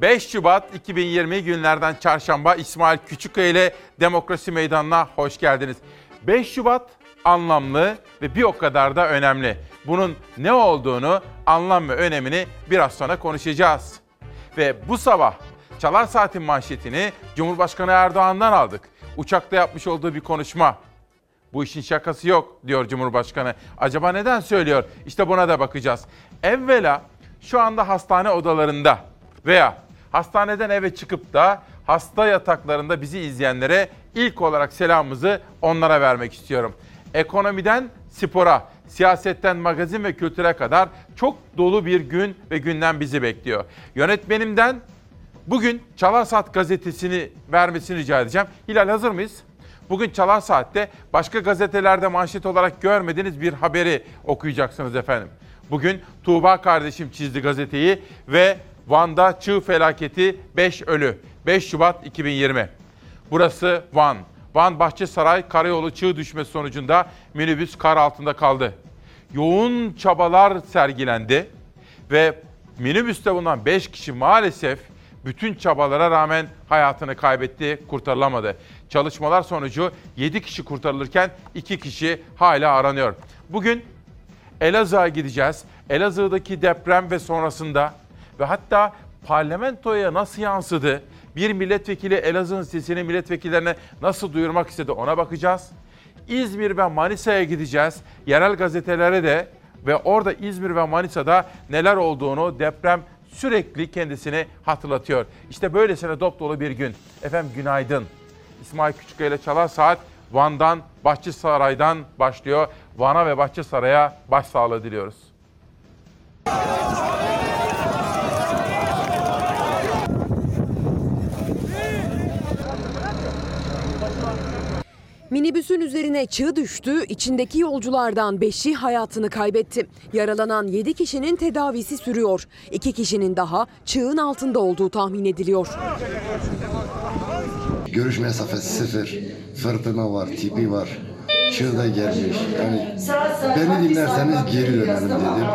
5 Şubat 2020 günlerden çarşamba İsmail Küçükkaya ile Demokrasi Meydanı'na hoş geldiniz. 5 Şubat anlamlı ve bir o kadar da önemli. Bunun ne olduğunu, anlam ve önemini biraz sonra konuşacağız. Ve bu sabah Çalar Saat'in manşetini Cumhurbaşkanı Erdoğan'dan aldık. Uçakta yapmış olduğu bir konuşma. Bu işin şakası yok diyor Cumhurbaşkanı. Acaba neden söylüyor? İşte buna da bakacağız. Evvela şu anda hastane odalarında veya hastaneden eve çıkıp da hasta yataklarında bizi izleyenlere ilk olarak selamımızı onlara vermek istiyorum. Ekonomiden spora, siyasetten magazin ve kültüre kadar çok dolu bir gün ve günden bizi bekliyor. Yönetmenimden bugün Çalar Saat gazetesini vermesini rica edeceğim. Hilal hazır mıyız? Bugün Çalar Saat'te başka gazetelerde manşet olarak görmediğiniz bir haberi okuyacaksınız efendim. Bugün Tuğba kardeşim çizdi gazeteyi ve Van'da çığ felaketi 5 ölü. 5 Şubat 2020. Burası Van. Van Bahçesaray Karayolu çığ düşmesi sonucunda minibüs kar altında kaldı. Yoğun çabalar sergilendi ve minibüste bulunan 5 kişi maalesef bütün çabalara rağmen hayatını kaybetti, kurtarılamadı. Çalışmalar sonucu 7 kişi kurtarılırken 2 kişi hala aranıyor. Bugün Elazığ'a gideceğiz. Elazığ'daki deprem ve sonrasında ve hatta parlamentoya nasıl yansıdı? Bir milletvekili Elazığ'ın sesini milletvekillerine nasıl duyurmak istedi ona bakacağız. İzmir ve Manisa'ya gideceğiz. Yerel gazetelere de ve orada İzmir ve Manisa'da neler olduğunu deprem sürekli kendisini hatırlatıyor. İşte böylesine dop dolu bir gün. Efendim günaydın. İsmail Küçükkaya ile Çalar Saat Van'dan, Bahçesaray'dan başlıyor. Van'a ve Bahçesaray'a başsağlığı diliyoruz. Minibüsün üzerine çığ düştü, içindeki yolculardan 5'i hayatını kaybetti. Yaralanan 7 kişinin tedavisi sürüyor. 2 kişinin daha çığın altında olduğu tahmin ediliyor. Görüş mesafesi sıfır, fırtına var, tipi var, çığ da gelmiş. Yani beni dinlerseniz geri dönelim dedim.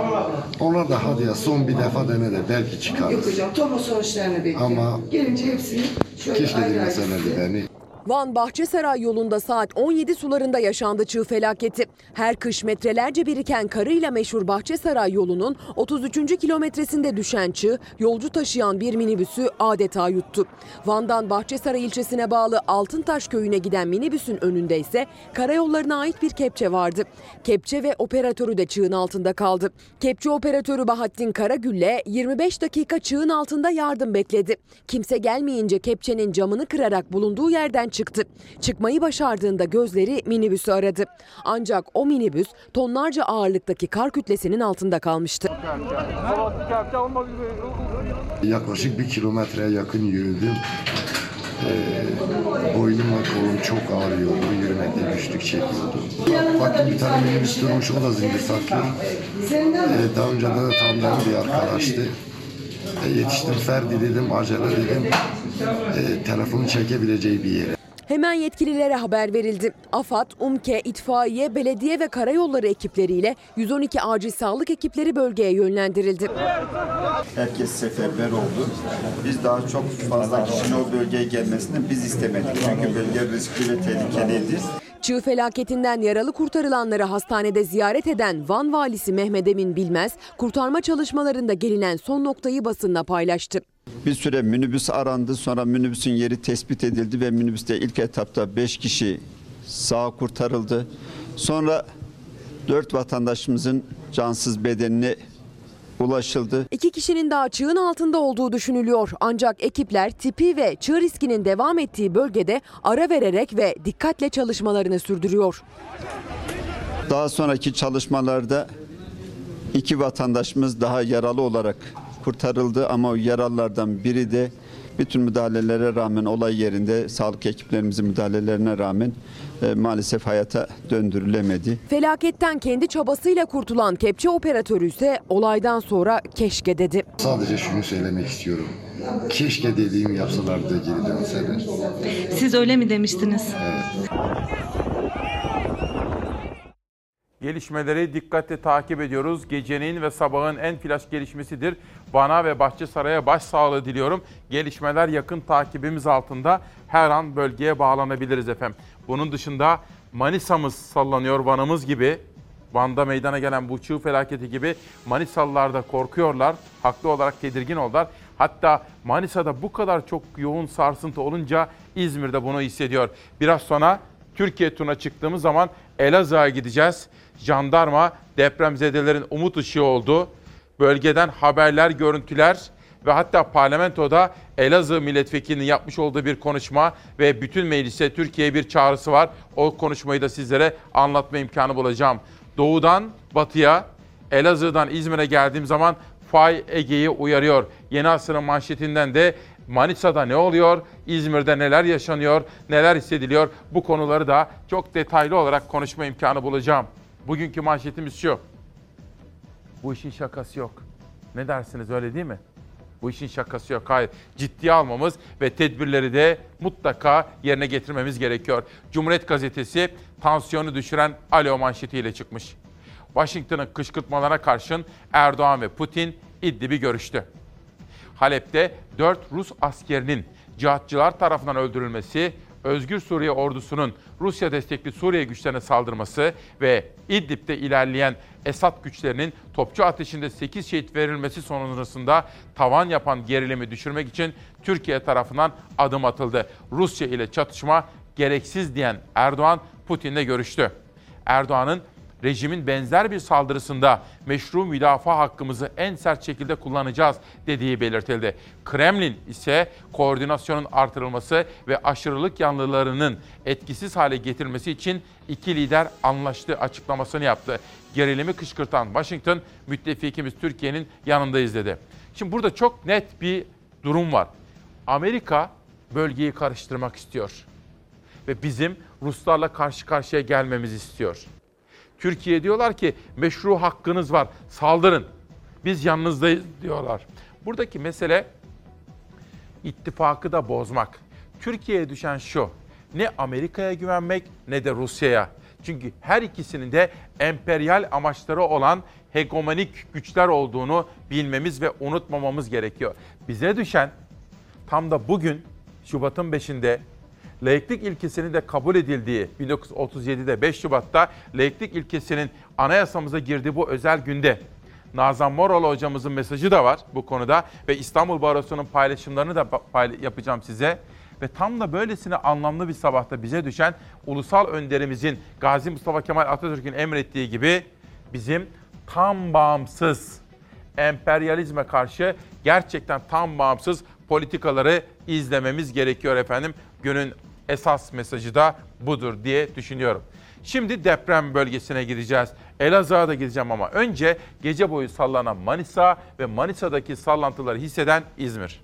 Onlar da hadi ya son bir defa dene de belki Yok çıkarız. hocam tomo sonuçlarını bekliyorum. Ama Gelince hepsini şöyle Keşke ayrı ayrı dinleselerdi beni. Van Bahçesaray yolunda saat 17 sularında yaşandı çığ felaketi. Her kış metrelerce biriken karıyla meşhur Bahçesaray yolunun 33. kilometresinde düşen çığ yolcu taşıyan bir minibüsü adeta yuttu. Van'dan Bahçesaray ilçesine bağlı Altıntaş köyüne giden minibüsün önünde ise karayollarına ait bir kepçe vardı. Kepçe ve operatörü de çığın altında kaldı. Kepçe operatörü Bahattin Karagül'le 25 dakika çığın altında yardım bekledi. Kimse gelmeyince kepçenin camını kırarak bulunduğu yerden çıktı. Çıkmayı başardığında gözleri minibüsü aradı. Ancak o minibüs tonlarca ağırlıktaki kar kütlesinin altında kalmıştı. Yaklaşık bir kilometreye yakın yürüdüm. Ee, boynum ve kolum çok ağrıyordu. Yürümekte güçlük çekiyordum. Baktım bir tane minibüs durmuş, o da zincir saklı. Ee, daha önce de tanıdığım bir arkadaştı. Ee, yetiştim Ferdi dedim, acele dedim. Ee, telefonu çekebileceği bir yere. Hemen yetkililere haber verildi. AFAD, UMKE, itfaiye, belediye ve karayolları ekipleriyle 112 acil sağlık ekipleri bölgeye yönlendirildi. Herkes seferber oldu. Biz daha çok fazla kişinin o bölgeye gelmesini biz istemedik. Çünkü bölge riskli ve tehlikeliydi. Çığ felaketinden yaralı kurtarılanları hastanede ziyaret eden Van valisi Mehmet Emin Bilmez, kurtarma çalışmalarında gelinen son noktayı basınla paylaştı. Bir süre minibüs arandı. Sonra minibüsün yeri tespit edildi ve minibüste ilk etapta 5 kişi sağ kurtarıldı. Sonra 4 vatandaşımızın cansız bedenine ulaşıldı. İki kişinin daha çığın altında olduğu düşünülüyor. Ancak ekipler tipi ve çığ riskinin devam ettiği bölgede ara vererek ve dikkatle çalışmalarını sürdürüyor. Daha sonraki çalışmalarda iki vatandaşımız daha yaralı olarak kurtarıldı ama yaralılardan biri de bütün müdahalelere rağmen olay yerinde sağlık ekiplerimizin müdahalelerine rağmen e, maalesef hayata döndürülemedi. Felaketten kendi çabasıyla kurtulan kepçe operatörü ise olaydan sonra keşke dedi. Sadece şunu söylemek istiyorum. Keşke dediğimi yapsalardı geri dönseler. Siz öyle mi demiştiniz? Gelişmeleri dikkatle takip ediyoruz. Gecenin ve sabahın en flash gelişmesidir. Bana ve Bahçesaray'a başsağlığı diliyorum. Gelişmeler yakın takibimiz altında. Her an bölgeye bağlanabiliriz efendim. Bunun dışında Manisa'mız sallanıyor Van'ımız gibi. Van'da meydana gelen bu çığ felaketi gibi Manisalılar da korkuyorlar. Haklı olarak tedirgin oldular. Hatta Manisa'da bu kadar çok yoğun sarsıntı olunca İzmir'de bunu hissediyor. Biraz sonra Türkiye turuna çıktığımız zaman Elazığ'a gideceğiz. Jandarma depremzedelerin umut ışığı oldu. Bölgeden haberler, görüntüler ve hatta parlamentoda Elazığ milletvekilinin yapmış olduğu bir konuşma ve bütün meclise Türkiye'ye bir çağrısı var. O konuşmayı da sizlere anlatma imkanı bulacağım. Doğudan batıya, Elazığ'dan İzmir'e geldiğim zaman Fay Ege'yi uyarıyor. Yeni asırın manşetinden de Manisa'da ne oluyor, İzmir'de neler yaşanıyor, neler hissediliyor bu konuları da çok detaylı olarak konuşma imkanı bulacağım. Bugünkü manşetimiz şu. Bu işin şakası yok. Ne dersiniz öyle değil mi? Bu işin şakası yok. Hayır. Ciddiye almamız ve tedbirleri de mutlaka yerine getirmemiz gerekiyor. Cumhuriyet Gazetesi tansiyonu düşüren alo manşetiyle çıkmış. Washington'ın kışkırtmalarına karşın Erdoğan ve Putin İdlib'i görüştü. Halep'te 4 Rus askerinin cihatçılar tarafından öldürülmesi, Özgür Suriye ordusunun Rusya destekli Suriye güçlerine saldırması ve İdlib'de ilerleyen Esad güçlerinin topçu ateşinde 8 şehit verilmesi sonrasında tavan yapan gerilimi düşürmek için Türkiye tarafından adım atıldı. Rusya ile çatışma gereksiz diyen Erdoğan Putin'le görüştü. Erdoğan'ın rejimin benzer bir saldırısında meşru müdafaa hakkımızı en sert şekilde kullanacağız dediği belirtildi. Kremlin ise koordinasyonun artırılması ve aşırılık yanlılarının etkisiz hale getirilmesi için iki lider anlaştığı açıklamasını yaptı. Gerilimi kışkırtan Washington, müttefikimiz Türkiye'nin yanındayız dedi. Şimdi burada çok net bir durum var. Amerika bölgeyi karıştırmak istiyor ve bizim Ruslarla karşı karşıya gelmemizi istiyor. Türkiye diyorlar ki meşru hakkınız var saldırın. Biz yanınızdayız diyorlar. Buradaki mesele ittifakı da bozmak. Türkiye'ye düşen şu. Ne Amerika'ya güvenmek ne de Rusya'ya. Çünkü her ikisinin de emperyal amaçları olan hegemonik güçler olduğunu bilmemiz ve unutmamamız gerekiyor. Bize düşen tam da bugün Şubat'ın 5'inde laiklik ilkesinin de kabul edildiği 1937'de 5 Şubat'ta laiklik ilkesinin anayasamıza girdiği bu özel günde Nazan Moral hocamızın mesajı da var bu konuda ve İstanbul Barosu'nun paylaşımlarını da payla- yapacağım size. Ve tam da böylesine anlamlı bir sabahta bize düşen ulusal önderimizin Gazi Mustafa Kemal Atatürk'ün emrettiği gibi bizim tam bağımsız emperyalizme karşı gerçekten tam bağımsız politikaları izlememiz gerekiyor efendim. Günün esas mesajı da budur diye düşünüyorum. Şimdi deprem bölgesine gideceğiz. Elazığ'a da gideceğim ama önce gece boyu sallanan Manisa ve Manisa'daki sallantıları hisseden İzmir.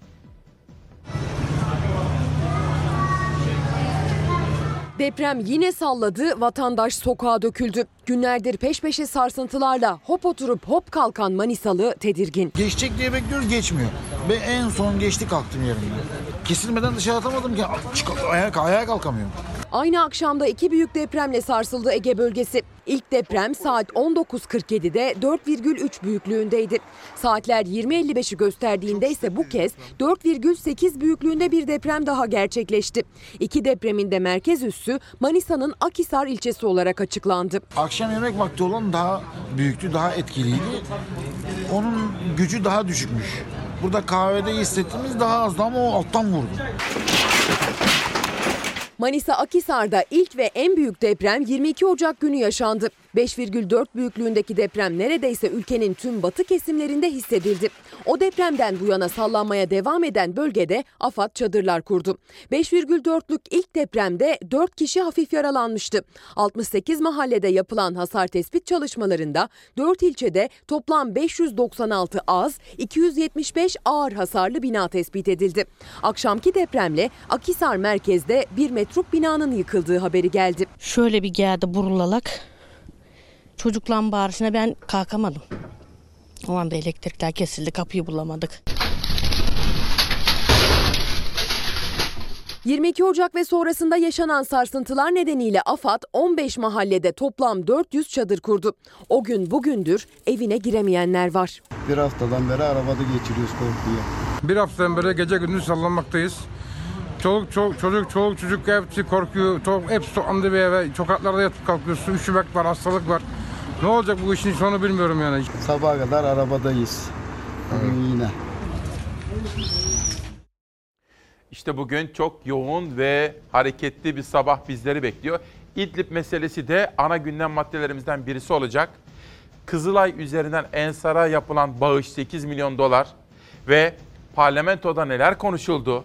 Deprem yine salladı, vatandaş sokağa döküldü. Günlerdir peş peşe sarsıntılarla hop oturup hop kalkan Manisalı tedirgin. Geçecek diye bekliyoruz geçmiyor. Ve en son geçti kalktım yerimden. Kesilmeden dışarı atamadım ki çık, ayağa, ayağa kalkamıyorum. Aynı akşamda iki büyük depremle sarsıldı Ege bölgesi. İlk deprem saat 19.47'de 4,3 büyüklüğündeydi. Saatler 20.55'i gösterdiğinde ise bu kez 4,8 büyüklüğünde bir deprem daha gerçekleşti. İki depremin de merkez üssü Manisa'nın Akisar ilçesi olarak açıklandı. Akşam yemek vakti olan daha büyüktü, daha etkiliydi. Onun gücü daha düşükmüş. Burada kahvede hissettiğimiz daha azdı ama o alttan vurdu. Manisa Akisar'da ilk ve en büyük deprem 22 Ocak günü yaşandı. 5,4 büyüklüğündeki deprem neredeyse ülkenin tüm batı kesimlerinde hissedildi. O depremden bu yana sallanmaya devam eden bölgede AFAD çadırlar kurdu. 5,4'lük ilk depremde 4 kişi hafif yaralanmıştı. 68 mahallede yapılan hasar tespit çalışmalarında 4 ilçede toplam 596 az, 275 ağır hasarlı bina tespit edildi. Akşamki depremle Akisar merkezde bir metruk binanın yıkıldığı haberi geldi. Şöyle bir geldi burulalak. Çocukların bağırışına ben kalkamadım. O anda elektrikler kesildi kapıyı bulamadık. 22 Ocak ve sonrasında yaşanan sarsıntılar nedeniyle AFAD 15 mahallede toplam 400 çadır kurdu. O gün bugündür evine giremeyenler var. Bir haftadan beri arabada geçiriyoruz korkuyu. Bir haftadan beri gece gündüz sallanmaktayız. Çoluk, çoluk çocuk, çoluk çocuk hepsi korkuyor. Çoluk, hepsi toplandı bir eve. Sokaklarda yatıp kalkıyorsun. Üşümek var, hastalık var. Ne olacak bu işin sonu bilmiyorum yani. Sabaha kadar arabadayız. Bugün yine. İşte bugün çok yoğun ve hareketli bir sabah bizleri bekliyor. İdlib meselesi de ana gündem maddelerimizden birisi olacak. Kızılay üzerinden Ensar'a yapılan bağış 8 milyon dolar ve parlamentoda neler konuşuldu,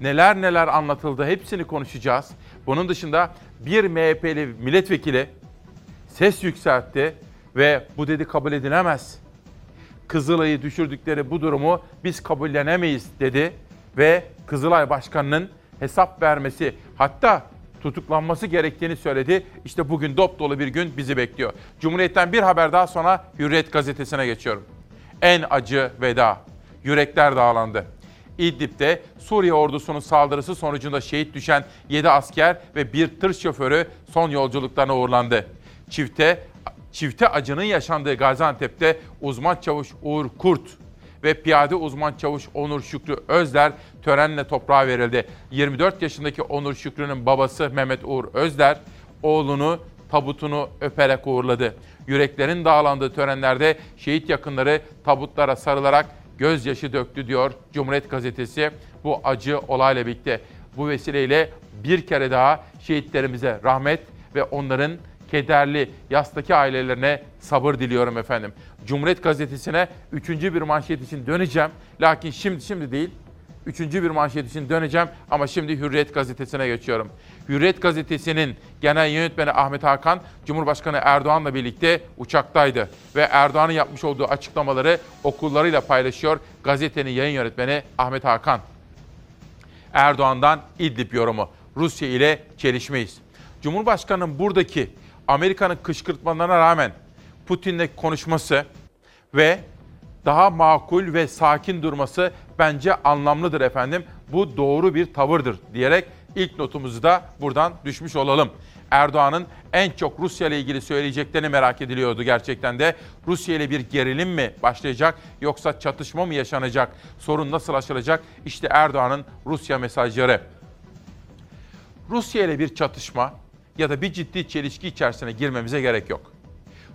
neler neler anlatıldı hepsini konuşacağız. Bunun dışında bir MHP'li milletvekili ses yükseltti ve bu dedi kabul edilemez. Kızılay'ı düşürdükleri bu durumu biz kabullenemeyiz dedi ve Kızılay Başkanı'nın hesap vermesi hatta tutuklanması gerektiğini söyledi. İşte bugün dop dolu bir gün bizi bekliyor. Cumhuriyet'ten bir haber daha sonra Hürriyet gazetesine geçiyorum. En acı veda. Yürekler dağlandı. İdlib'de Suriye ordusunun saldırısı sonucunda şehit düşen 7 asker ve bir tır şoförü son yolculuklarına uğurlandı. Çifte çifte acının yaşandığı Gaziantep'te uzman çavuş Uğur Kurt ve piyade uzman çavuş Onur Şükrü Özler törenle toprağa verildi. 24 yaşındaki Onur Şükrü'nün babası Mehmet Uğur Özler oğlunu tabutunu öperek uğurladı. Yüreklerin dağlandığı törenlerde şehit yakınları tabutlara sarılarak gözyaşı döktü diyor Cumhuriyet Gazetesi. Bu acı olayla birlikte bu vesileyle bir kere daha şehitlerimize rahmet ve onların kederli yastaki ailelerine sabır diliyorum efendim. Cumhuriyet Gazetesi'ne üçüncü bir manşet için döneceğim. Lakin şimdi şimdi değil. Üçüncü bir manşet için döneceğim ama şimdi Hürriyet Gazetesi'ne geçiyorum. Hürriyet Gazetesi'nin genel yönetmeni Ahmet Hakan, Cumhurbaşkanı Erdoğan'la birlikte uçaktaydı. Ve Erdoğan'ın yapmış olduğu açıklamaları okullarıyla paylaşıyor gazetenin yayın yönetmeni Ahmet Hakan. Erdoğan'dan İdlib yorumu. Rusya ile çelişmeyiz. Cumhurbaşkanının buradaki Amerika'nın kışkırtmalarına rağmen Putin'le konuşması ve daha makul ve sakin durması bence anlamlıdır efendim. Bu doğru bir tavırdır diyerek ilk notumuzu da buradan düşmüş olalım. Erdoğan'ın en çok Rusya ile ilgili söyleyeceklerini merak ediliyordu gerçekten de. Rusya ile bir gerilim mi başlayacak yoksa çatışma mı yaşanacak? Sorun nasıl aşılacak? İşte Erdoğan'ın Rusya mesajları. Rusya ile bir çatışma ya da bir ciddi çelişki içerisine girmemize gerek yok.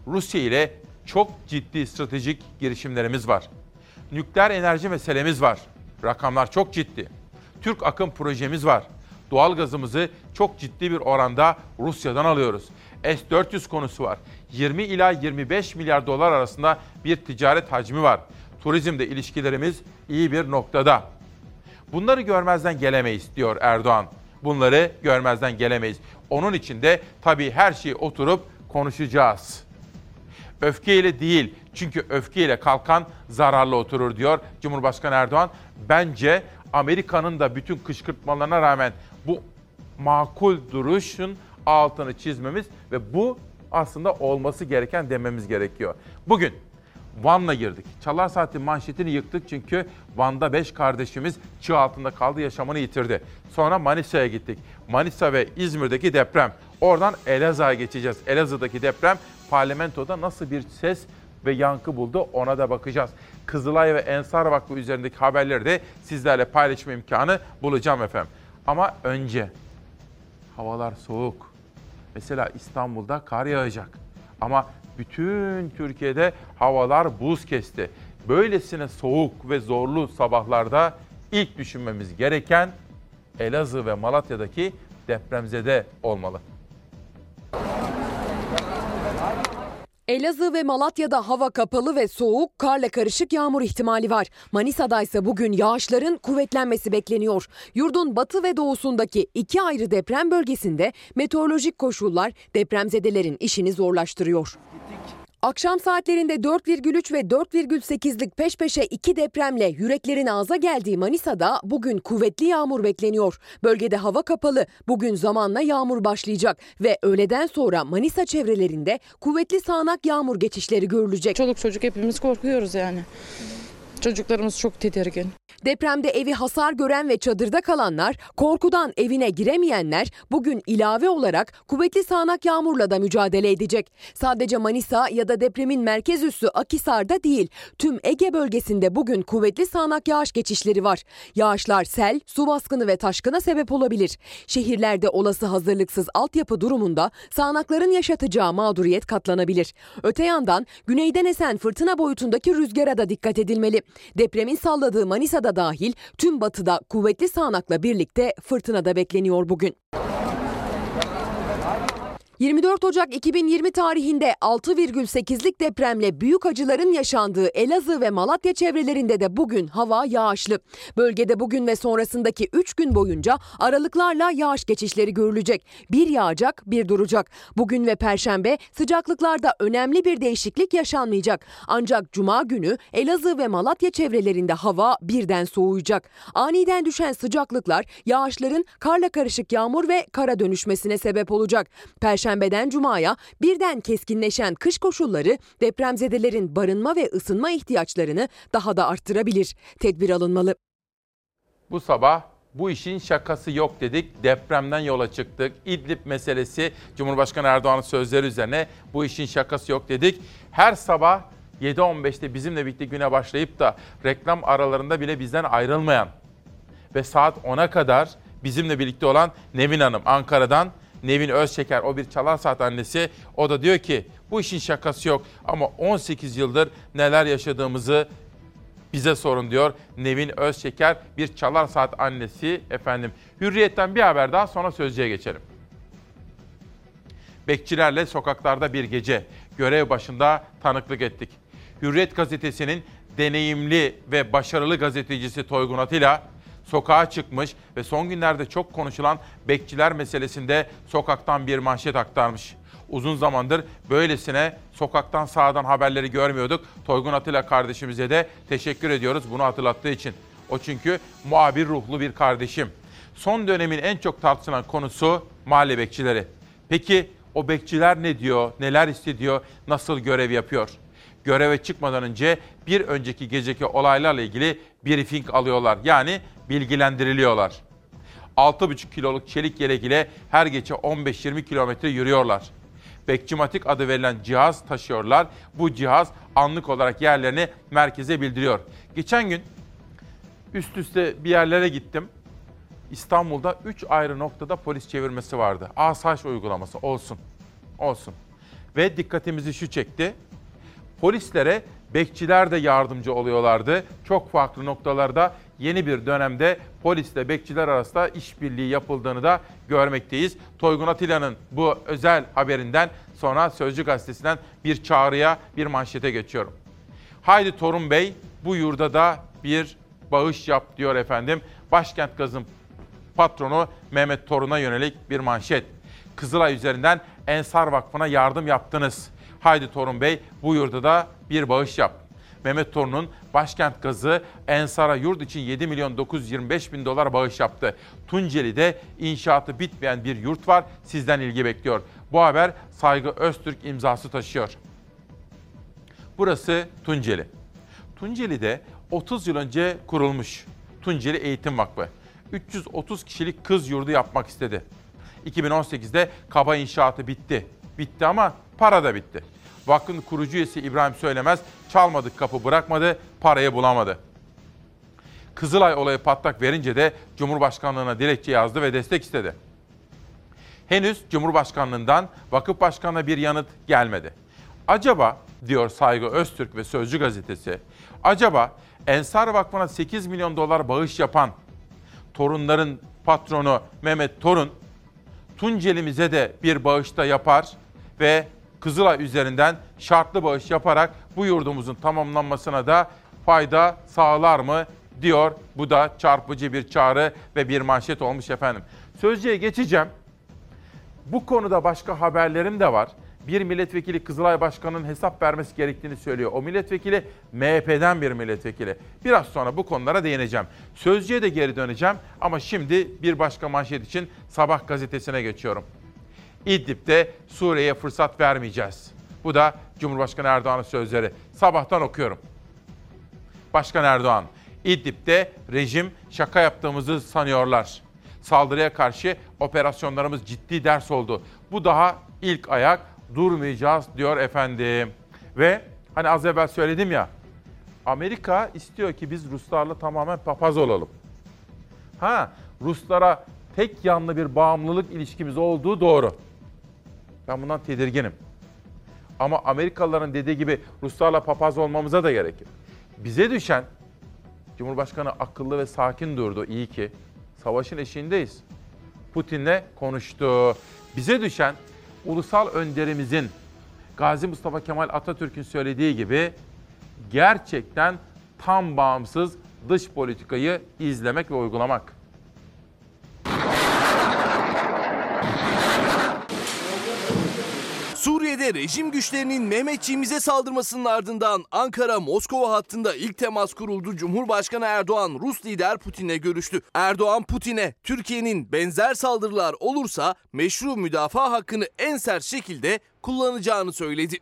Rusya ile çok ciddi stratejik girişimlerimiz var. Nükleer enerji meselemiz var. Rakamlar çok ciddi. Türk akım projemiz var. Doğal gazımızı çok ciddi bir oranda Rusya'dan alıyoruz. S-400 konusu var. 20 ila 25 milyar dolar arasında bir ticaret hacmi var. Turizmde ilişkilerimiz iyi bir noktada. Bunları görmezden gelemeyiz diyor Erdoğan. Bunları görmezden gelemeyiz. Onun için de tabii her şeyi oturup konuşacağız. Öfkeyle değil çünkü öfkeyle kalkan zararlı oturur diyor Cumhurbaşkanı Erdoğan. Bence Amerika'nın da bütün kışkırtmalarına rağmen bu makul duruşun altını çizmemiz ve bu aslında olması gereken dememiz gerekiyor. Bugün Van'la girdik. Çalar Saat'in manşetini yıktık çünkü Van'da 5 kardeşimiz çığ altında kaldı, yaşamını yitirdi. Sonra Manisa'ya gittik. Manisa ve İzmir'deki deprem. Oradan Elazığ'a geçeceğiz. Elazığ'daki deprem parlamentoda nasıl bir ses ve yankı buldu ona da bakacağız. Kızılay ve Ensar Vakfı üzerindeki haberleri de sizlerle paylaşma imkanı bulacağım efendim. Ama önce havalar soğuk. Mesela İstanbul'da kar yağacak. Ama bütün Türkiye'de havalar buz kesti. Böylesine soğuk ve zorlu sabahlarda ilk düşünmemiz gereken Elazığ ve Malatya'daki depremzede olmalı. Elazığ ve Malatya'da hava kapalı ve soğuk, karla karışık yağmur ihtimali var. Manisa'da ise bugün yağışların kuvvetlenmesi bekleniyor. Yurdun batı ve doğusundaki iki ayrı deprem bölgesinde meteorolojik koşullar depremzedelerin işini zorlaştırıyor. Akşam saatlerinde 4,3 ve 4,8'lik peş peşe iki depremle yüreklerin ağza geldiği Manisa'da bugün kuvvetli yağmur bekleniyor. Bölgede hava kapalı. Bugün zamanla yağmur başlayacak ve öğleden sonra Manisa çevrelerinde kuvvetli sağanak yağmur geçişleri görülecek. Çoluk çocuk hepimiz korkuyoruz yani. Çocuklarımız çok tedirgin. Depremde evi hasar gören ve çadırda kalanlar, korkudan evine giremeyenler bugün ilave olarak kuvvetli sağanak yağmurla da mücadele edecek. Sadece Manisa ya da depremin merkez üssü Akisar'da değil, tüm Ege bölgesinde bugün kuvvetli sağanak yağış geçişleri var. Yağışlar sel, su baskını ve taşkına sebep olabilir. Şehirlerde olası hazırlıksız altyapı durumunda sağanakların yaşatacağı mağduriyet katlanabilir. Öte yandan güneyden esen fırtına boyutundaki rüzgara da dikkat edilmeli. Depremin salladığı Manisa'da dahil tüm batıda kuvvetli sağanakla birlikte fırtına da bekleniyor bugün. 24 Ocak 2020 tarihinde 6,8'lik depremle büyük acıların yaşandığı Elazığ ve Malatya çevrelerinde de bugün hava yağışlı. Bölgede bugün ve sonrasındaki 3 gün boyunca aralıklarla yağış geçişleri görülecek. Bir yağacak, bir duracak. Bugün ve perşembe sıcaklıklarda önemli bir değişiklik yaşanmayacak. Ancak cuma günü Elazığ ve Malatya çevrelerinde hava birden soğuyacak. Aniden düşen sıcaklıklar yağışların karla karışık yağmur ve kara dönüşmesine sebep olacak. Perşembeden cumaya birden keskinleşen kış koşulları depremzedelerin barınma ve ısınma ihtiyaçlarını daha da arttırabilir. Tedbir alınmalı. Bu sabah bu işin şakası yok dedik. Depremden yola çıktık. İdlib meselesi Cumhurbaşkanı Erdoğan'ın sözleri üzerine bu işin şakası yok dedik. Her sabah 7.15'te bizimle birlikte güne başlayıp da reklam aralarında bile bizden ayrılmayan ve saat 10'a kadar bizimle birlikte olan Nevin Hanım Ankara'dan Nevin Özşeker o bir çalar saat annesi. O da diyor ki bu işin şakası yok ama 18 yıldır neler yaşadığımızı bize sorun diyor Nevin Özşeker bir çalar saat annesi efendim. Hürriyetten bir haber daha sonra sözcüye geçelim. Bekçilerle sokaklarda bir gece görev başında tanıklık ettik. Hürriyet gazetesinin deneyimli ve başarılı gazetecisi Toygun Atilla sokağa çıkmış ve son günlerde çok konuşulan bekçiler meselesinde sokaktan bir manşet aktarmış. Uzun zamandır böylesine sokaktan sağdan haberleri görmüyorduk. Toygun Atilla kardeşimize de teşekkür ediyoruz bunu hatırlattığı için. O çünkü muhabir ruhlu bir kardeşim. Son dönemin en çok tartışılan konusu mahalle bekçileri. Peki o bekçiler ne diyor, neler hissediyor, nasıl görev yapıyor? Göreve çıkmadan önce bir önceki geceki olaylarla ilgili briefing alıyorlar. Yani bilgilendiriliyorlar. 6,5 kiloluk çelik yelek ile her gece 15-20 kilometre yürüyorlar. Bekçimatik adı verilen cihaz taşıyorlar. Bu cihaz anlık olarak yerlerini merkeze bildiriyor. Geçen gün üst üste bir yerlere gittim. İstanbul'da 3 ayrı noktada polis çevirmesi vardı. Asayiş uygulaması olsun. Olsun. Ve dikkatimizi şu çekti. Polislere bekçiler de yardımcı oluyorlardı. Çok farklı noktalarda yeni bir dönemde polisle bekçiler arasında işbirliği yapıldığını da görmekteyiz. Toygun Atilla'nın bu özel haberinden sonra Sözcü Gazetesi'nden bir çağrıya, bir manşete geçiyorum. Haydi Torun Bey bu yurda da bir bağış yap diyor efendim. Başkent Gaz'ın patronu Mehmet Torun'a yönelik bir manşet. Kızılay üzerinden Ensar Vakfı'na yardım yaptınız. Haydi Torun Bey bu yurda da bir bağış yap. Mehmet Torun'un başkent gazı Ensar'a yurt için 7 milyon 925 bin dolar bağış yaptı. Tunceli'de inşaatı bitmeyen bir yurt var. Sizden ilgi bekliyor. Bu haber Saygı Öztürk imzası taşıyor. Burası Tunceli. Tunceli'de 30 yıl önce kurulmuş Tunceli Eğitim Vakfı. 330 kişilik kız yurdu yapmak istedi. 2018'de kaba inşaatı bitti. Bitti ama para da bitti. Vakfın kurucu üyesi İbrahim Söylemez çalmadık kapı bırakmadı, parayı bulamadı. Kızılay olayı patlak verince de Cumhurbaşkanlığına dilekçe yazdı ve destek istedi. Henüz Cumhurbaşkanlığından vakıf başkanına bir yanıt gelmedi. Acaba diyor Saygı Öztürk ve Sözcü gazetesi, acaba Ensar Vakfı'na 8 milyon dolar bağış yapan torunların patronu Mehmet Torun Tuncelimize de bir bağışta yapar ve Kızılay üzerinden şartlı bağış yaparak bu yurdumuzun tamamlanmasına da fayda sağlar mı diyor. Bu da çarpıcı bir çağrı ve bir manşet olmuş efendim. Sözcüye geçeceğim. Bu konuda başka haberlerim de var. Bir milletvekili Kızılay Başkanı'nın hesap vermesi gerektiğini söylüyor. O milletvekili MHP'den bir milletvekili. Biraz sonra bu konulara değineceğim. Sözcüye de geri döneceğim ama şimdi bir başka manşet için Sabah gazetesine geçiyorum. İdlib'de Suriye'ye fırsat vermeyeceğiz. Bu da Cumhurbaşkanı Erdoğan'ın sözleri. Sabahtan okuyorum. Başkan Erdoğan, İdlib'de rejim şaka yaptığımızı sanıyorlar. Saldırıya karşı operasyonlarımız ciddi ders oldu. Bu daha ilk ayak durmayacağız diyor efendim. Ve hani az evvel söyledim ya Amerika istiyor ki biz Ruslarla tamamen papaz olalım. Ha Ruslara tek yanlı bir bağımlılık ilişkimiz olduğu doğru. Ben bundan tedirginim. Ama Amerikalıların dediği gibi Ruslarla papaz olmamıza da gerek yok. Bize düşen Cumhurbaşkanı akıllı ve sakin durdu iyi ki. Savaşın eşiğindeyiz. Putin'le konuştu. Bize düşen ulusal önderimizin Gazi Mustafa Kemal Atatürk'ün söylediği gibi gerçekten tam bağımsız dış politikayı izlemek ve uygulamak. Suriye'de rejim güçlerinin Mehmetçiğimize saldırmasının ardından Ankara-Moskova hattında ilk temas kuruldu. Cumhurbaşkanı Erdoğan Rus lider Putin'le görüştü. Erdoğan Putin'e Türkiye'nin benzer saldırılar olursa meşru müdafaa hakkını en sert şekilde kullanacağını söyledi.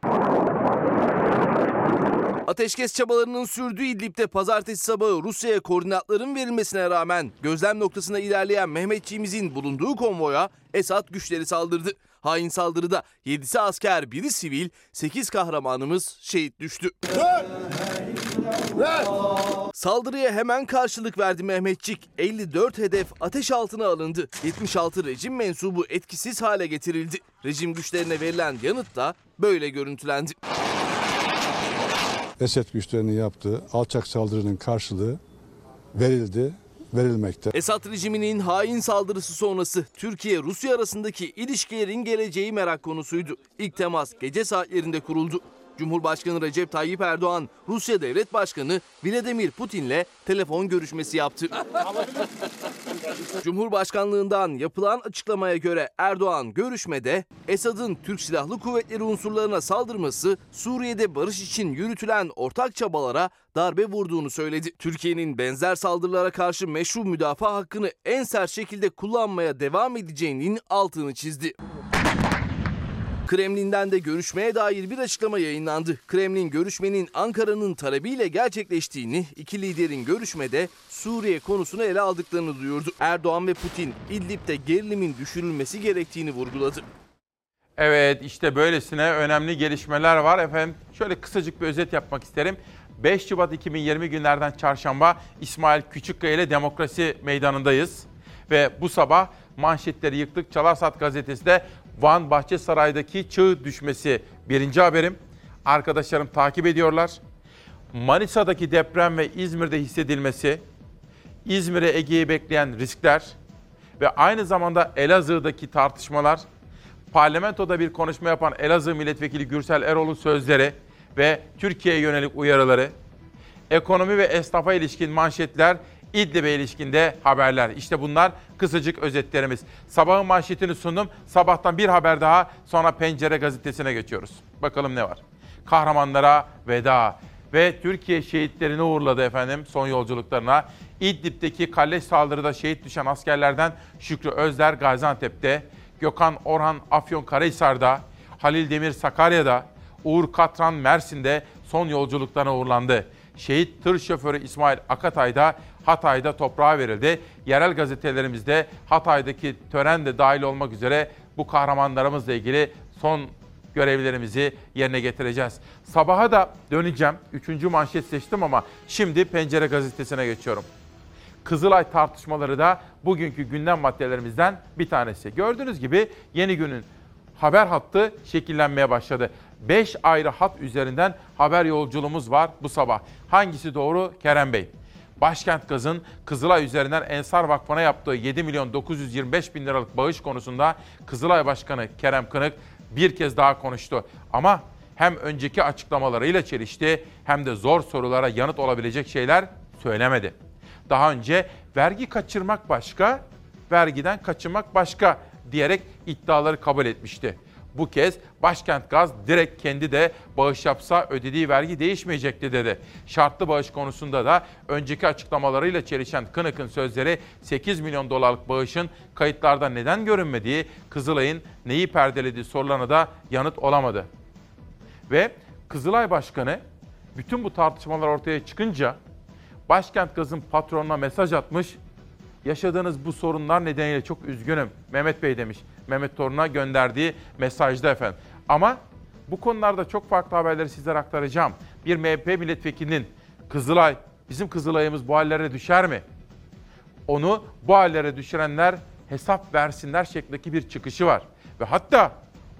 Ateşkes çabalarının sürdüğü İdlib'de pazartesi sabahı Rusya'ya koordinatların verilmesine rağmen gözlem noktasına ilerleyen Mehmetçiğimizin bulunduğu konvoya Esad güçleri saldırdı. Hain saldırıda 7'si asker, 1'i sivil, 8 kahramanımız şehit düştü. Saldırıya hemen karşılık verdi Mehmetçik. 54 hedef ateş altına alındı. 76 rejim mensubu etkisiz hale getirildi. Rejim güçlerine verilen yanıt da böyle görüntülendi. Esed güçlerinin yaptığı alçak saldırının karşılığı verildi, verilmekte. Esad rejiminin hain saldırısı sonrası Türkiye-Rusya arasındaki ilişkilerin geleceği merak konusuydu. İlk temas gece saatlerinde kuruldu. Cumhurbaşkanı Recep Tayyip Erdoğan, Rusya Devlet Başkanı Vladimir Putin'le telefon görüşmesi yaptı. Cumhurbaşkanlığından yapılan açıklamaya göre Erdoğan görüşmede Esad'ın Türk Silahlı Kuvvetleri unsurlarına saldırması Suriye'de barış için yürütülen ortak çabalara darbe vurduğunu söyledi. Türkiye'nin benzer saldırılara karşı meşru müdafaa hakkını en sert şekilde kullanmaya devam edeceğinin altını çizdi. Kremlin'den de görüşmeye dair bir açıklama yayınlandı. Kremlin görüşmenin Ankara'nın talebiyle gerçekleştiğini, iki liderin görüşmede Suriye konusunu ele aldıklarını duyurdu. Erdoğan ve Putin İdlib'de gerilimin düşürülmesi gerektiğini vurguladı. Evet işte böylesine önemli gelişmeler var efendim. Şöyle kısacık bir özet yapmak isterim. 5 Şubat 2020 günlerden çarşamba İsmail Küçükkaya ile Demokrasi Meydanı'ndayız. Ve bu sabah manşetleri yıktık. Çalarsat gazetesi de Van Bahçesaray'daki çığ düşmesi birinci haberim. Arkadaşlarım takip ediyorlar. Manisa'daki deprem ve İzmir'de hissedilmesi, İzmir'e Ege'yi bekleyen riskler ve aynı zamanda Elazığ'daki tartışmalar, parlamentoda bir konuşma yapan Elazığ Milletvekili Gürsel Erol'un sözleri ve Türkiye'ye yönelik uyarıları, ekonomi ve esnafa ilişkin manşetler, İdlib'e ilişkinde haberler. İşte bunlar kısacık özetlerimiz. Sabahın manşetini sundum. Sabahtan bir haber daha sonra Pencere gazetesine geçiyoruz. Bakalım ne var? Kahramanlara veda ve Türkiye şehitlerini uğurladı efendim son yolculuklarına. İdlib'deki kalleş saldırıda şehit düşen askerlerden Şükrü Özler Gaziantep'te, Gökhan Orhan Afyonkarahisar'da, Halil Demir Sakarya'da, Uğur Katran Mersin'de son yolculuklarına uğurlandı. Şehit tır şoförü İsmail Akatay da Hatay'da toprağa verildi. Yerel gazetelerimizde Hatay'daki tören de dahil olmak üzere bu kahramanlarımızla ilgili son görevlerimizi yerine getireceğiz. Sabaha da döneceğim. Üçüncü manşet seçtim ama şimdi Pencere Gazetesi'ne geçiyorum. Kızılay tartışmaları da bugünkü gündem maddelerimizden bir tanesi. Gördüğünüz gibi yeni günün haber hattı şekillenmeye başladı. 5 ayrı hat üzerinden haber yolculuğumuz var bu sabah. Hangisi doğru? Kerem Bey. Başkent Gaz'ın Kızılay üzerinden Ensar Vakfı'na yaptığı 7 milyon 925 bin liralık bağış konusunda Kızılay Başkanı Kerem Kınık bir kez daha konuştu. Ama hem önceki açıklamalarıyla çelişti hem de zor sorulara yanıt olabilecek şeyler söylemedi. Daha önce vergi kaçırmak başka, vergiden kaçınmak başka diyerek iddiaları kabul etmişti. Bu kez Başkent Gaz direkt kendi de bağış yapsa ödediği vergi değişmeyecekti dedi. Şartlı bağış konusunda da önceki açıklamalarıyla çelişen Kınık'ın sözleri 8 milyon dolarlık bağışın kayıtlarda neden görünmediği, Kızılay'ın neyi perdelediği sorularına da yanıt olamadı. Ve Kızılay Başkanı bütün bu tartışmalar ortaya çıkınca Başkent Gaz'ın patronuna mesaj atmış. Yaşadığınız bu sorunlar nedeniyle çok üzgünüm. Mehmet Bey demiş. Mehmet Torun'a gönderdiği mesajda efendim. Ama bu konularda çok farklı haberleri sizlere aktaracağım. Bir MHP milletvekilinin Kızılay, bizim Kızılay'ımız bu hallere düşer mi? Onu bu hallere düşürenler hesap versinler şeklindeki bir çıkışı var. Ve hatta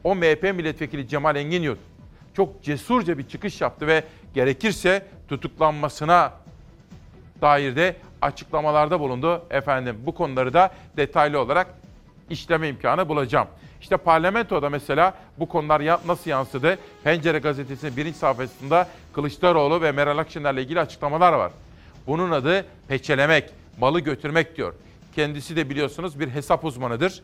o MHP milletvekili Cemal Engin çok cesurca bir çıkış yaptı ve gerekirse tutuklanmasına dair de açıklamalarda bulundu. Efendim bu konuları da detaylı olarak işleme imkanı bulacağım. İşte parlamentoda mesela bu konular nasıl yansıdı? Pencere gazetesinin birinci sayfasında Kılıçdaroğlu ve Meral Akşener'le ilgili açıklamalar var. Bunun adı peçelemek, malı götürmek diyor. Kendisi de biliyorsunuz bir hesap uzmanıdır.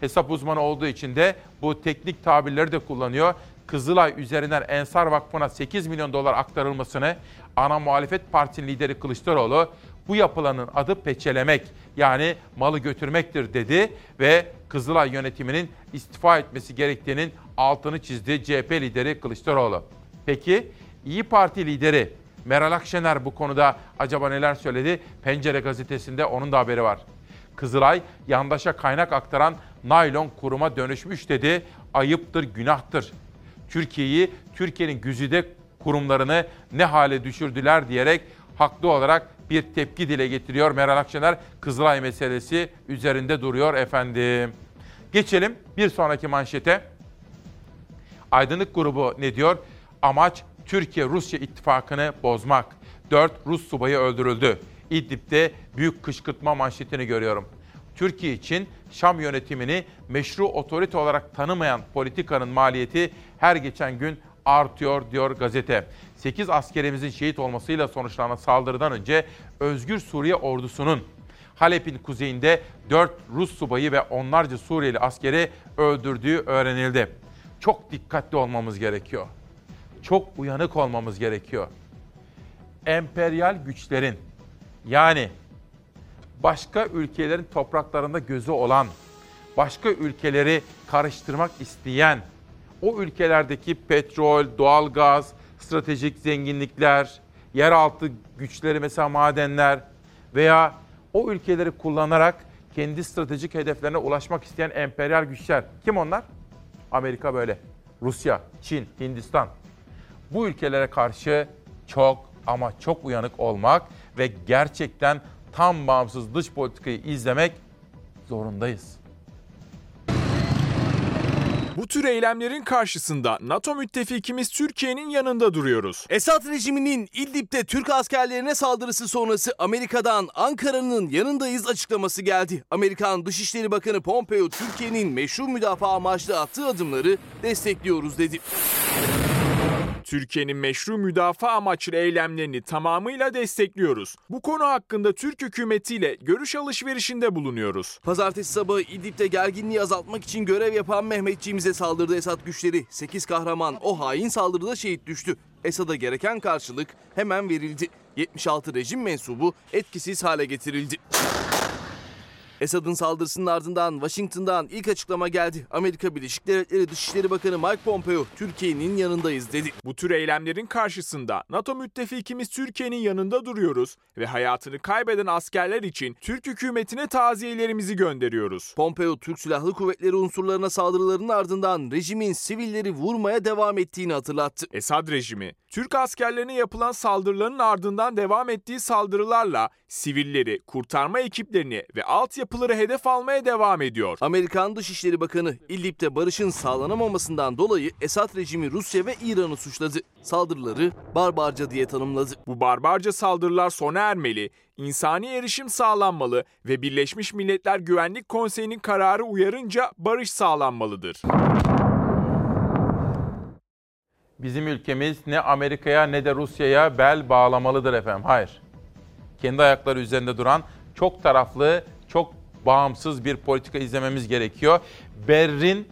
Hesap uzmanı olduğu için de bu teknik tabirleri de kullanıyor. Kızılay üzerinden Ensar Vakfı'na 8 milyon dolar aktarılmasını ana muhalefet partinin lideri Kılıçdaroğlu bu yapılanın adı peçelemek yani malı götürmektir dedi ve Kızılay yönetiminin istifa etmesi gerektiğinin altını çizdi CHP lideri Kılıçdaroğlu. Peki İyi Parti lideri Meral Akşener bu konuda acaba neler söyledi? Pencere gazetesinde onun da haberi var. Kızılay yandaşa kaynak aktaran naylon kuruma dönüşmüş dedi. Ayıptır, günahtır. Türkiye'yi, Türkiye'nin güzide kurumlarını ne hale düşürdüler diyerek haklı olarak bir tepki dile getiriyor. Meral Akşener Kızılay meselesi üzerinde duruyor efendim. Geçelim bir sonraki manşete. Aydınlık grubu ne diyor? Amaç Türkiye-Rusya ittifakını bozmak. 4 Rus subayı öldürüldü. İdlib'de büyük kışkırtma manşetini görüyorum. Türkiye için Şam yönetimini meşru otorite olarak tanımayan politikanın maliyeti her geçen gün artıyor diyor gazete. 8 askerimizin şehit olmasıyla sonuçlanan saldırıdan önce Özgür Suriye ordusunun Halep'in kuzeyinde 4 Rus subayı ve onlarca Suriyeli askeri öldürdüğü öğrenildi. Çok dikkatli olmamız gerekiyor. Çok uyanık olmamız gerekiyor. Emperyal güçlerin yani başka ülkelerin topraklarında gözü olan, başka ülkeleri karıştırmak isteyen, o ülkelerdeki petrol, doğalgaz, stratejik zenginlikler, yeraltı güçleri mesela madenler veya o ülkeleri kullanarak kendi stratejik hedeflerine ulaşmak isteyen emperyal güçler. Kim onlar? Amerika böyle. Rusya, Çin, Hindistan. Bu ülkelere karşı çok ama çok uyanık olmak ve gerçekten tam bağımsız dış politikayı izlemek zorundayız. Bu tür eylemlerin karşısında NATO müttefikimiz Türkiye'nin yanında duruyoruz. Esad rejiminin İdlib'de Türk askerlerine saldırısı sonrası Amerika'dan Ankara'nın yanındayız açıklaması geldi. Amerikan Dışişleri Bakanı Pompeo Türkiye'nin meşru müdafaa amaçlı attığı adımları destekliyoruz dedi. Türkiye'nin meşru müdafaa amaçlı eylemlerini tamamıyla destekliyoruz. Bu konu hakkında Türk hükümetiyle görüş alışverişinde bulunuyoruz. Pazartesi sabahı İdlib'de gerginliği azaltmak için görev yapan Mehmetçiğimize saldırdı Esad güçleri. 8 kahraman o hain saldırıda şehit düştü. Esad'a gereken karşılık hemen verildi. 76 rejim mensubu etkisiz hale getirildi. Esad'ın saldırısının ardından Washington'dan ilk açıklama geldi. Amerika Birleşik Devletleri Dışişleri Bakanı Mike Pompeo, Türkiye'nin yanındayız dedi. Bu tür eylemlerin karşısında NATO müttefikimiz Türkiye'nin yanında duruyoruz ve hayatını kaybeden askerler için Türk hükümetine taziyelerimizi gönderiyoruz. Pompeo, Türk Silahlı Kuvvetleri unsurlarına saldırılarının ardından rejimin sivilleri vurmaya devam ettiğini hatırlattı. Esad rejimi, Türk askerlerine yapılan saldırıların ardından devam ettiği saldırılarla sivilleri, kurtarma ekiplerini ve altyapıları hedef almaya devam ediyor. Amerikan Dışişleri Bakanı İdlib'de barışın sağlanamamasından dolayı Esad rejimi Rusya ve İran'ı suçladı. Saldırıları barbarca diye tanımladı. Bu barbarca saldırılar sona ermeli, insani erişim sağlanmalı ve Birleşmiş Milletler Güvenlik Konseyi'nin kararı uyarınca barış sağlanmalıdır. Bizim ülkemiz ne Amerika'ya ne de Rusya'ya bel bağlamalıdır efendim. Hayır. Kendi ayakları üzerinde duran çok taraflı, bağımsız bir politika izlememiz gerekiyor. Berrin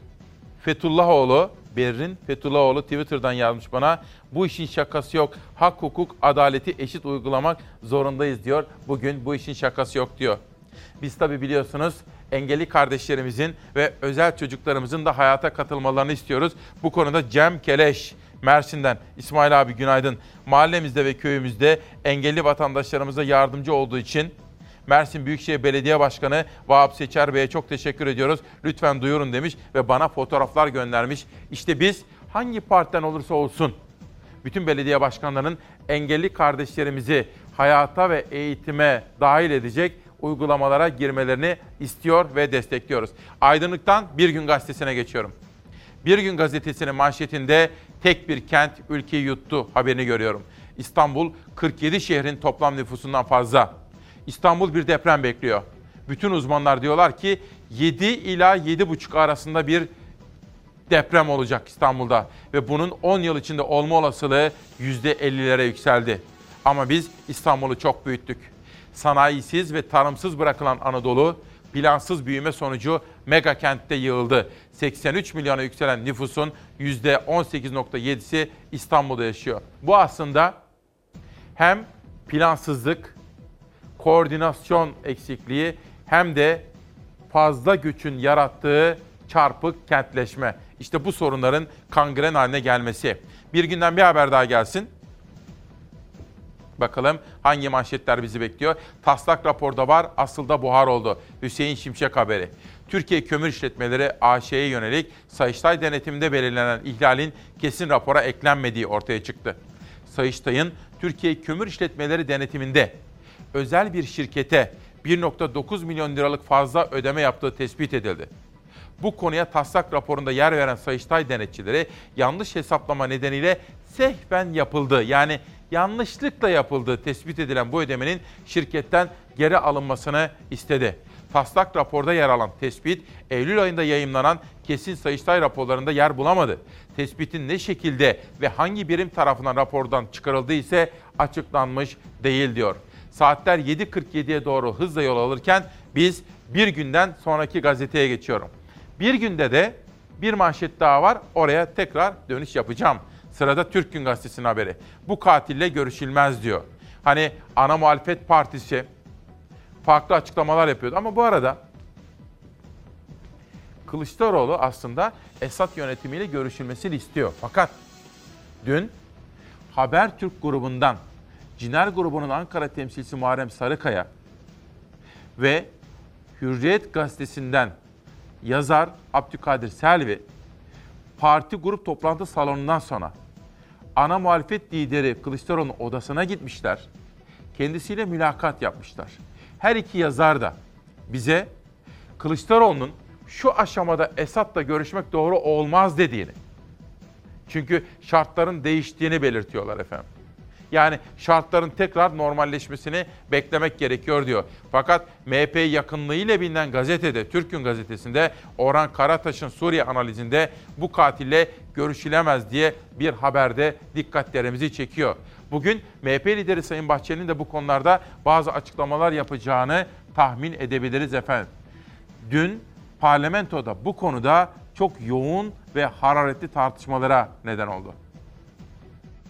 Fethullahoğlu, Berrin Fethullahoğlu Twitter'dan yazmış bana. Bu işin şakası yok. Hak, hukuk, adaleti eşit uygulamak zorundayız diyor. Bugün bu işin şakası yok diyor. Biz tabi biliyorsunuz engelli kardeşlerimizin ve özel çocuklarımızın da hayata katılmalarını istiyoruz. Bu konuda Cem Keleş Mersin'den İsmail abi günaydın. Mahallemizde ve köyümüzde engelli vatandaşlarımıza yardımcı olduğu için Mersin Büyükşehir Belediye Başkanı Vahap Seçer Bey'e çok teşekkür ediyoruz. Lütfen duyurun demiş ve bana fotoğraflar göndermiş. İşte biz hangi partiden olursa olsun bütün belediye başkanlarının engelli kardeşlerimizi hayata ve eğitime dahil edecek uygulamalara girmelerini istiyor ve destekliyoruz. Aydınlıktan Bir Gün Gazetesi'ne geçiyorum. Bir Gün Gazetesi'nin manşetinde tek bir kent ülkeyi yuttu haberini görüyorum. İstanbul 47 şehrin toplam nüfusundan fazla. İstanbul bir deprem bekliyor. Bütün uzmanlar diyorlar ki 7 ila 7,5 arasında bir deprem olacak İstanbul'da ve bunun 10 yıl içinde olma olasılığı %50'lere yükseldi. Ama biz İstanbul'u çok büyüttük. Sanayisiz ve tarımsız bırakılan Anadolu plansız büyüme sonucu mega kentte yığıldı. 83 milyona yükselen nüfusun %18.7'si İstanbul'da yaşıyor. Bu aslında hem plansızlık, koordinasyon eksikliği hem de fazla güçün yarattığı çarpık kentleşme. İşte bu sorunların kangren haline gelmesi. Bir günden bir haber daha gelsin. Bakalım hangi manşetler bizi bekliyor. Taslak raporda var, asıl da buhar oldu. Hüseyin Şimşek haberi. Türkiye Kömür İşletmeleri AŞ'ye yönelik Sayıştay denetiminde belirlenen ihlalin kesin rapora eklenmediği ortaya çıktı. Sayıştay'ın Türkiye Kömür İşletmeleri denetiminde özel bir şirkete 1.9 milyon liralık fazla ödeme yaptığı tespit edildi. Bu konuya taslak raporunda yer veren Sayıştay denetçileri yanlış hesaplama nedeniyle sehven yapıldı. Yani yanlışlıkla yapıldığı tespit edilen bu ödemenin şirketten geri alınmasını istedi. Taslak raporda yer alan tespit, Eylül ayında yayımlanan kesin Sayıştay raporlarında yer bulamadı. Tespitin ne şekilde ve hangi birim tarafından rapordan çıkarıldığı ise açıklanmış değil diyor. Saatler 7.47'ye doğru hızla yol alırken biz bir günden sonraki gazeteye geçiyorum. Bir günde de bir manşet daha var. Oraya tekrar dönüş yapacağım. Sırada Türk Gün Gazetesi'nin haberi. Bu katille görüşülmez diyor. Hani ana muhalefet partisi farklı açıklamalar yapıyordu. Ama bu arada Kılıçdaroğlu aslında Esad yönetimiyle görüşülmesini istiyor. Fakat dün Habertürk grubundan Ciner grubunun Ankara temsilcisi Muharrem Sarıkaya ve Hürriyet gazetesinden yazar Abdülkadir Selvi parti grup toplantı salonundan sonra ana muhalefet lideri Kılıçdaroğlu'nun odasına gitmişler. Kendisiyle mülakat yapmışlar. Her iki yazar da bize Kılıçdaroğlu'nun şu aşamada Esad'la görüşmek doğru olmaz dediğini. Çünkü şartların değiştiğini belirtiyorlar efendim. Yani şartların tekrar normalleşmesini beklemek gerekiyor diyor. Fakat MHP yakınlığıyla bilinen gazetede, Türk'ün gazetesinde Orhan Karataş'ın Suriye analizinde bu katille görüşülemez diye bir haberde dikkatlerimizi çekiyor. Bugün MHP lideri Sayın Bahçeli'nin de bu konularda bazı açıklamalar yapacağını tahmin edebiliriz efendim. Dün parlamentoda bu konuda çok yoğun ve hararetli tartışmalara neden oldu.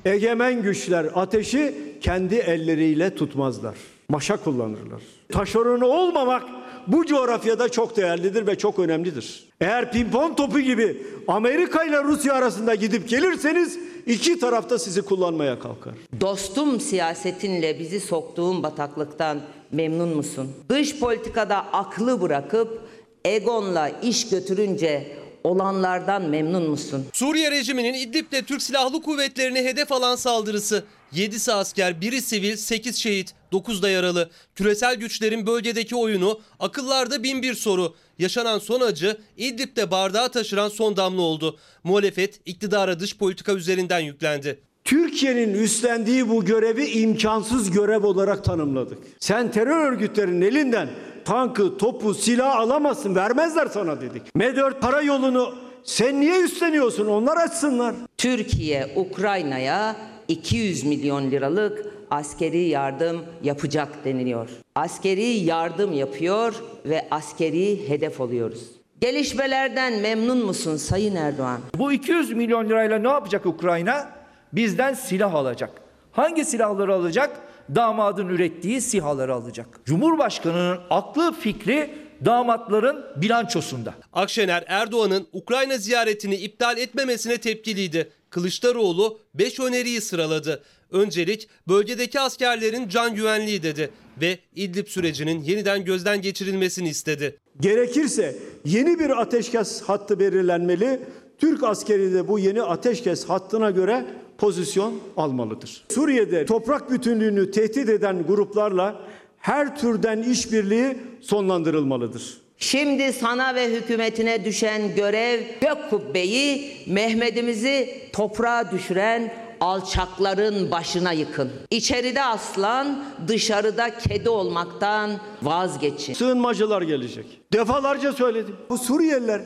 Egemen güçler ateşi kendi elleriyle tutmazlar. Maşa kullanırlar. Taşeronu olmamak bu coğrafyada çok değerlidir ve çok önemlidir. Eğer pimpon topu gibi Amerika ile Rusya arasında gidip gelirseniz iki tarafta sizi kullanmaya kalkar. Dostum siyasetinle bizi soktuğun bataklıktan memnun musun? Dış politikada aklı bırakıp egonla iş götürünce olanlardan memnun musun? Suriye rejiminin İdlib'de Türk Silahlı Kuvvetleri'ni hedef alan saldırısı. 7'si asker, 1'i sivil, 8 şehit, 9 da yaralı. Küresel güçlerin bölgedeki oyunu, akıllarda bin bir soru. Yaşanan son acı İdlib'de bardağı taşıran son damla oldu. Muhalefet iktidara dış politika üzerinden yüklendi. Türkiye'nin üstlendiği bu görevi imkansız görev olarak tanımladık. Sen terör örgütlerinin elinden tankı, topu, silah alamazsın, vermezler sana dedik. M4 para yolunu sen niye üstleniyorsun? Onlar açsınlar. Türkiye Ukrayna'ya 200 milyon liralık askeri yardım yapacak deniliyor. Askeri yardım yapıyor ve askeri hedef oluyoruz. Gelişmelerden memnun musun Sayın Erdoğan? Bu 200 milyon lirayla ne yapacak Ukrayna? Bizden silah alacak. Hangi silahları alacak? Damadın ürettiği SİHA'ları alacak. Cumhurbaşkanının aklı fikri damatların bilançosunda. Akşener Erdoğan'ın Ukrayna ziyaretini iptal etmemesine tepkiliydi. Kılıçdaroğlu 5 öneriyi sıraladı. Öncelik bölgedeki askerlerin can güvenliği dedi ve İdlib sürecinin yeniden gözden geçirilmesini istedi. Gerekirse yeni bir ateşkes hattı belirlenmeli. Türk askeri de bu yeni ateşkes hattına göre pozisyon almalıdır. Suriye'de toprak bütünlüğünü tehdit eden gruplarla her türden işbirliği sonlandırılmalıdır. Şimdi sana ve hükümetine düşen görev gök kubbeyi Mehmet'imizi toprağa düşüren alçakların başına yıkın. İçeride aslan, dışarıda kedi olmaktan vazgeçin. Sığınmacılar gelecek. Defalarca söyledim. Bu Suriyeliler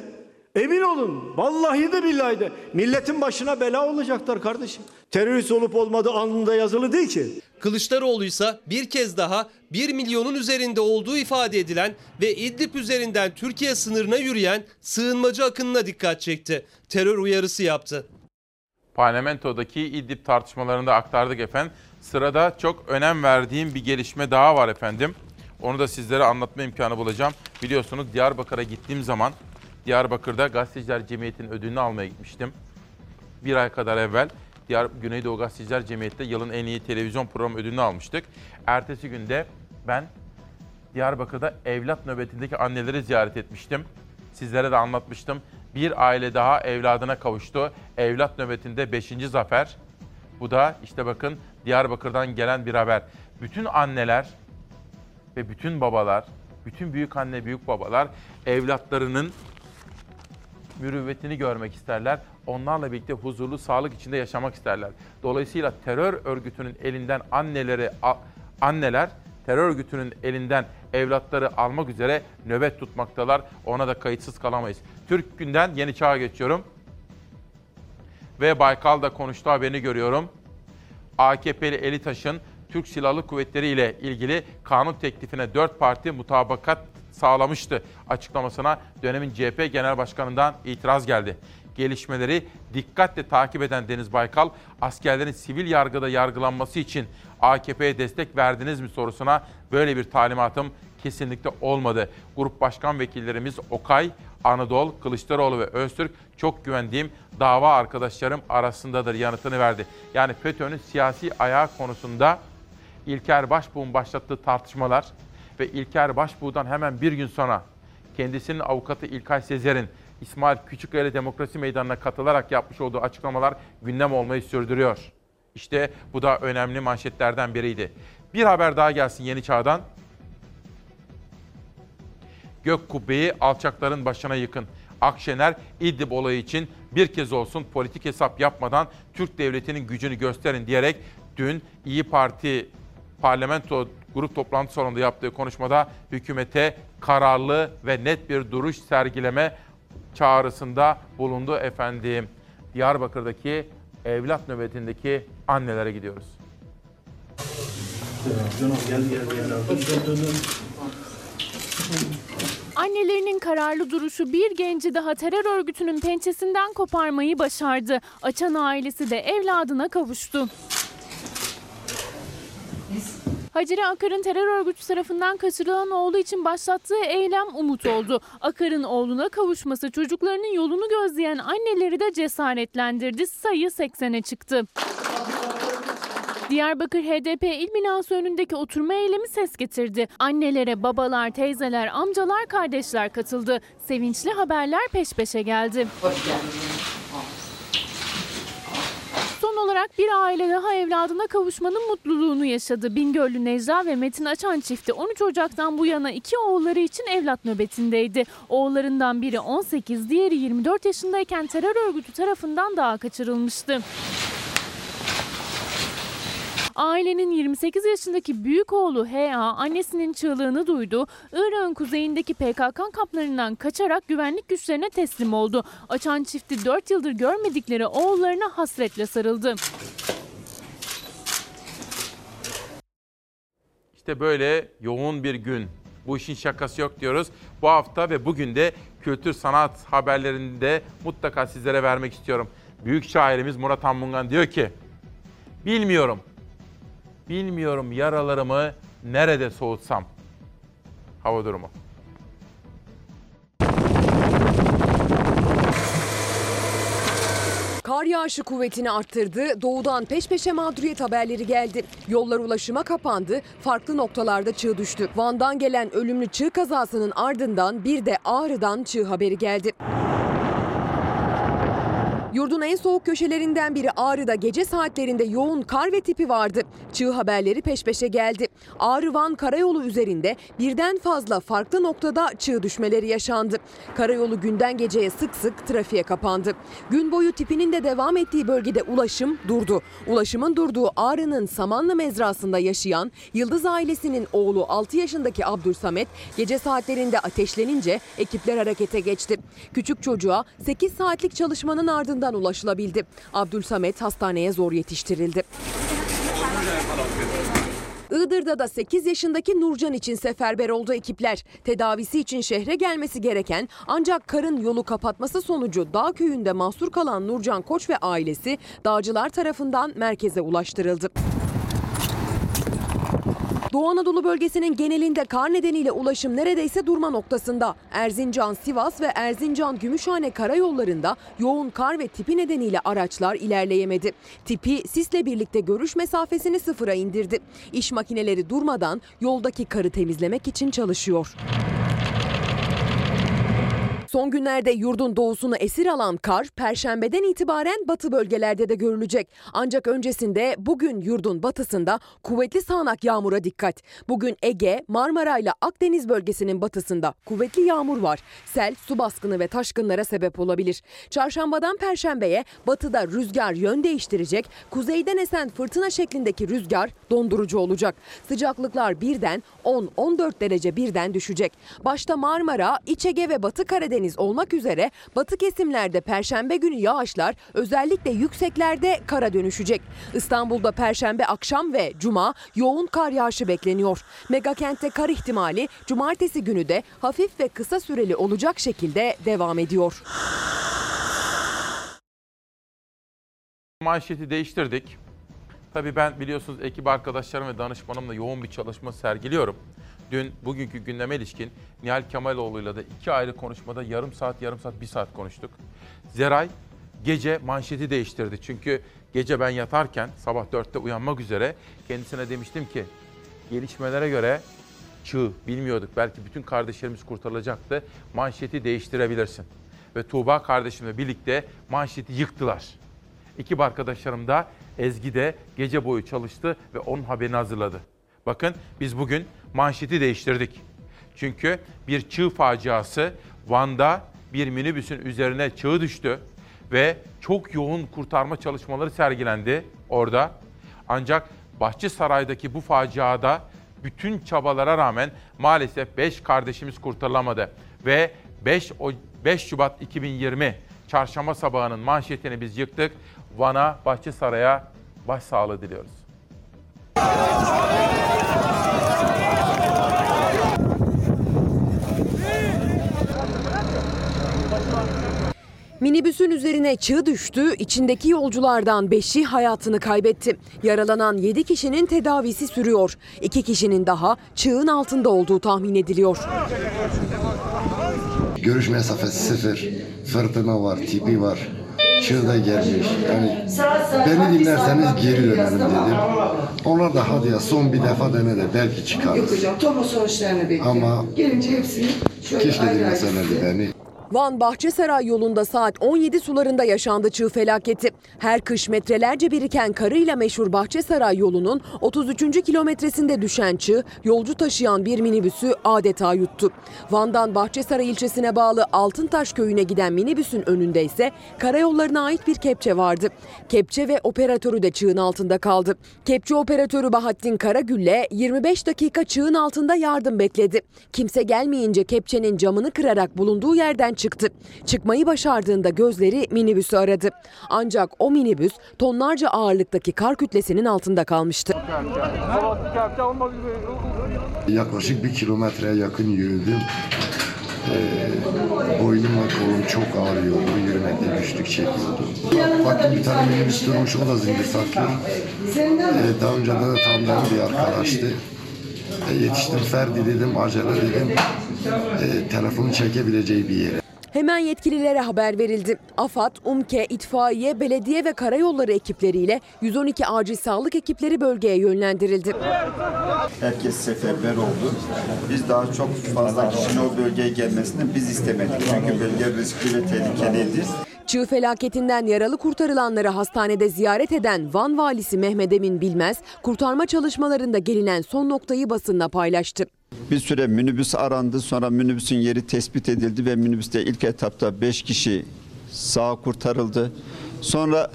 emin olun vallahi de billahi de milletin başına bela olacaklar kardeşim. Terörist olup olmadığı alnında yazılı değil ki. Kılıçdaroğlu ise bir kez daha 1 milyonun üzerinde olduğu ifade edilen ve İdlib üzerinden Türkiye sınırına yürüyen sığınmacı akınına dikkat çekti. Terör uyarısı yaptı. Parlamentodaki İdlib tartışmalarında aktardık efendim. Sırada çok önem verdiğim bir gelişme daha var efendim. Onu da sizlere anlatma imkanı bulacağım. Biliyorsunuz Diyarbakır'a gittiğim zaman Diyarbakır'da Gazeteciler Cemiyeti'nin ödülünü almaya gitmiştim. Bir ay kadar evvel Diyar Güneydoğu Gazeteciler Cemiyeti'nde yılın en iyi televizyon programı ödülünü almıştık. Ertesi günde ben Diyarbakır'da evlat nöbetindeki anneleri ziyaret etmiştim. Sizlere de anlatmıştım. Bir aile daha evladına kavuştu. Evlat nöbetinde 5. zafer. Bu da işte bakın Diyarbakır'dan gelen bir haber. Bütün anneler ve bütün babalar, bütün büyük anne büyük babalar evlatlarının mürüvvetini görmek isterler. Onlarla birlikte huzurlu, sağlık içinde yaşamak isterler. Dolayısıyla terör örgütünün elinden anneleri anneler terör örgütünün elinden evlatları almak üzere nöbet tutmaktalar. Ona da kayıtsız kalamayız. Türk günden yeni çağa geçiyorum. Ve Baykal'da konuştu haberini görüyorum. AKP'li Elitaş'ın Türk Silahlı Kuvvetleri ile ilgili kanun teklifine dört parti mutabakat sağlamıştı. Açıklamasına dönemin CHP Genel Başkanı'ndan itiraz geldi. Gelişmeleri dikkatle takip eden Deniz Baykal, askerlerin sivil yargıda yargılanması için AKP'ye destek verdiniz mi sorusuna böyle bir talimatım kesinlikle olmadı. Grup başkan vekillerimiz Okay, Anadolu, Kılıçdaroğlu ve Öztürk çok güvendiğim dava arkadaşlarım arasındadır yanıtını verdi. Yani FETÖ'nün siyasi ayağı konusunda İlker Başbuğ'un başlattığı tartışmalar ve İlker Başbuğ'dan hemen bir gün sonra kendisinin avukatı İlkay Sezer'in İsmail Küçükkaya Demokrasi Meydanı'na katılarak yapmış olduğu açıklamalar gündem olmayı sürdürüyor. İşte bu da önemli manşetlerden biriydi. Bir haber daha gelsin Yeni Çağ'dan. Gök kubbeyi alçakların başına yıkın. Akşener İdlib olayı için bir kez olsun politik hesap yapmadan Türk devletinin gücünü gösterin diyerek dün İyi Parti parlamento grup toplantı salonunda yaptığı konuşmada hükümete kararlı ve net bir duruş sergileme çağrısında bulundu efendim. Diyarbakır'daki evlat nöbetindeki annelere gidiyoruz. Annelerinin kararlı duruşu bir genci daha terör örgütünün pençesinden koparmayı başardı. Açan ailesi de evladına kavuştu. Hacire Akar'ın terör örgütü tarafından kaçırılan oğlu için başlattığı eylem umut oldu. Akar'ın oğluna kavuşması çocuklarının yolunu gözleyen anneleri de cesaretlendirdi. Sayı 80'e çıktı. Diyarbakır HDP il binası önündeki oturma eylemi ses getirdi. Annelere, babalar, teyzeler, amcalar, kardeşler katıldı. Sevinçli haberler peş peşe geldi. Hoş geldiniz. Olarak bir aile daha evladına kavuşmanın mutluluğunu yaşadı. Bingöllü Necla ve Metin Açan çifti 13 Ocak'tan bu yana iki oğulları için evlat nöbetindeydi. Oğullarından biri 18, diğeri 24 yaşındayken terör örgütü tarafından daha kaçırılmıştı. Ailenin 28 yaşındaki büyük oğlu H.A. annesinin çığlığını duydu. Irak'ın kuzeyindeki PKK kamplarından kaçarak güvenlik güçlerine teslim oldu. Açan çifti 4 yıldır görmedikleri oğullarına hasretle sarıldı. İşte böyle yoğun bir gün. Bu işin şakası yok diyoruz. Bu hafta ve bugün de kültür sanat haberlerinde mutlaka sizlere vermek istiyorum. Büyük şairimiz Murat Anmungan diyor ki, bilmiyorum Bilmiyorum yaralarımı nerede soğutsam. Hava durumu. Kar yağışı kuvvetini arttırdı, doğudan peş peşe mağduriyet haberleri geldi. Yollar ulaşıma kapandı, farklı noktalarda çığ düştü. Van'dan gelen ölümlü çığ kazasının ardından bir de Ağrı'dan çığ haberi geldi. Yurdun en soğuk köşelerinden biri Ağrı'da gece saatlerinde yoğun kar ve tipi vardı. Çığ haberleri peş peşe geldi. Ağrı-Van karayolu üzerinde birden fazla farklı noktada çığ düşmeleri yaşandı. Karayolu günden geceye sık sık trafiğe kapandı. Gün boyu tipinin de devam ettiği bölgede ulaşım durdu. Ulaşımın durduğu Ağrı'nın Samanlı mezrasında yaşayan Yıldız ailesinin oğlu 6 yaşındaki Abdülsamet gece saatlerinde ateşlenince ekipler harekete geçti. Küçük çocuğa 8 saatlik çalışmanın ardından ulaşılabildi. Abdülsamet hastaneye zor yetiştirildi. Iğdır'da da 8 yaşındaki Nurcan için seferber oldu ekipler. Tedavisi için şehre gelmesi gereken ancak karın yolu kapatması sonucu dağ köyünde mahsur kalan Nurcan Koç ve ailesi dağcılar tarafından merkeze ulaştırıldı. Doğu Anadolu bölgesinin genelinde kar nedeniyle ulaşım neredeyse durma noktasında. Erzincan, Sivas ve Erzincan Gümüşhane karayollarında yoğun kar ve tipi nedeniyle araçlar ilerleyemedi. Tipi sisle birlikte görüş mesafesini sıfıra indirdi. İş makineleri durmadan yoldaki karı temizlemek için çalışıyor. Son günlerde yurdun doğusunu esir alan kar perşembeden itibaren batı bölgelerde de görülecek. Ancak öncesinde bugün yurdun batısında kuvvetli sağanak yağmura dikkat. Bugün Ege, Marmara ile Akdeniz bölgesinin batısında kuvvetli yağmur var. Sel, su baskını ve taşkınlara sebep olabilir. Çarşambadan perşembeye batıda rüzgar yön değiştirecek. Kuzeyden esen fırtına şeklindeki rüzgar dondurucu olacak. Sıcaklıklar birden 10-14 derece birden düşecek. Başta Marmara, İç Ege ve Batı Karadeniz olmak üzere batı kesimlerde perşembe günü yağışlar özellikle yükseklerde kara dönüşecek. İstanbul'da perşembe akşam ve cuma yoğun kar yağışı bekleniyor. Megakentte kar ihtimali cumartesi günü de hafif ve kısa süreli olacak şekilde devam ediyor. Manşeti değiştirdik. Tabii ben biliyorsunuz ekip arkadaşlarım ve danışmanımla yoğun bir çalışma sergiliyorum. Dün bugünkü gündeme ilişkin Nihal Kemaloğlu'yla da iki ayrı konuşmada yarım saat, yarım saat, bir saat konuştuk. Zeray gece manşeti değiştirdi. Çünkü gece ben yatarken sabah dörtte uyanmak üzere kendisine demiştim ki gelişmelere göre çığ bilmiyorduk. Belki bütün kardeşlerimiz kurtarılacaktı. Manşeti değiştirebilirsin. Ve Tuğba kardeşimle birlikte manşeti yıktılar. Ekip arkadaşlarım da Ezgi de gece boyu çalıştı ve onun haberini hazırladı. Bakın biz bugün manşeti değiştirdik. Çünkü bir çığ faciası Van'da bir minibüsün üzerine çığ düştü ve çok yoğun kurtarma çalışmaları sergilendi orada. Ancak Bahçesaray'daki bu faciada bütün çabalara rağmen maalesef 5 kardeşimiz kurtarılamadı ve 5 o 5 Şubat 2020 çarşamba sabahının manşetini biz yıktık. Van'a, Bahçesaray'a başsağlığı diliyoruz. Minibüsün üzerine çığ düştü, içindeki yolculardan 5'i hayatını kaybetti. Yaralanan 7 kişinin tedavisi sürüyor. 2 kişinin daha çığın altında olduğu tahmin ediliyor. Görüş mesafesi sıfır. Fırtına var, tipi var. Çığ da gelmiş. Yani beni dinlerseniz geri dönelim dedim. Onlar da hadi ya son bir defa dene de belki çıkarız. Yok hocam tomo sonuçlarını bekliyorum. Ama Gelince hepsini şöyle keşke ayrı ayrı dinleselerdi beni. Van Bahçesaray yolunda saat 17 sularında yaşandı çığ felaketi. Her kış metrelerce biriken karıyla meşhur Bahçesaray yolunun 33. kilometresinde düşen çığ yolcu taşıyan bir minibüsü adeta yuttu. Van'dan Bahçesaray ilçesine bağlı Altıntaş köyüne giden minibüsün önünde ise karayollarına ait bir kepçe vardı. Kepçe ve operatörü de çığın altında kaldı. Kepçe operatörü Bahattin Karagül'le 25 dakika çığın altında yardım bekledi. Kimse gelmeyince kepçenin camını kırarak bulunduğu yerden çıktı. Çıkmayı başardığında gözleri minibüsü aradı. Ancak o minibüs tonlarca ağırlıktaki kar kütlesinin altında kalmıştı. Yaklaşık bir kilometreye yakın yürüdüm. Ee, boynum ve kolum çok ağrıyordu. Yürümekte güçlük çekiyordum. Baktım bir tane minibüs durmuş, o da zincir saklı. Ee, daha önce de tanıdığım bir arkadaştı. Ee, yetiştim Ferdi dedim, acele dedim. Ee, telefonu çekebileceği bir yere. Hemen yetkililere haber verildi. AFAD, UMKE, itfaiye, belediye ve karayolları ekipleriyle 112 acil sağlık ekipleri bölgeye yönlendirildi. Herkes seferber oldu. Biz daha çok fazla kişinin o bölgeye gelmesini biz istemedik. Çünkü bölge riskli ve tehlikeliydi. Çığ felaketinden yaralı kurtarılanları hastanede ziyaret eden Van valisi Mehmet Emin Bilmez, kurtarma çalışmalarında gelinen son noktayı basınla paylaştı. Bir süre minibüs arandı. Sonra minibüsün yeri tespit edildi ve minibüste ilk etapta 5 kişi sağ kurtarıldı. Sonra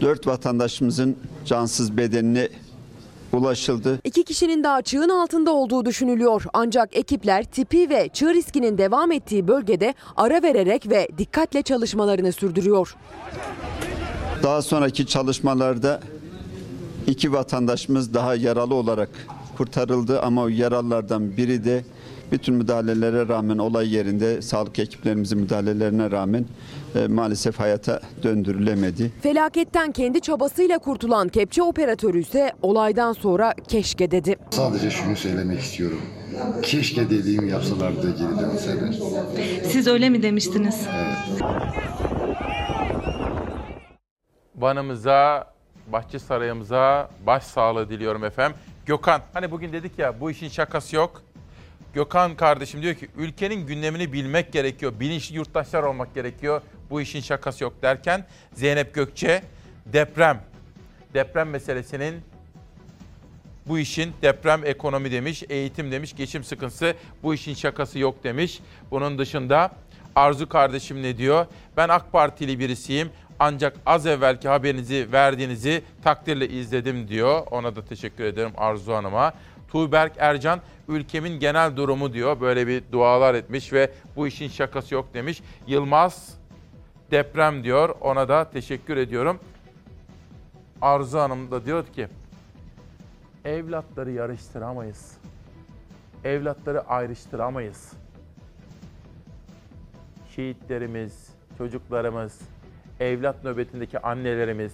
4 vatandaşımızın cansız bedenine ulaşıldı. İki kişinin daha çığın altında olduğu düşünülüyor. Ancak ekipler tipi ve çığ riskinin devam ettiği bölgede ara vererek ve dikkatle çalışmalarını sürdürüyor. Daha sonraki çalışmalarda iki vatandaşımız daha yaralı olarak kurtarıldı ama yaralılardan biri de bütün müdahalelere rağmen olay yerinde sağlık ekiplerimizin müdahalelerine rağmen e, maalesef hayata döndürülemedi. Felaketten kendi çabasıyla kurtulan kepçe operatörü ise olaydan sonra keşke dedi. Sadece şunu söylemek istiyorum. Keşke dediğimi yapsalardı geri dönseler. Siz öyle mi demiştiniz? Van'ımıza, Bahçesaray'ımıza başsağlığı diliyorum efendim. Gökhan, hani bugün dedik ya bu işin şakası yok. Gökhan kardeşim diyor ki ülkenin gündemini bilmek gerekiyor. Bilinçli yurttaşlar olmak gerekiyor. Bu işin şakası yok derken Zeynep Gökçe deprem. Deprem meselesinin bu işin deprem ekonomi demiş, eğitim demiş, geçim sıkıntısı bu işin şakası yok demiş. Bunun dışında Arzu kardeşim ne diyor? Ben AK Partili birisiyim ancak az evvelki haberinizi verdiğinizi takdirle izledim diyor. Ona da teşekkür ederim Arzu Hanım'a. Tuğberk Ercan ülkemin genel durumu diyor. Böyle bir dualar etmiş ve bu işin şakası yok demiş. Yılmaz deprem diyor. Ona da teşekkür ediyorum. Arzu Hanım da diyor ki evlatları yarıştıramayız. Evlatları ayrıştıramayız. Şehitlerimiz, çocuklarımız, evlat nöbetindeki annelerimiz,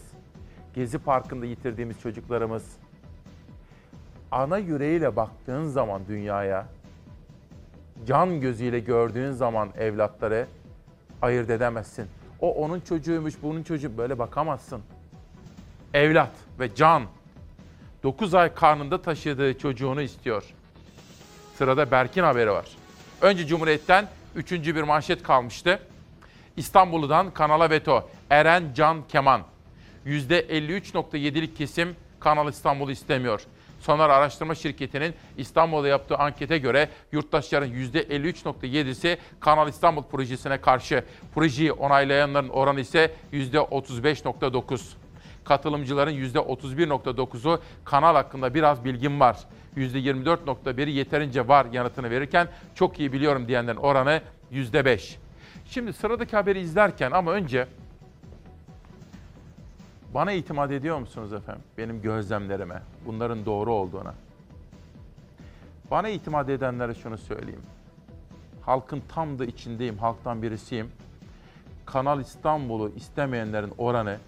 Gezi Parkı'nda yitirdiğimiz çocuklarımız, ana yüreğiyle baktığın zaman dünyaya, can gözüyle gördüğün zaman evlatları ayırt edemezsin. O onun çocuğuymuş, bunun çocuğu böyle bakamazsın. Evlat ve can 9 ay karnında taşıdığı çocuğunu istiyor. Sırada Berk'in haberi var. Önce Cumhuriyet'ten üçüncü bir manşet kalmıştı. İstanbul'dan Kanala Veto, Eren Can Keman. %53.7'lik kesim Kanal İstanbul'u istemiyor. Sonar Araştırma Şirketi'nin İstanbul'da yaptığı ankete göre yurttaşların %53.7'si Kanal İstanbul projesine karşı. Projeyi onaylayanların oranı ise %35.9. Katılımcıların %31.9'u kanal hakkında biraz bilgim var. %24.1'i yeterince var yanıtını verirken çok iyi biliyorum diyenlerin oranı %5. Şimdi sıradaki haberi izlerken ama önce bana itimat ediyor musunuz efendim? Benim gözlemlerime, bunların doğru olduğuna. Bana itimat edenlere şunu söyleyeyim. Halkın tam da içindeyim, halktan birisiyim. Kanal İstanbul'u istemeyenlerin oranı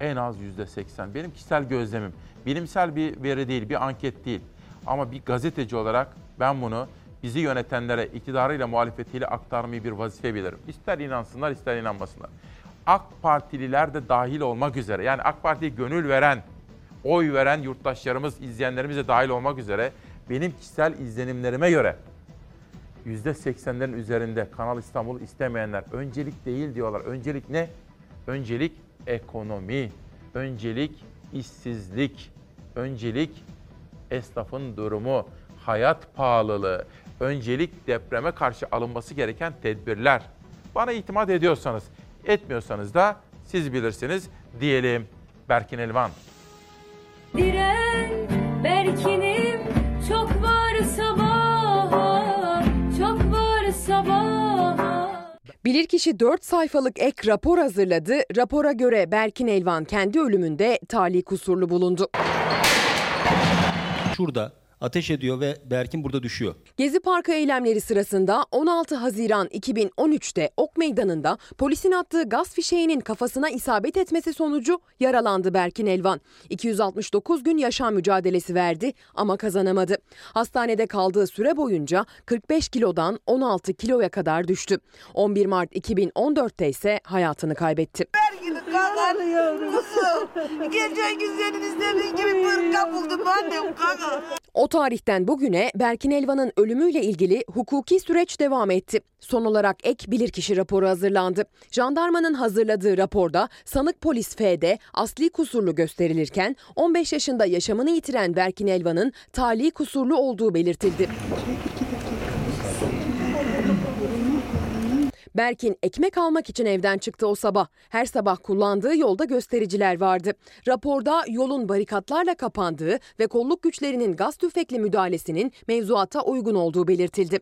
en az yüzde seksen. Benim kişisel gözlemim. Bilimsel bir veri değil, bir anket değil. Ama bir gazeteci olarak ben bunu bizi yönetenlere iktidarıyla muhalefetiyle aktarmayı bir vazife bilirim. İster inansınlar ister inanmasınlar. AK Partililer de dahil olmak üzere yani AK Parti'ye gönül veren, oy veren yurttaşlarımız, izleyenlerimiz de dahil olmak üzere benim kişisel izlenimlerime göre %80'lerin üzerinde Kanal İstanbul'u istemeyenler öncelik değil diyorlar. Öncelik ne? Öncelik ekonomi, öncelik işsizlik, öncelik esnafın durumu, hayat pahalılığı, öncelik depreme karşı alınması gereken tedbirler. Bana itimat ediyorsanız, etmiyorsanız da siz bilirsiniz diyelim. Berkin Elvan. Diren Berkin'im çok var sabaha, çok var sabaha. Bilirkişi 4 sayfalık ek rapor hazırladı. Rapora göre Berkin Elvan kendi ölümünde tali kusurlu bulundu. Şurada ateş ediyor ve Berkin burada düşüyor. Gezi Parkı eylemleri sırasında 16 Haziran 2013'te Ok Meydanı'nda polisin attığı gaz fişeğinin kafasına isabet etmesi sonucu yaralandı Berkin Elvan. 269 gün yaşam mücadelesi verdi ama kazanamadı. Hastanede kaldığı süre boyunca 45 kilodan 16 kiloya kadar düştü. 11 Mart 2014'te ise hayatını kaybetti. Kuzum. Geçen gün senin istediğin gibi pırka buldum annem kaka. O tarihten bugüne Berkin Elvan'ın ölümüyle ilgili hukuki süreç devam etti. Son olarak ek bilirkişi raporu hazırlandı. Jandarmanın hazırladığı raporda sanık polis F'de asli kusurlu gösterilirken 15 yaşında yaşamını yitiren Berkin Elvan'ın tali kusurlu olduğu belirtildi. Berkin ekmek almak için evden çıktı o sabah. Her sabah kullandığı yolda göstericiler vardı. Raporda yolun barikatlarla kapandığı ve kolluk güçlerinin gaz tüfekli müdahalesinin mevzuata uygun olduğu belirtildi.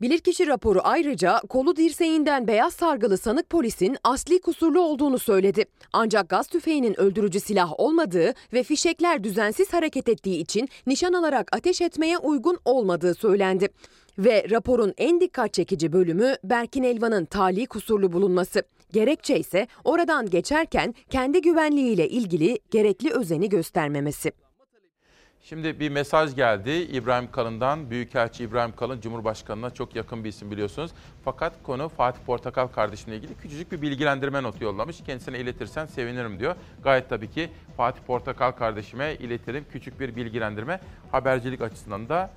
Bilirkişi raporu ayrıca kolu dirseğinden beyaz sargılı sanık polisin asli kusurlu olduğunu söyledi. Ancak gaz tüfeğinin öldürücü silah olmadığı ve fişekler düzensiz hareket ettiği için nişan alarak ateş etmeye uygun olmadığı söylendi. Ve raporun en dikkat çekici bölümü Berkin Elvan'ın tali kusurlu bulunması. Gerekçe ise oradan geçerken kendi güvenliğiyle ilgili gerekli özeni göstermemesi. Şimdi bir mesaj geldi İbrahim Kalın'dan. Büyükelçi İbrahim Kalın Cumhurbaşkanı'na çok yakın bir isim biliyorsunuz. Fakat konu Fatih Portakal kardeşimle ilgili küçücük bir bilgilendirme notu yollamış. Kendisine iletirsen sevinirim diyor. Gayet tabii ki Fatih Portakal kardeşime iletirim. Küçük bir bilgilendirme. Habercilik açısından da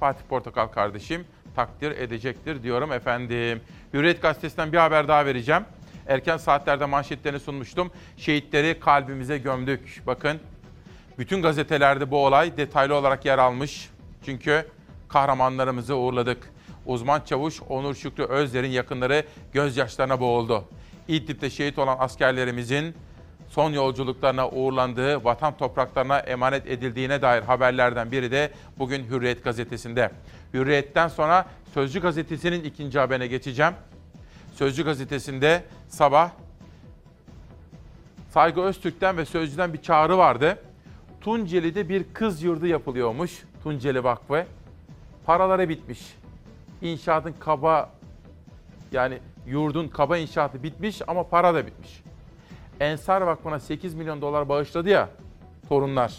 Fatih Portakal kardeşim takdir edecektir diyorum efendim. Hürriyet Gazetesi'nden bir haber daha vereceğim. Erken saatlerde manşetlerini sunmuştum. Şehitleri kalbimize gömdük. Bakın bütün gazetelerde bu olay detaylı olarak yer almış. Çünkü kahramanlarımızı uğurladık. Uzman çavuş Onur Şükrü Özler'in yakınları gözyaşlarına boğuldu. İdlib'de şehit olan askerlerimizin son yolculuklarına uğurlandığı, vatan topraklarına emanet edildiğine dair haberlerden biri de bugün Hürriyet gazetesinde. Hürriyet'ten sonra Sözcü gazetesinin ikinci haberine geçeceğim. Sözcü gazetesinde sabah Saygı Öztürk'ten ve Sözcü'den bir çağrı vardı. Tunceli'de bir kız yurdu yapılıyormuş. Tunceli Vakfı. Paraları bitmiş. İnşaatın kaba yani yurdun kaba inşaatı bitmiş ama para da bitmiş. Ensar Vakfı'na 8 milyon dolar bağışladı ya torunlar.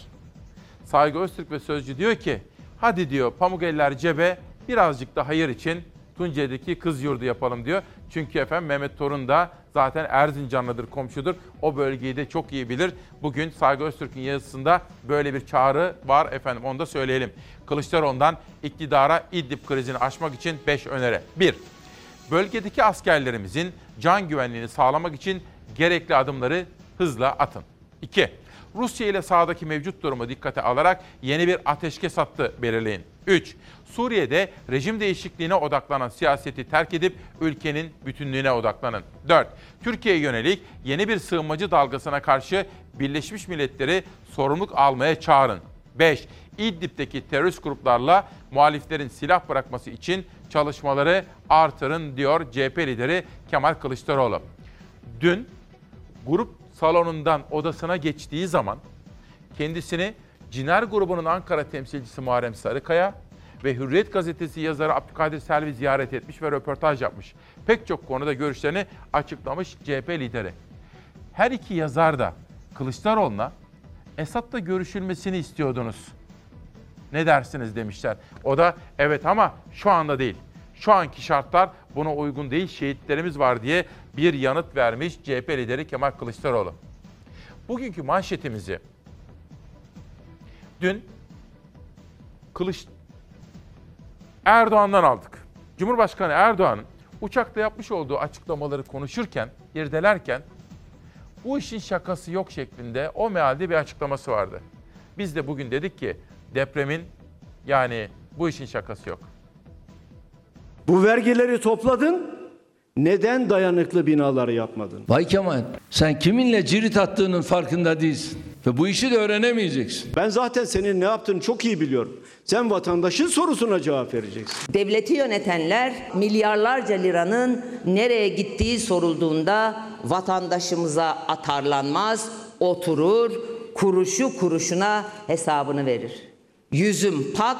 Saygı Öztürk ve Sözcü diyor ki hadi diyor pamuk eller cebe birazcık da hayır için Tunceli'deki kız yurdu yapalım diyor. Çünkü efendim Mehmet Torun da zaten Erzincanlıdır, komşudur. O bölgeyi de çok iyi bilir. Bugün Saygı Öztürk'ün yazısında böyle bir çağrı var efendim onu da söyleyelim. Kılıçdaroğlu'ndan iktidara İdlib krizini aşmak için 5 öneri. 1. Bölgedeki askerlerimizin can güvenliğini sağlamak için gerekli adımları hızla atın. 2. Rusya ile sahadaki mevcut durumu dikkate alarak yeni bir ateşkes hattı belirleyin. 3. Suriye'de rejim değişikliğine odaklanan siyaseti terk edip ülkenin bütünlüğüne odaklanın. 4. Türkiye'ye yönelik yeni bir sığınmacı dalgasına karşı Birleşmiş Milletleri sorumluluk almaya çağırın. 5. İdlib'deki terörist gruplarla muhaliflerin silah bırakması için çalışmaları artırın diyor CHP lideri Kemal Kılıçdaroğlu. Dün grup salonundan odasına geçtiği zaman kendisini Ciner grubunun Ankara temsilcisi Muharrem Sarıkaya ve Hürriyet gazetesi yazarı Abdülkadir Selvi ziyaret etmiş ve röportaj yapmış. Pek çok konuda görüşlerini açıklamış CHP lideri. Her iki yazar da Kılıçdaroğlu'na Esad'la görüşülmesini istiyordunuz. Ne dersiniz demişler. O da evet ama şu anda değil. Şu anki şartlar buna uygun değil, şehitlerimiz var diye bir yanıt vermiş CHP lideri Kemal Kılıçdaroğlu. Bugünkü manşetimizi dün Kılıç Erdoğan'dan aldık. Cumhurbaşkanı Erdoğan uçakta yapmış olduğu açıklamaları konuşurken, irdelerken bu işin şakası yok şeklinde o mealde bir açıklaması vardı. Biz de bugün dedik ki depremin yani bu işin şakası yok. Bu vergileri topladın. Neden dayanıklı binaları yapmadın? Vay Kemal sen kiminle cirit attığının farkında değilsin. Ve bu işi de öğrenemeyeceksin. Ben zaten senin ne yaptığını çok iyi biliyorum. Sen vatandaşın sorusuna cevap vereceksin. Devleti yönetenler milyarlarca liranın nereye gittiği sorulduğunda vatandaşımıza atarlanmaz, oturur, kuruşu kuruşuna hesabını verir. Yüzüm pak,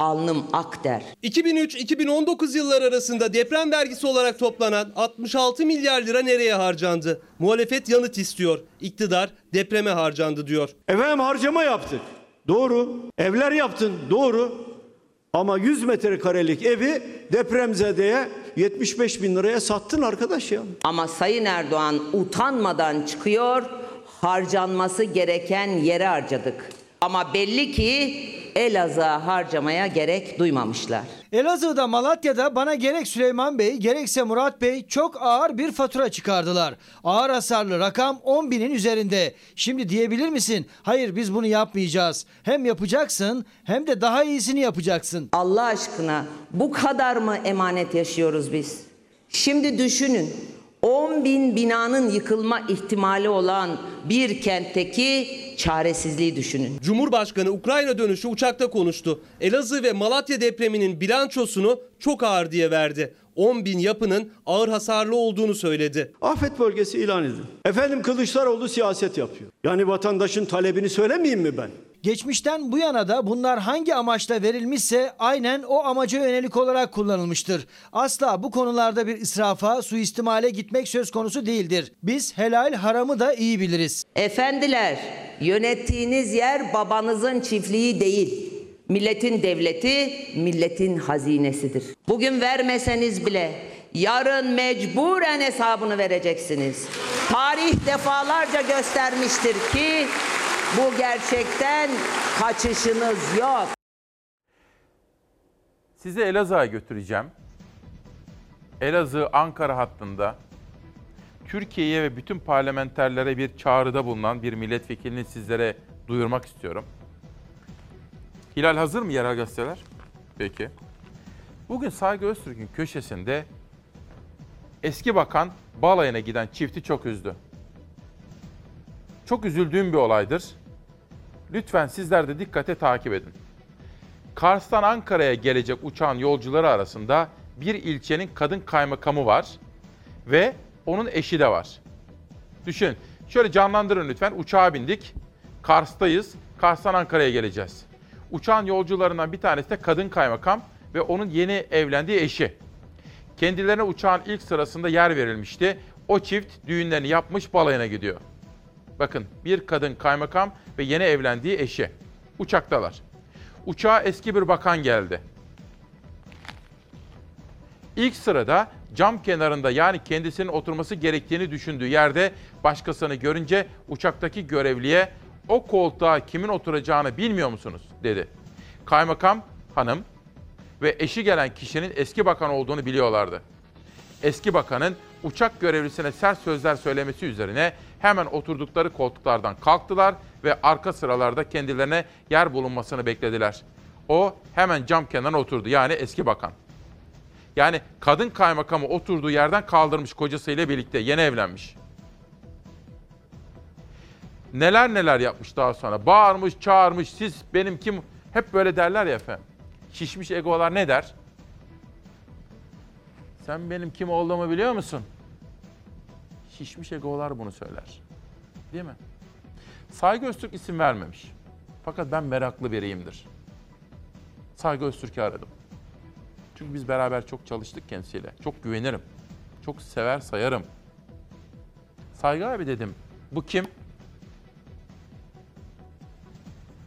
alnım ak der. 2003-2019 yılları arasında deprem vergisi olarak toplanan 66 milyar lira nereye harcandı? Muhalefet yanıt istiyor. İktidar depreme harcandı diyor. Efendim harcama yaptık. Doğru. Evler yaptın. Doğru. Ama 100 metrekarelik evi depremzedeye 75 bin liraya sattın arkadaş ya. Ama Sayın Erdoğan utanmadan çıkıyor, harcanması gereken yere harcadık. Ama belli ki Elazığ'a harcamaya gerek duymamışlar. Elazığ'da Malatya'da bana gerek Süleyman Bey gerekse Murat Bey çok ağır bir fatura çıkardılar. Ağır hasarlı rakam 10 binin üzerinde. Şimdi diyebilir misin? Hayır biz bunu yapmayacağız. Hem yapacaksın hem de daha iyisini yapacaksın. Allah aşkına bu kadar mı emanet yaşıyoruz biz? Şimdi düşünün 10 bin binanın yıkılma ihtimali olan bir kentteki çaresizliği düşünün. Cumhurbaşkanı Ukrayna dönüşü uçakta konuştu. Elazığ ve Malatya depreminin bilançosunu çok ağır diye verdi. 10 bin yapının ağır hasarlı olduğunu söyledi. Afet bölgesi ilan edin. Efendim Kılıçdaroğlu siyaset yapıyor. Yani vatandaşın talebini söylemeyeyim mi ben? Geçmişten bu yana da bunlar hangi amaçla verilmişse aynen o amaca yönelik olarak kullanılmıştır. Asla bu konularda bir israfa, suistimale gitmek söz konusu değildir. Biz helal haramı da iyi biliriz. Efendiler, yönettiğiniz yer babanızın çiftliği değil. Milletin devleti, milletin hazinesidir. Bugün vermeseniz bile yarın mecburen hesabını vereceksiniz. Tarih defalarca göstermiştir ki bu gerçekten kaçışınız yok. Sizi Elazığ'a götüreceğim. Elazığ-Ankara hattında Türkiye'ye ve bütün parlamenterlere bir çağrıda bulunan bir milletvekilini sizlere duyurmak istiyorum. Hilal hazır mı yerel gazeteler? Peki. Bugün Saygı Öztürk'ün köşesinde eski bakan balayına giden çifti çok üzdü. Çok üzüldüğüm bir olaydır. Lütfen sizler de dikkate takip edin. Kars'tan Ankara'ya gelecek uçağın yolcuları arasında bir ilçenin kadın kaymakamı var ve onun eşi de var. Düşün, şöyle canlandırın lütfen. Uçağa bindik, Kars'tayız, Kars'tan Ankara'ya geleceğiz. Uçağın yolcularından bir tanesi de kadın kaymakam ve onun yeni evlendiği eşi. Kendilerine uçağın ilk sırasında yer verilmişti. O çift düğünlerini yapmış balayına gidiyor. Bakın bir kadın kaymakam ve yeni evlendiği eşi. Uçaktalar. Uçağa eski bir bakan geldi. İlk sırada cam kenarında yani kendisinin oturması gerektiğini düşündüğü yerde başkasını görünce uçaktaki görevliye o koltuğa kimin oturacağını bilmiyor musunuz dedi. Kaymakam hanım ve eşi gelen kişinin eski bakan olduğunu biliyorlardı. Eski bakanın uçak görevlisine sert sözler söylemesi üzerine hemen oturdukları koltuklardan kalktılar ve arka sıralarda kendilerine yer bulunmasını beklediler. O hemen cam kenarına oturdu yani eski bakan. Yani kadın kaymakamı oturduğu yerden kaldırmış kocasıyla birlikte yeni evlenmiş. Neler neler yapmış daha sonra. Bağırmış, çağırmış. Siz benim kim? Hep böyle derler ya efendim. Şişmiş egolar ne der? Sen benim kim olduğumu biliyor musun? Şişmiş egolar bunu söyler. Değil mi? Saygı Öztürk isim vermemiş. Fakat ben meraklı biriyimdir. Saygı Öztürk'ü aradım. Çünkü biz beraber çok çalıştık kendisiyle. Çok güvenirim. Çok sever sayarım. Saygı abi dedim. Bu kim?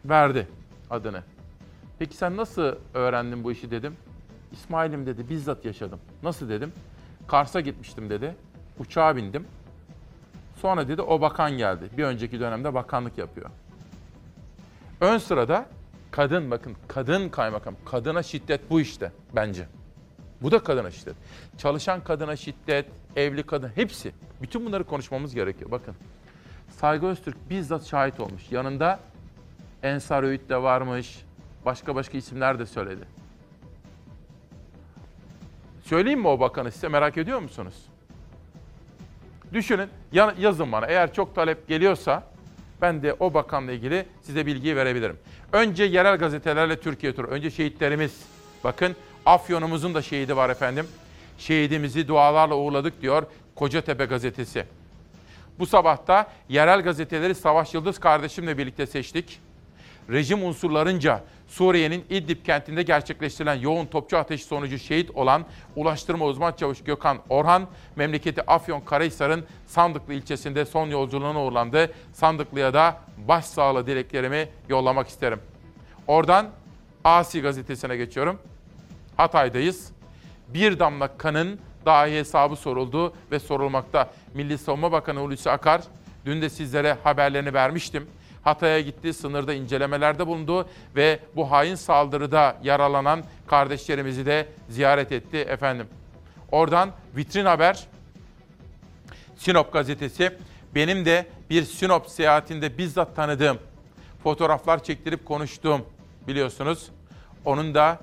Verdi adını. Peki sen nasıl öğrendin bu işi dedim. İsmail'im dedi bizzat yaşadım. Nasıl dedim. Kars'a gitmiştim dedi. Uçağa bindim. Sonra dedi o bakan geldi. Bir önceki dönemde bakanlık yapıyor. Ön sırada kadın bakın kadın kaymakam. Kadına şiddet bu işte bence. Bu da kadına şiddet. Çalışan kadına şiddet, evli kadın hepsi. Bütün bunları konuşmamız gerekiyor. Bakın Saygı Öztürk bizzat şahit olmuş. Yanında Ensar Öğüt de varmış. Başka başka isimler de söyledi. Söyleyeyim mi o bakanı size merak ediyor musunuz? Düşünün yazın bana eğer çok talep geliyorsa ben de o bakanla ilgili size bilgiyi verebilirim. Önce yerel gazetelerle Türkiye turu. Önce şehitlerimiz. Bakın Afyon'umuzun da şehidi var efendim. Şehidimizi dualarla uğurladık diyor Kocatepe gazetesi. Bu sabah da yerel gazeteleri Savaş Yıldız kardeşimle birlikte seçtik. Rejim unsurlarınca Suriye'nin İdlib kentinde gerçekleştirilen yoğun topçu ateşi sonucu şehit olan Ulaştırma Uzman Çavuş Gökhan Orhan, memleketi Afyon Karahisar'ın Sandıklı ilçesinde son yolculuğuna uğurlandı. Sandıklı'ya da başsağlığı dileklerimi yollamak isterim. Oradan Asi gazetesine geçiyorum. Hatay'dayız. Bir damla kanın dahi hesabı soruldu ve sorulmakta. Milli Savunma Bakanı Hulusi Akar dün de sizlere haberlerini vermiştim. Hatay'a gitti, sınırda incelemelerde bulundu ve bu hain saldırıda yaralanan kardeşlerimizi de ziyaret etti efendim. Oradan vitrin haber Sinop gazetesi benim de bir Sinop seyahatinde bizzat tanıdığım fotoğraflar çektirip konuştuğum biliyorsunuz. Onun da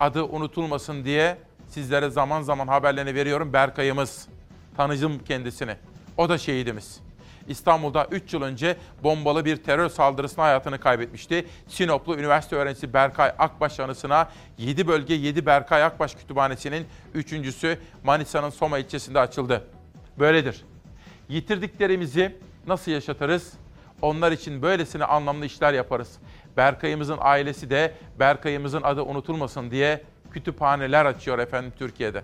adı unutulmasın diye sizlere zaman zaman haberlerini veriyorum. Berkay'ımız. Tanıcım kendisini. O da şehidimiz. İstanbul'da 3 yıl önce bombalı bir terör saldırısına hayatını kaybetmişti. Sinoplu üniversite öğrencisi Berkay Akbaş anısına 7 bölge 7 Berkay Akbaş Kütüphanesi'nin üçüncüsü Manisa'nın Soma ilçesinde açıldı. Böyledir. Yitirdiklerimizi nasıl yaşatırız? Onlar için böylesine anlamlı işler yaparız. Berkay'ımızın ailesi de Berkay'ımızın adı unutulmasın diye kütüphaneler açıyor efendim Türkiye'de.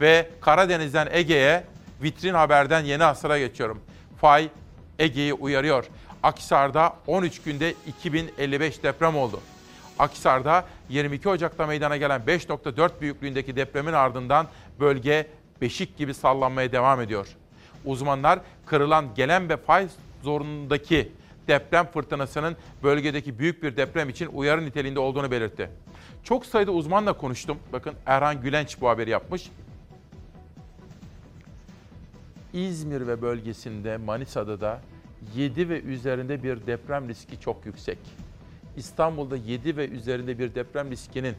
Ve Karadeniz'den Ege'ye vitrin haberden yeni asıra geçiyorum. Fay Ege'yi uyarıyor. Akhisar'da 13 günde 2055 deprem oldu. Akhisar'da 22 Ocak'ta meydana gelen 5.4 büyüklüğündeki depremin ardından bölge beşik gibi sallanmaya devam ediyor. Uzmanlar kırılan gelen ve fay zorundaki deprem fırtınasının bölgedeki büyük bir deprem için uyarı niteliğinde olduğunu belirtti. Çok sayıda uzmanla konuştum. Bakın Erhan Gülenç bu haberi yapmış. İzmir ve bölgesinde Manisa'da da 7 ve üzerinde bir deprem riski çok yüksek. İstanbul'da 7 ve üzerinde bir deprem riskinin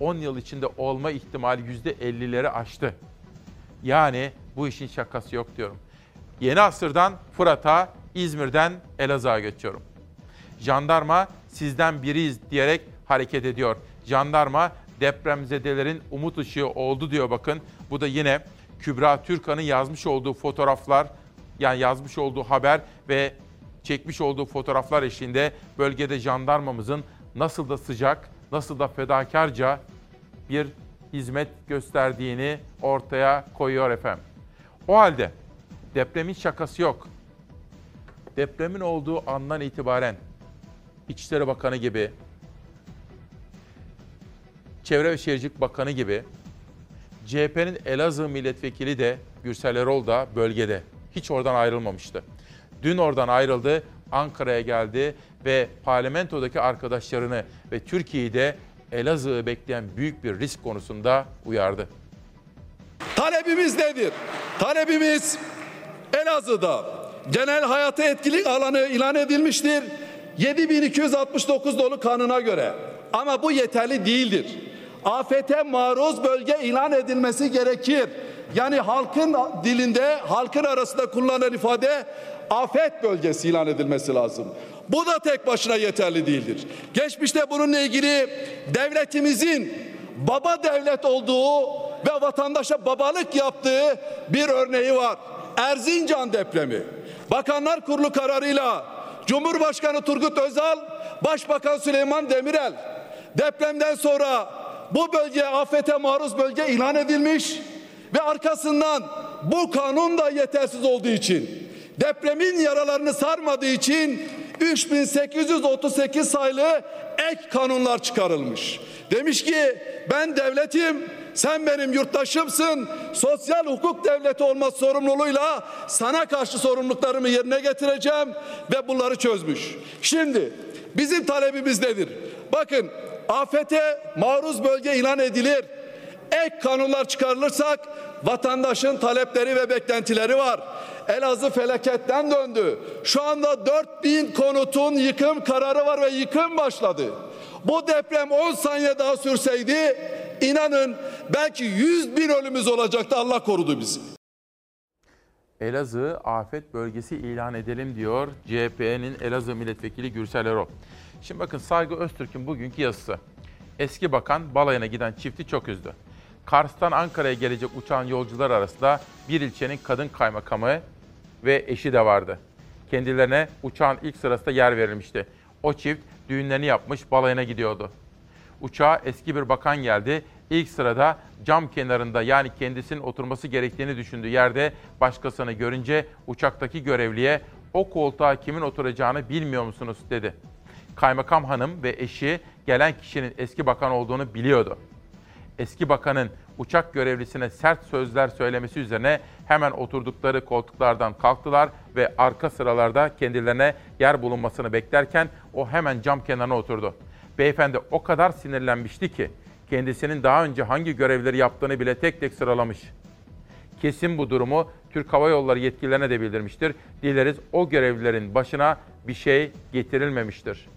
10 yıl içinde olma ihtimali %50'leri aştı. Yani bu işin şakası yok diyorum. Yeni asırdan Fırat'a, İzmir'den Elazığ'a geçiyorum. Jandarma sizden biriyiz diyerek hareket ediyor. Jandarma depremzedelerin umut ışığı oldu diyor bakın. Bu da yine Kübra Türkan'ın yazmış olduğu fotoğraflar, yani yazmış olduğu haber ve çekmiş olduğu fotoğraflar eşliğinde bölgede jandarmamızın nasıl da sıcak, nasıl da fedakarca bir hizmet gösterdiğini ortaya koyuyor efendim. O halde depremin şakası yok. Depremin olduğu andan itibaren İçişleri Bakanı gibi, Çevre ve Şehircilik Bakanı gibi CHP'nin Elazığ milletvekili de Gürsel Erol da bölgede. Hiç oradan ayrılmamıştı. Dün oradan ayrıldı, Ankara'ya geldi ve parlamentodaki arkadaşlarını ve Türkiye'yi de Elazığ'ı bekleyen büyük bir risk konusunda uyardı. Talebimiz nedir? Talebimiz Elazığ'da genel hayata etkilik alanı ilan edilmiştir. 7269 dolu kanuna göre. Ama bu yeterli değildir. Afete maruz bölge ilan edilmesi gerekir. Yani halkın dilinde, halkın arasında kullanılan ifade afet bölgesi ilan edilmesi lazım. Bu da tek başına yeterli değildir. Geçmişte bununla ilgili devletimizin baba devlet olduğu ve vatandaşa babalık yaptığı bir örneği var. Erzincan depremi. Bakanlar Kurulu kararıyla Cumhurbaşkanı Turgut Özal, Başbakan Süleyman Demirel depremden sonra bu bölge afete maruz bölge ilan edilmiş ve arkasından bu kanun da yetersiz olduğu için depremin yaralarını sarmadığı için 3838 sayılı ek kanunlar çıkarılmış. Demiş ki ben devletim sen benim yurttaşımsın. Sosyal hukuk devleti olma sorumluluğuyla sana karşı sorumluluklarımı yerine getireceğim ve bunları çözmüş. Şimdi bizim talebimiz nedir? Bakın afete maruz bölge ilan edilir. Ek kanunlar çıkarılırsak vatandaşın talepleri ve beklentileri var. Elazığ felaketten döndü. Şu anda 4000 konutun yıkım kararı var ve yıkım başladı. Bu deprem 10 saniye daha sürseydi inanın belki 100 bin ölümümüz olacaktı. Allah korudu bizi. Elazığ afet bölgesi ilan edelim diyor CHP'nin Elazığ milletvekili Gürsel Erol. Şimdi bakın Saygı Öztürk'ün bugünkü yazısı. Eski bakan balayına giden çifti çok üzdü. Kars'tan Ankara'ya gelecek uçağın yolcular arasında bir ilçenin kadın kaymakamı ve eşi de vardı. Kendilerine uçağın ilk sırasında yer verilmişti. O çift düğünlerini yapmış balayına gidiyordu. Uçağa eski bir bakan geldi. İlk sırada cam kenarında yani kendisinin oturması gerektiğini düşündüğü yerde başkasını görünce uçaktaki görevliye o koltuğa kimin oturacağını bilmiyor musunuz dedi. Kaymakam hanım ve eşi gelen kişinin eski bakan olduğunu biliyordu. Eski bakanın uçak görevlisine sert sözler söylemesi üzerine hemen oturdukları koltuklardan kalktılar ve arka sıralarda kendilerine yer bulunmasını beklerken o hemen cam kenarına oturdu. Beyefendi o kadar sinirlenmişti ki kendisinin daha önce hangi görevleri yaptığını bile tek tek sıralamış. Kesin bu durumu Türk Hava Yolları yetkililerine de bildirmiştir. Dileriz o görevlilerin başına bir şey getirilmemiştir.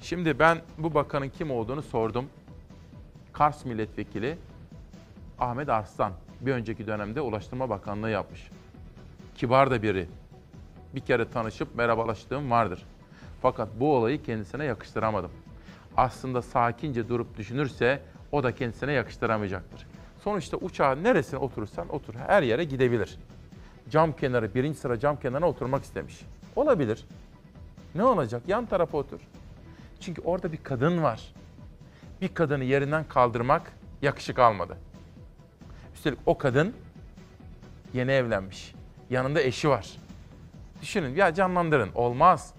Şimdi ben bu bakanın kim olduğunu sordum. Kars Milletvekili Ahmet Arslan bir önceki dönemde Ulaştırma Bakanlığı yapmış. Kibar da biri. Bir kere tanışıp merhabalaştığım vardır. Fakat bu olayı kendisine yakıştıramadım. Aslında sakince durup düşünürse o da kendisine yakıştıramayacaktır. Sonuçta uçağın neresine oturursan otur. Her yere gidebilir. Cam kenarı, birinci sıra cam kenarına oturmak istemiş. Olabilir. Ne olacak? Yan tarafa otur. Çünkü orada bir kadın var. Bir kadını yerinden kaldırmak yakışık almadı. Üstelik o kadın yeni evlenmiş. Yanında eşi var. Düşünün ya canlandırın. Olmaz.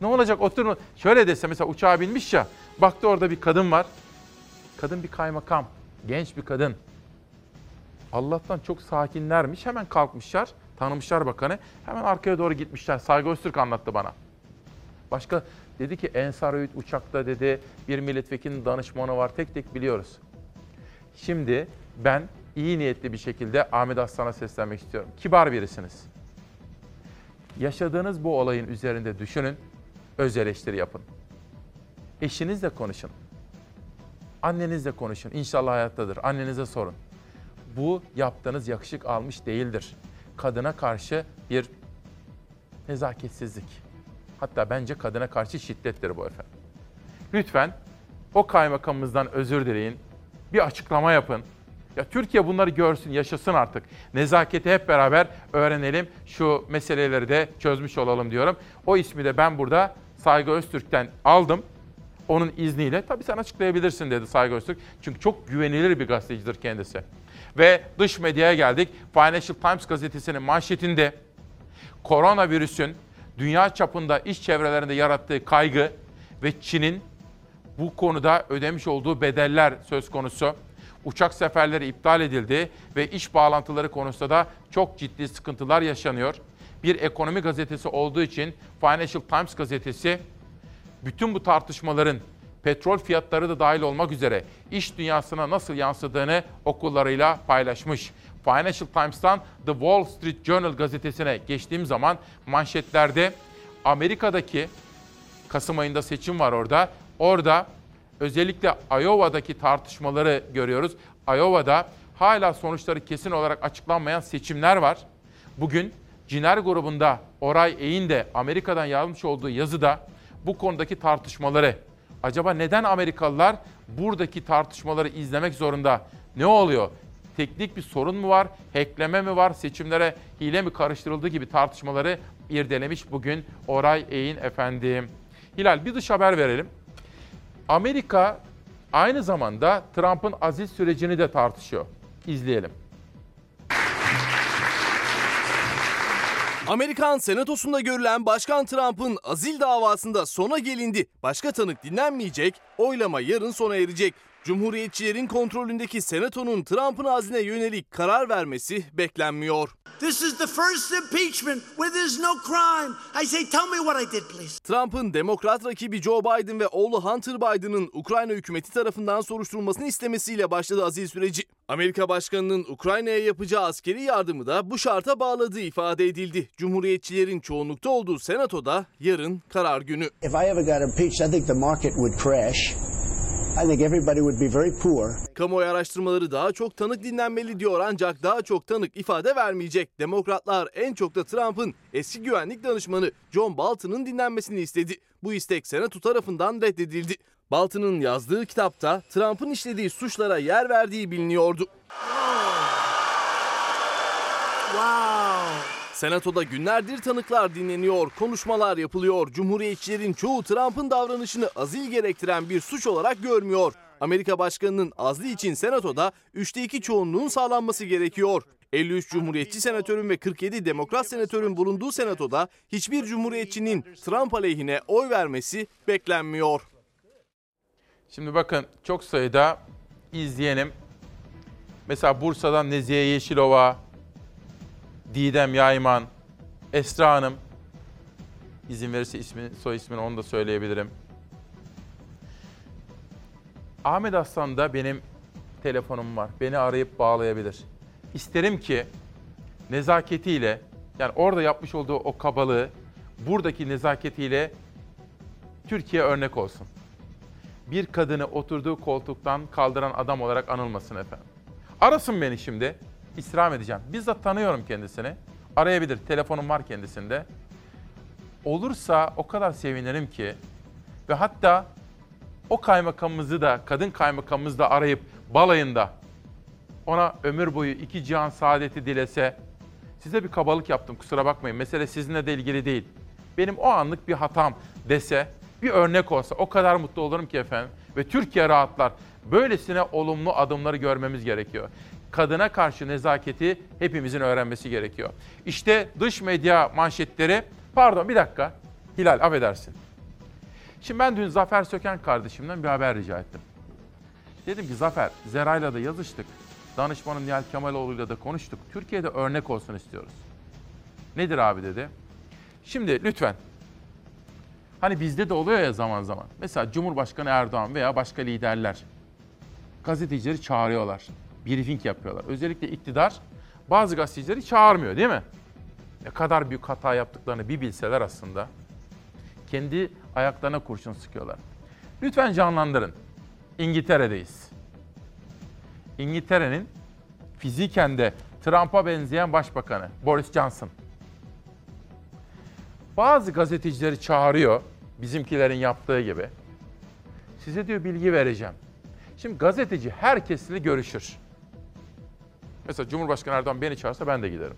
Ne olacak oturun. Şöyle dese mesela uçağa binmiş ya. Baktı orada bir kadın var. Kadın bir kaymakam. Genç bir kadın. Allah'tan çok sakinlermiş. Hemen kalkmışlar. Tanımışlar bakanı. Hemen arkaya doğru gitmişler. Saygı Öztürk anlattı bana. Başka dedi ki Ensar Öğüt uçakta dedi bir milletvekilinin danışmanı var. Tek tek biliyoruz. Şimdi ben iyi niyetli bir şekilde Ahmet Aslan'a seslenmek istiyorum. Kibar birisiniz. Yaşadığınız bu olayın üzerinde düşünün, öz eleştiri yapın. Eşinizle konuşun. Annenizle konuşun. İnşallah hayattadır. Annenize sorun. Bu yaptığınız yakışık almış değildir. Kadına karşı bir nezaketsizlik. Hatta bence kadına karşı şiddettir bu efendim. Lütfen o kaymakamımızdan özür dileyin. Bir açıklama yapın. Ya Türkiye bunları görsün, yaşasın artık. Nezaketi hep beraber öğrenelim. Şu meseleleri de çözmüş olalım diyorum. O ismi de ben burada Saygı Öztürk'ten aldım. Onun izniyle tabii sen açıklayabilirsin dedi Saygı Öztürk. Çünkü çok güvenilir bir gazetecidir kendisi. Ve dış medyaya geldik. Financial Times gazetesinin manşetinde koronavirüsün dünya çapında iş çevrelerinde yarattığı kaygı ve Çin'in bu konuda ödemiş olduğu bedeller söz konusu. Uçak seferleri iptal edildi ve iş bağlantıları konusunda da çok ciddi sıkıntılar yaşanıyor. Bir ekonomi gazetesi olduğu için Financial Times gazetesi bütün bu tartışmaların petrol fiyatları da dahil olmak üzere iş dünyasına nasıl yansıdığını okullarıyla paylaşmış. Financial Times'tan The Wall Street Journal gazetesine geçtiğim zaman manşetlerde Amerika'daki Kasım ayında seçim var orada. Orada özellikle Iowa'daki tartışmaları görüyoruz. Iowa'da hala sonuçları kesin olarak açıklanmayan seçimler var. Bugün Ciner grubunda Oray Eğin de Amerika'dan yazmış olduğu yazıda bu konudaki tartışmaları acaba neden Amerikalılar buradaki tartışmaları izlemek zorunda? Ne oluyor? Teknik bir sorun mu var? Hackleme mi var? Seçimlere hile mi karıştırıldığı gibi tartışmaları irdelemiş bugün Oray Eğin efendim. Hilal bir dış haber verelim. Amerika aynı zamanda Trump'ın aziz sürecini de tartışıyor. İzleyelim. Amerikan Senatosu'nda görülen Başkan Trump'ın azil davasında sona gelindi. Başka tanık dinlenmeyecek, oylama yarın sona erecek. Cumhuriyetçilerin kontrolündeki Senato'nun Trump'ın azline yönelik karar vermesi beklenmiyor. This is the first impeachment where there's no crime. I say, tell me what I did, please. Trump'ın demokrat rakibi Joe Biden ve oğlu Hunter Biden'ın Ukrayna hükümeti tarafından soruşturulmasını istemesiyle başladı azil süreci. Amerika Başkanı'nın Ukrayna'ya yapacağı askeri yardımı da bu şarta bağladığı ifade edildi. Cumhuriyetçilerin çoğunlukta olduğu Senato'da yarın karar günü. If I ever got impeached, I think the market would crash. I think everybody would be very poor. Kamuoyu araştırmaları daha çok tanık dinlenmeli diyor ancak daha çok tanık ifade vermeyecek. Demokratlar en çok da Trump'ın eski güvenlik danışmanı John Bolton'ın dinlenmesini istedi. Bu istek Senato tarafından reddedildi. Bolton'ın yazdığı kitapta Trump'ın işlediği suçlara yer verdiği biliniyordu. Wow. Senatoda günlerdir tanıklar dinleniyor, konuşmalar yapılıyor. Cumhuriyetçilerin çoğu Trump'ın davranışını azil gerektiren bir suç olarak görmüyor. Amerika Başkanı'nın azli için Senatoda 3'te 2 çoğunluğun sağlanması gerekiyor. 53 Cumhuriyetçi senatörün ve 47 Demokrat senatörün bulunduğu Senatoda hiçbir Cumhuriyetçinin Trump aleyhine oy vermesi beklenmiyor. Şimdi bakın çok sayıda izleyenim. Mesela Bursa'dan Nezihe Yeşilova, Didem Yayman, Esra Hanım. izin verirse ismi, soy ismini onu da söyleyebilirim. Ahmet Aslan'da benim telefonum var. Beni arayıp bağlayabilir. İsterim ki nezaketiyle yani orada yapmış olduğu o kabalığı buradaki nezaketiyle Türkiye örnek olsun. Bir kadını oturduğu koltuktan kaldıran adam olarak anılmasın efendim. Arasın beni şimdi. İstirham edeceğim. Bizzat tanıyorum kendisini. Arayabilir. Telefonum var kendisinde. Olursa o kadar sevinirim ki ve hatta o kaymakamımızı da, kadın kaymakamımızı da arayıp balayında ona ömür boyu iki cihan saadeti dilese, size bir kabalık yaptım kusura bakmayın, mesele sizinle de ilgili değil. Benim o anlık bir hatam dese, bir örnek olsa o kadar mutlu olurum ki efendim. Ve Türkiye rahatlar. Böylesine olumlu adımları görmemiz gerekiyor. Kadına karşı nezaketi hepimizin öğrenmesi gerekiyor. İşte dış medya manşetleri, pardon bir dakika, Hilal affedersin. Şimdi ben dün Zafer Söken kardeşimden bir haber rica ettim. Dedim ki Zafer, Zeray'la da yazıştık. Danışmanım Nihal Kemaloğlu'yla da konuştuk. Türkiye'de örnek olsun istiyoruz. Nedir abi dedi. Şimdi lütfen. Hani bizde de oluyor ya zaman zaman. Mesela Cumhurbaşkanı Erdoğan veya başka liderler gazetecileri çağırıyorlar. Briefing yapıyorlar. Özellikle iktidar bazı gazetecileri çağırmıyor değil mi? Ne kadar büyük hata yaptıklarını bir bilseler aslında. Kendi ayaklarına kurşun sıkıyorlar. Lütfen canlandırın. İngiltere'deyiz. İngiltere'nin fiziken de Trump'a benzeyen başbakanı Boris Johnson. Bazı gazetecileri çağırıyor, bizimkilerin yaptığı gibi. Size diyor bilgi vereceğim. Şimdi gazeteci herkesle görüşür. Mesela Cumhurbaşkanı Erdoğan beni çağırsa ben de giderim.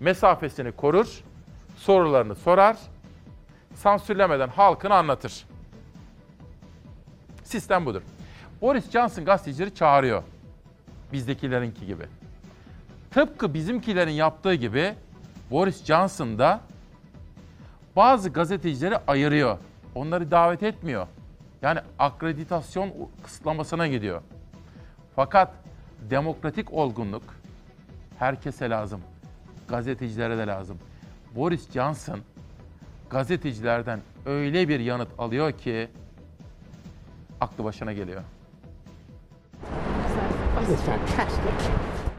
Mesafesini korur, sorularını sorar, sansürlemeden halkını anlatır. Sistem budur. Boris Johnson gazetecileri çağırıyor. Bizdekilerinki gibi. Tıpkı bizimkilerin yaptığı gibi Boris Johnson da bazı gazetecileri ayırıyor. Onları davet etmiyor. Yani akreditasyon kısıtlamasına gidiyor. Fakat demokratik olgunluk herkese lazım. Gazetecilere de lazım. Boris Johnson gazetecilerden öyle bir yanıt alıyor ki aklı başına geliyor.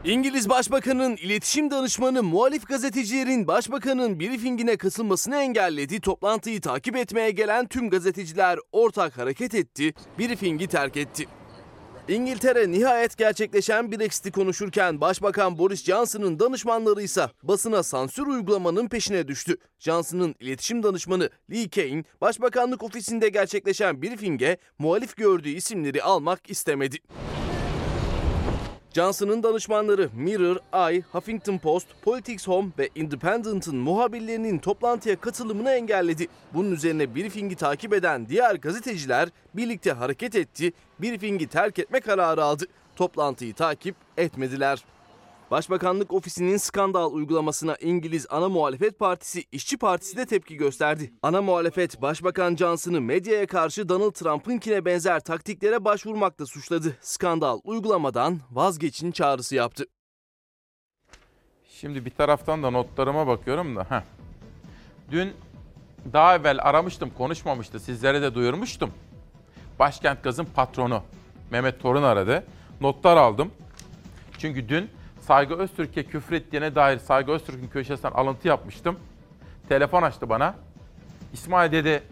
İngiliz Başbakanı'nın iletişim danışmanı muhalif gazetecilerin Başbakan'ın briefingine katılmasını engelledi. Toplantıyı takip etmeye gelen tüm gazeteciler ortak hareket etti, briefingi terk etti. İngiltere nihayet gerçekleşen Brexit'i konuşurken Başbakan Boris Johnson'ın danışmanları ise basına sansür uygulamanın peşine düştü. Johnson'ın iletişim danışmanı Lee Kane, Başbakanlık ofisinde gerçekleşen briefinge muhalif gördüğü isimleri almak istemedi. Johnson'ın danışmanları Mirror, Eye, Huffington Post, Politics Home ve Independent'ın muhabirlerinin toplantıya katılımını engelledi. Bunun üzerine briefingi takip eden diğer gazeteciler birlikte hareket etti, briefingi terk etme kararı aldı. Toplantıyı takip etmediler. Başbakanlık ofisinin skandal uygulamasına İngiliz ana muhalefet partisi İşçi Partisi de tepki gösterdi. Ana muhalefet Başbakan Johnson'ı medyaya karşı Donald Trump'ınkine benzer taktiklere başvurmakla suçladı. Skandal uygulamadan vazgeçin çağrısı yaptı. Şimdi bir taraftan da notlarıma bakıyorum da. Heh. Dün daha evvel aramıştım, konuşmamıştı. Sizlere de duyurmuştum. Başkent Gaz'ın patronu Mehmet Torun aradı. Notlar aldım. Çünkü dün Saygı Öztürk'e küfrettiğine dair Saygı Öztürk'ün köşesinden alıntı yapmıştım. Telefon açtı bana. İsmail dedi,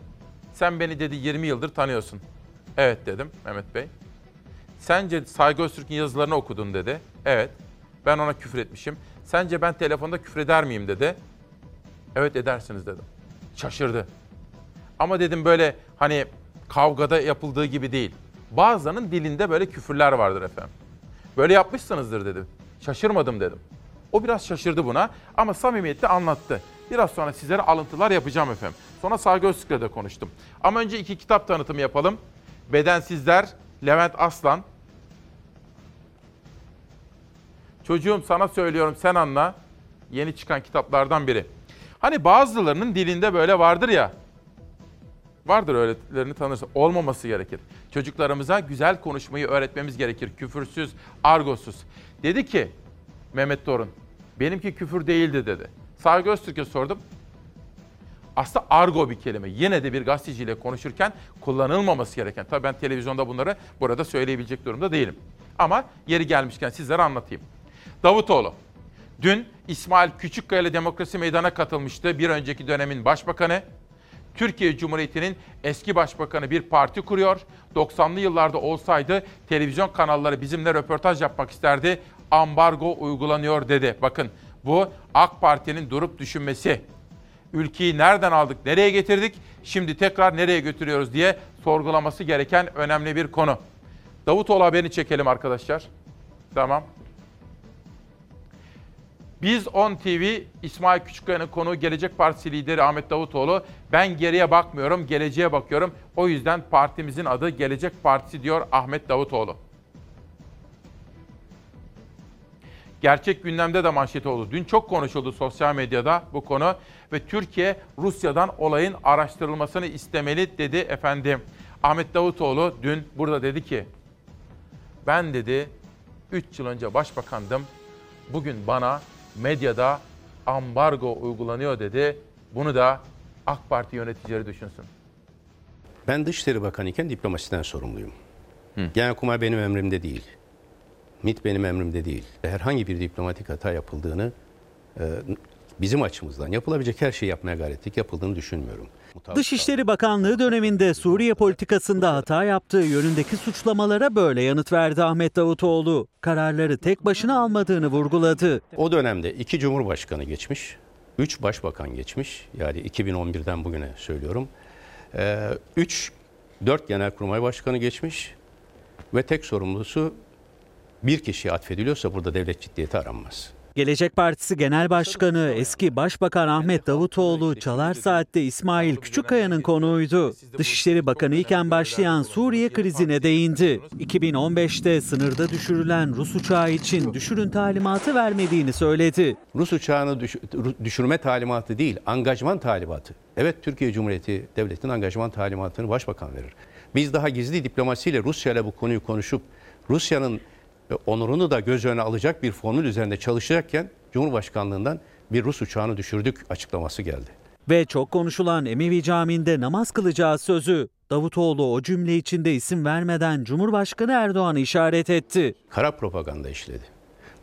sen beni dedi 20 yıldır tanıyorsun. Evet dedim Mehmet Bey. Sence Saygı Öztürk'ün yazılarını okudun dedi. Evet. Ben ona küfür etmişim. Sence ben telefonda küfür eder miyim dedi. Evet edersiniz dedim. Şaşırdı. Ama dedim böyle hani kavgada yapıldığı gibi değil. Bazılarının dilinde böyle küfürler vardır efendim. Böyle yapmışsınızdır dedim. Şaşırmadım dedim. O biraz şaşırdı buna ama samimiyetle anlattı. Biraz sonra sizlere alıntılar yapacağım efendim. Sonra Sağ Gözlük'le de konuştum. Ama önce iki kitap tanıtımı yapalım. Bedensizler, Levent Aslan. Çocuğum sana söylüyorum sen anla. Yeni çıkan kitaplardan biri. Hani bazılarının dilinde böyle vardır ya. Vardır öğretilerini tanırsın. Olmaması gerekir. Çocuklarımıza güzel konuşmayı öğretmemiz gerekir. Küfürsüz, argosuz. Dedi ki Mehmet Dorun, benimki küfür değildi dedi. Sağ Göztürk'e sordum. Aslında argo bir kelime. Yine de bir gazeteciyle konuşurken kullanılmaması gereken. Tabii ben televizyonda bunları burada söyleyebilecek durumda değilim. Ama yeri gelmişken sizlere anlatayım. Davutoğlu. Dün İsmail Küçükkaya ile Demokrasi Meydanı'na katılmıştı. Bir önceki dönemin başbakanı. Türkiye Cumhuriyeti'nin eski başbakanı bir parti kuruyor. 90'lı yıllarda olsaydı televizyon kanalları bizimle röportaj yapmak isterdi. Ambargo uygulanıyor dedi. Bakın bu AK Parti'nin durup düşünmesi. Ülkeyi nereden aldık, nereye getirdik, şimdi tekrar nereye götürüyoruz diye sorgulaması gereken önemli bir konu. Davutoğlu haberini çekelim arkadaşlar. Tamam. Biz 10 TV İsmail Küçükkaya'nın konuğu Gelecek Partisi lideri Ahmet Davutoğlu. Ben geriye bakmıyorum, geleceğe bakıyorum. O yüzden partimizin adı Gelecek Partisi diyor Ahmet Davutoğlu. Gerçek gündemde de manşet oldu. Dün çok konuşuldu sosyal medyada bu konu ve Türkiye Rusya'dan olayın araştırılmasını istemeli dedi efendim. Ahmet Davutoğlu dün burada dedi ki ben dedi 3 yıl önce başbakandım. Bugün bana medyada ambargo uygulanıyor dedi. Bunu da AK Parti yöneticileri düşünsün. Ben Dışişleri Bakanı iken diplomasiden sorumluyum. Genelkurmay benim emrimde değil. MİT benim emrimde değil. Herhangi bir diplomatik hata yapıldığını e, bizim açımızdan yapılabilecek her şeyi yapmaya gayret ettik. Yapıldığını düşünmüyorum. Dışişleri Bakanlığı döneminde Suriye politikasında hata yaptığı yönündeki suçlamalara böyle yanıt verdi Ahmet Davutoğlu. Kararları tek başına almadığını vurguladı. O dönemde iki cumhurbaşkanı geçmiş, üç başbakan geçmiş. Yani 2011'den bugüne söylüyorum. Ee, üç, dört genelkurmay başkanı geçmiş ve tek sorumlusu bir kişiye atfediliyorsa burada devlet ciddiyeti aranmaz. Gelecek Partisi Genel Başkanı eski Başbakan Ahmet Davutoğlu Çalar Saat'te İsmail Küçükkaya'nın konuğuydu. Dışişleri Bakanı iken başlayan Suriye krizine değindi. 2015'te sınırda düşürülen Rus uçağı için düşürün talimatı vermediğini söyledi. Rus uçağını düş- düşürme talimatı değil, angajman talimatı. Evet Türkiye Cumhuriyeti Devleti'nin angajman talimatını başbakan verir. Biz daha gizli diplomasiyle Rusya ile bu konuyu konuşup Rusya'nın onurunu da göz önüne alacak bir formül üzerinde çalışacakken Cumhurbaşkanlığından bir Rus uçağını düşürdük açıklaması geldi. Ve çok konuşulan Emevi Camii'nde namaz kılacağı sözü. Davutoğlu o cümle içinde isim vermeden Cumhurbaşkanı Erdoğan'ı işaret etti. Kara propaganda işledi.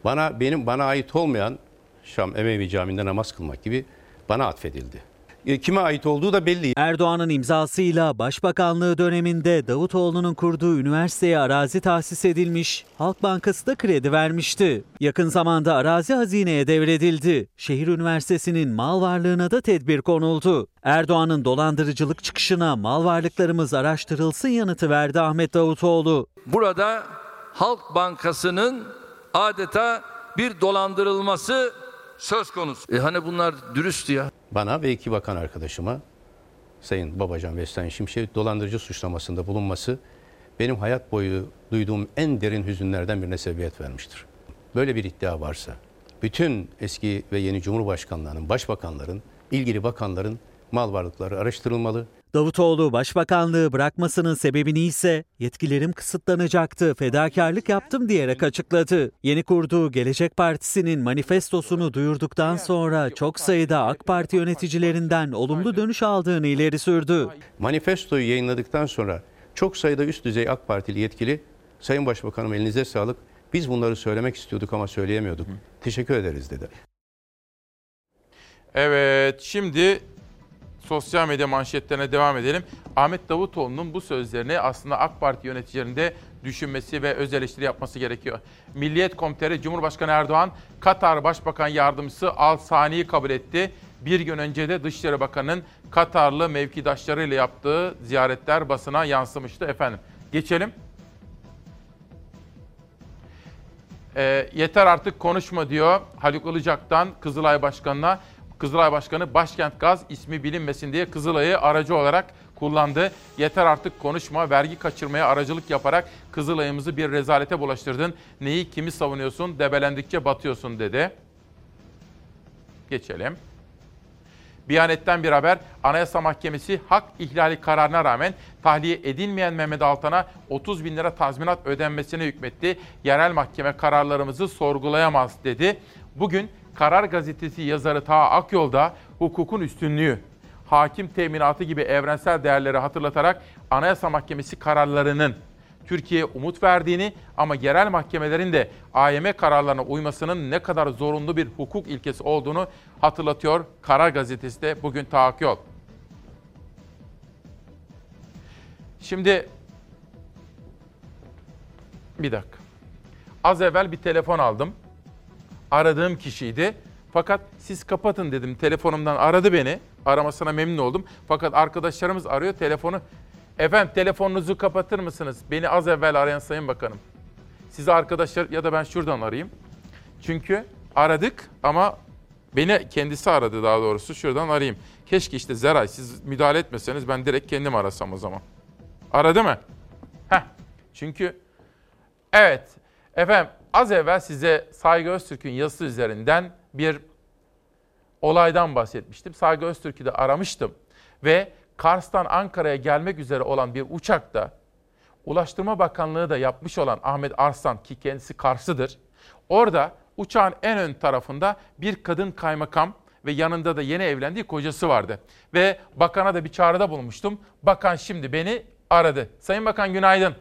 Bana benim bana ait olmayan Şam Emevi Camii'nde namaz kılmak gibi bana atfedildi. E, Kime ait olduğu da belli. Erdoğan'ın imzasıyla Başbakanlığı döneminde Davutoğlu'nun kurduğu üniversiteye arazi tahsis edilmiş, Halk Bankası da kredi vermişti. Yakın zamanda arazi hazineye devredildi. Şehir Üniversitesi'nin mal varlığına da tedbir konuldu. Erdoğan'ın dolandırıcılık çıkışına mal varlıklarımız araştırılsın yanıtı verdi Ahmet Davutoğlu. Burada Halk Bankası'nın adeta bir dolandırılması söz konusu. E hani bunlar dürüst ya. Bana ve iki bakan arkadaşıma Sayın Babacan ve Sayın Şimşek dolandırıcı suçlamasında bulunması benim hayat boyu duyduğum en derin hüzünlerden birine sebebiyet vermiştir. Böyle bir iddia varsa bütün eski ve yeni cumhurbaşkanlarının, başbakanların, ilgili bakanların mal varlıkları araştırılmalı. Davutoğlu başbakanlığı bırakmasının sebebini ise yetkilerim kısıtlanacaktı, fedakarlık yaptım diyerek açıkladı. Yeni kurduğu Gelecek Partisi'nin manifestosunu duyurduktan sonra çok sayıda AK Parti yöneticilerinden olumlu dönüş aldığını ileri sürdü. Manifestoyu yayınladıktan sonra çok sayıda üst düzey AK Partili yetkili Sayın Başbakanım elinize sağlık. Biz bunları söylemek istiyorduk ama söyleyemiyorduk. Teşekkür ederiz dedi. Evet, şimdi sosyal medya manşetlerine devam edelim. Ahmet Davutoğlu'nun bu sözlerini aslında AK Parti yöneticilerinde düşünmesi ve öz eleştiri yapması gerekiyor. Milliyet Komiteri Cumhurbaşkanı Erdoğan, Katar Başbakan Yardımcısı Al Sani'yi kabul etti. Bir gün önce de Dışişleri Bakanı'nın Katarlı mevkidaşlarıyla yaptığı ziyaretler basına yansımıştı efendim. Geçelim. E, yeter artık konuşma diyor Haluk Ilıcak'tan Kızılay Başkanı'na. Kızılay Başkanı Başkent Gaz ismi bilinmesin diye Kızılay'ı aracı olarak kullandı. Yeter artık konuşma, vergi kaçırmaya aracılık yaparak Kızılay'ımızı bir rezalete bulaştırdın. Neyi kimi savunuyorsun, debelendikçe batıyorsun dedi. Geçelim. Biyanet'ten bir haber. Anayasa Mahkemesi hak ihlali kararına rağmen tahliye edilmeyen Mehmet Altan'a 30 bin lira tazminat ödenmesine hükmetti. Yerel mahkeme kararlarımızı sorgulayamaz dedi. Bugün Karar Gazetesi yazarı Taha Akyol'da hukukun üstünlüğü, hakim teminatı gibi evrensel değerleri hatırlatarak Anayasa Mahkemesi kararlarının Türkiye'ye umut verdiğini ama yerel mahkemelerin de AYM kararlarına uymasının ne kadar zorunlu bir hukuk ilkesi olduğunu hatırlatıyor Karar Gazetesi de bugün tahakkuk yol. Şimdi bir dakika. Az evvel bir telefon aldım. Aradığım kişiydi. Fakat siz kapatın dedim. Telefonumdan aradı beni. Aramasına memnun oldum. Fakat arkadaşlarımız arıyor. Telefonu Efendim telefonunuzu kapatır mısınız? Beni az evvel arayan Sayın Bakanım. Size arkadaşlar ya da ben şuradan arayayım. Çünkü aradık ama beni kendisi aradı daha doğrusu. Şuradan arayayım. Keşke işte Zeray siz müdahale etmeseniz ben direkt kendim arasam o zaman. Aradı mı? Heh. Çünkü evet efendim az evvel size Saygı Öztürk'ün yazısı üzerinden bir olaydan bahsetmiştim. Saygı Öztürk'ü de aramıştım ve Kars'tan Ankara'ya gelmek üzere olan bir uçakta Ulaştırma Bakanlığı da yapmış olan Ahmet Arslan ki kendisi Kars'ıdır. Orada uçağın en ön tarafında bir kadın kaymakam ve yanında da yeni evlendiği kocası vardı. Ve bakana da bir çağrıda bulmuştum. Bakan şimdi beni aradı. Sayın Bakan günaydın.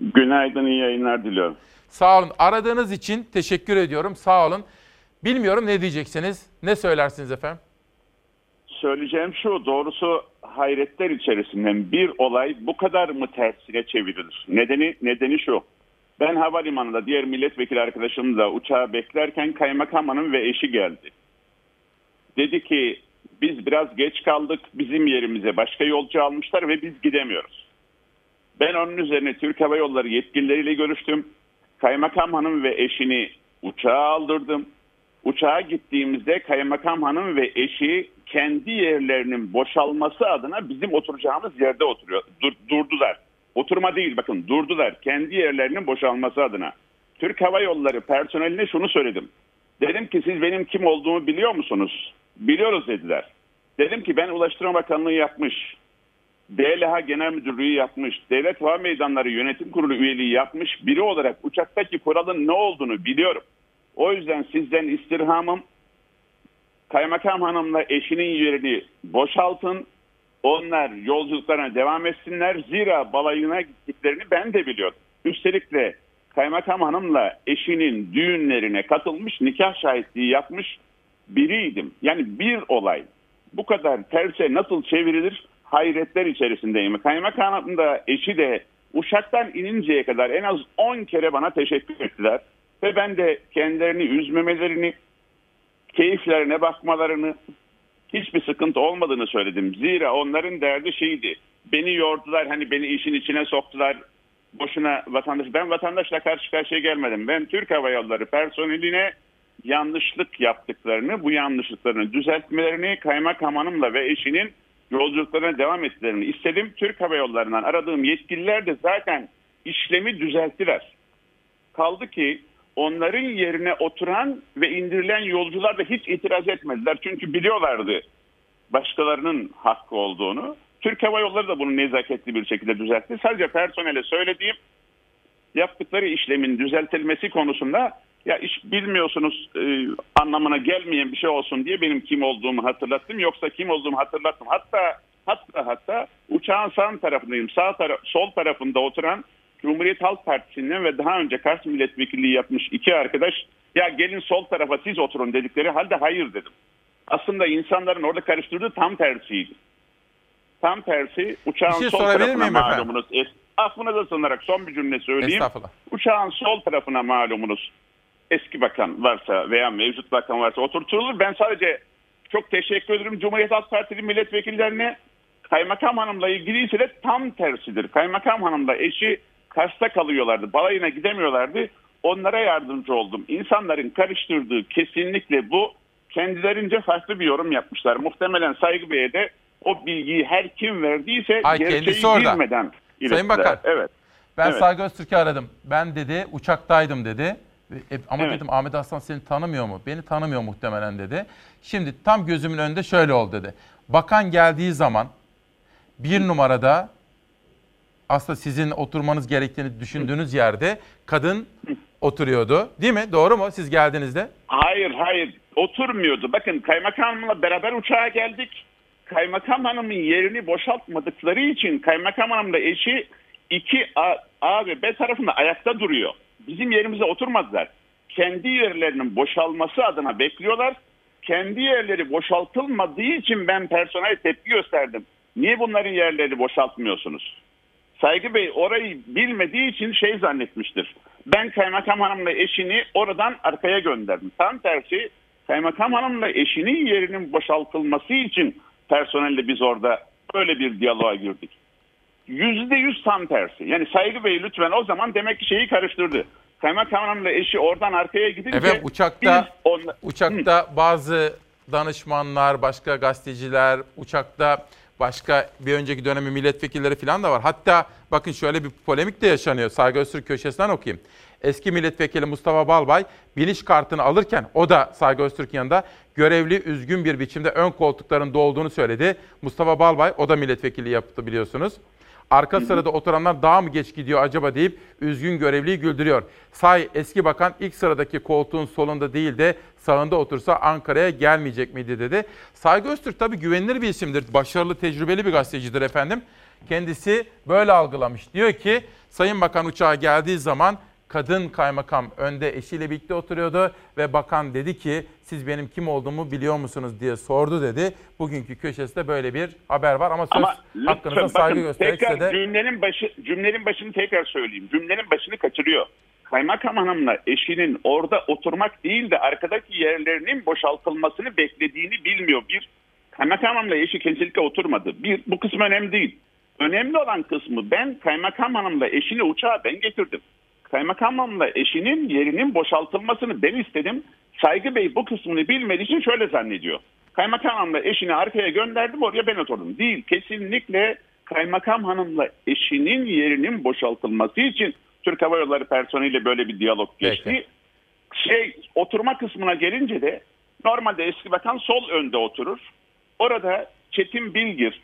Günaydın, iyi yayınlar diliyorum. Sağ olun. Aradığınız için teşekkür ediyorum. Sağ olun. Bilmiyorum ne diyeceksiniz? Ne söylersiniz efendim? Söyleyeceğim şu, doğrusu hayretler içerisinden bir olay bu kadar mı tersine çevrilir? Nedeni nedeni şu. Ben havalimanında diğer milletvekili arkadaşımla uçağı beklerken kaymakam hanım ve eşi geldi. Dedi ki biz biraz geç kaldık bizim yerimize başka yolcu almışlar ve biz gidemiyoruz. Ben onun üzerine Türk Hava Yolları yetkilileriyle görüştüm. Kaymakam hanım ve eşini uçağa aldırdım. Uçağa gittiğimizde kaymakam hanım ve eşi kendi yerlerinin boşalması adına bizim oturacağımız yerde oturuyor. Dur, durdular. Oturma değil bakın durdular. Kendi yerlerinin boşalması adına. Türk Hava Yolları personeline şunu söyledim. Dedim ki siz benim kim olduğumu biliyor musunuz? Biliyoruz dediler. Dedim ki ben Ulaştırma Bakanlığı yapmış. DLH Genel Müdürlüğü yapmış. Devlet Hava Meydanları Yönetim Kurulu üyeliği yapmış biri olarak uçaktaki kuralın ne olduğunu biliyorum. O yüzden sizden istirhamım kaymakam hanımla eşinin yerini boşaltın. Onlar yolculuklarına devam etsinler. Zira balayına gittiklerini ben de biliyordum. Üstelik de kaymakam hanımla eşinin düğünlerine katılmış, nikah şahitliği yapmış biriydim. Yani bir olay bu kadar terse nasıl çevrilir hayretler içerisindeyim. Kaymakam hanım da eşi de uçaktan ininceye kadar en az 10 kere bana teşekkür ettiler. Ve ben de kendilerini üzmemelerini, keyiflerine bakmalarını, hiçbir sıkıntı olmadığını söyledim. Zira onların derdi şeydi. Beni yordular, hani beni işin içine soktular. Boşuna vatandaş. Ben vatandaşla karşı karşıya gelmedim. Ben Türk Hava Yolları personeline yanlışlık yaptıklarını, bu yanlışlıklarını düzeltmelerini kaymakam hanımla ve eşinin yolculuklarına devam ettilerini istedim. Türk Hava Yolları'ndan aradığım yetkililer de zaten işlemi düzelttiler. Kaldı ki onların yerine oturan ve indirilen yolcular da hiç itiraz etmediler. Çünkü biliyorlardı başkalarının hakkı olduğunu. Türk Hava Yolları da bunu nezaketli bir şekilde düzeltti. Sadece personele söylediğim yaptıkları işlemin düzeltilmesi konusunda ya iş bilmiyorsunuz e, anlamına gelmeyen bir şey olsun diye benim kim olduğumu hatırlattım. Yoksa kim olduğumu hatırlattım. Hatta hatta hatta uçağın sağ tarafındayım. Sağ taraf, sol tarafında oturan Cumhuriyet Halk Partisi'nden ve daha önce Kars milletvekilliği yapmış iki arkadaş ya gelin sol tarafa siz oturun dedikleri halde hayır dedim. Aslında insanların orada karıştırdığı tam tersiydi. Tam tersi uçağın şey sol tarafına efendim? malumunuz. Es, affınıza sığınarak son bir cümle söyleyeyim. Uçağın sol tarafına malumunuz eski bakan varsa veya mevcut bakan varsa oturtulur. Ben sadece çok teşekkür ederim Cumhuriyet Halk Partili milletvekillerine. Kaymakam Hanım'la ilgili ise de tam tersidir. Kaymakam Hanım'la eşi Kars'ta kalıyorlardı. Balayına gidemiyorlardı. onlara yardımcı oldum. İnsanların karıştırdığı kesinlikle bu. Kendilerince farklı bir yorum yapmışlar. Muhtemelen Saygı Bey'e de o bilgiyi her kim verdiyse Ay, gerçeği orada. bilmeden Sayın ilettiler. Bakan. Evet. Ben Evet. Saygı Öztürk'ü aradım. Ben dedi uçaktaydım dedi. E, ama Evet. dedim Ahmet Aslan seni tanımıyor mu? Beni tanımıyor muhtemelen dedi. Şimdi tam gözümün önünde şöyle oldu dedi. Bakan geldiği zaman bir numarada aslında sizin oturmanız gerektiğini düşündüğünüz yerde kadın oturuyordu. Değil mi? Doğru mu? Siz geldiğinizde. Hayır hayır oturmuyordu. Bakın kaymakamla beraber uçağa geldik. Kaymakam hanımın yerini boşaltmadıkları için kaymakam hanımla eşi iki A, A ve B tarafında ayakta duruyor. Bizim yerimize oturmadılar. Kendi yerlerinin boşalması adına bekliyorlar. Kendi yerleri boşaltılmadığı için ben personel tepki gösterdim. Niye bunların yerleri boşaltmıyorsunuz? Saygı Bey orayı bilmediği için şey zannetmiştir. Ben kaymakam hanımla eşini oradan arkaya gönderdim. Tam tersi kaymakam hanımla eşinin yerinin boşaltılması için personelle biz orada böyle bir diyaloğa girdik. Yüzde yüz tam tersi. Yani Saygı Bey lütfen o zaman demek ki şeyi karıştırdı. Kaymakam hanımla eşi oradan arkaya gidince Efendim uçakta onla- uçakta bazı danışmanlar, başka gazeteciler, uçakta başka bir önceki dönemin milletvekilleri falan da var. Hatta bakın şöyle bir polemik de yaşanıyor. Saygı Öztürk köşesinden okuyayım. Eski milletvekili Mustafa Balbay biniş kartını alırken o da Saygı Öztürk'ün yanında görevli üzgün bir biçimde ön koltukların dolduğunu söyledi. Mustafa Balbay o da milletvekili yaptı biliyorsunuz. Arka sırada oturanlar daha mı geç gidiyor acaba deyip üzgün görevliyi güldürüyor. Say eski bakan ilk sıradaki koltuğun solunda değil de sağında otursa Ankara'ya gelmeyecek miydi dedi. Saygı Öztürk tabii güvenilir bir isimdir. Başarılı, tecrübeli bir gazetecidir efendim. Kendisi böyle algılamış. Diyor ki Sayın Bakan uçağa geldiği zaman kadın kaymakam önde eşiyle birlikte oturuyordu ve bakan dedi ki siz benim kim olduğumu biliyor musunuz diye sordu dedi. Bugünkü köşesinde böyle bir haber var ama söz Ama hakkınıza lütfen saygı göstererek tekrar size de cümlenin, başı, cümlenin başını tekrar söyleyeyim. Cümlenin başını kaçırıyor. Kaymakam hanımla eşinin orada oturmak değil de arkadaki yerlerinin boşaltılmasını beklediğini bilmiyor. Bir, kaymakam hanımla eşi kesinlikle oturmadı. Bir, bu kısım önemli değil. Önemli olan kısmı ben kaymakam hanımla eşini uçağa ben getirdim. Kaymakam hanımla eşinin yerinin boşaltılmasını ben istedim. Saygı Bey bu kısmını bilmediği için şöyle zannediyor. Kaymakam hanımla eşini arkaya gönderdim oraya ben oturdum. Değil kesinlikle kaymakam hanımla eşinin yerinin boşaltılması için Türk Hava Yolları personeliyle böyle bir diyalog geçti. Şey oturma kısmına gelince de normalde eski bakan sol önde oturur. Orada Çetin Bilgir,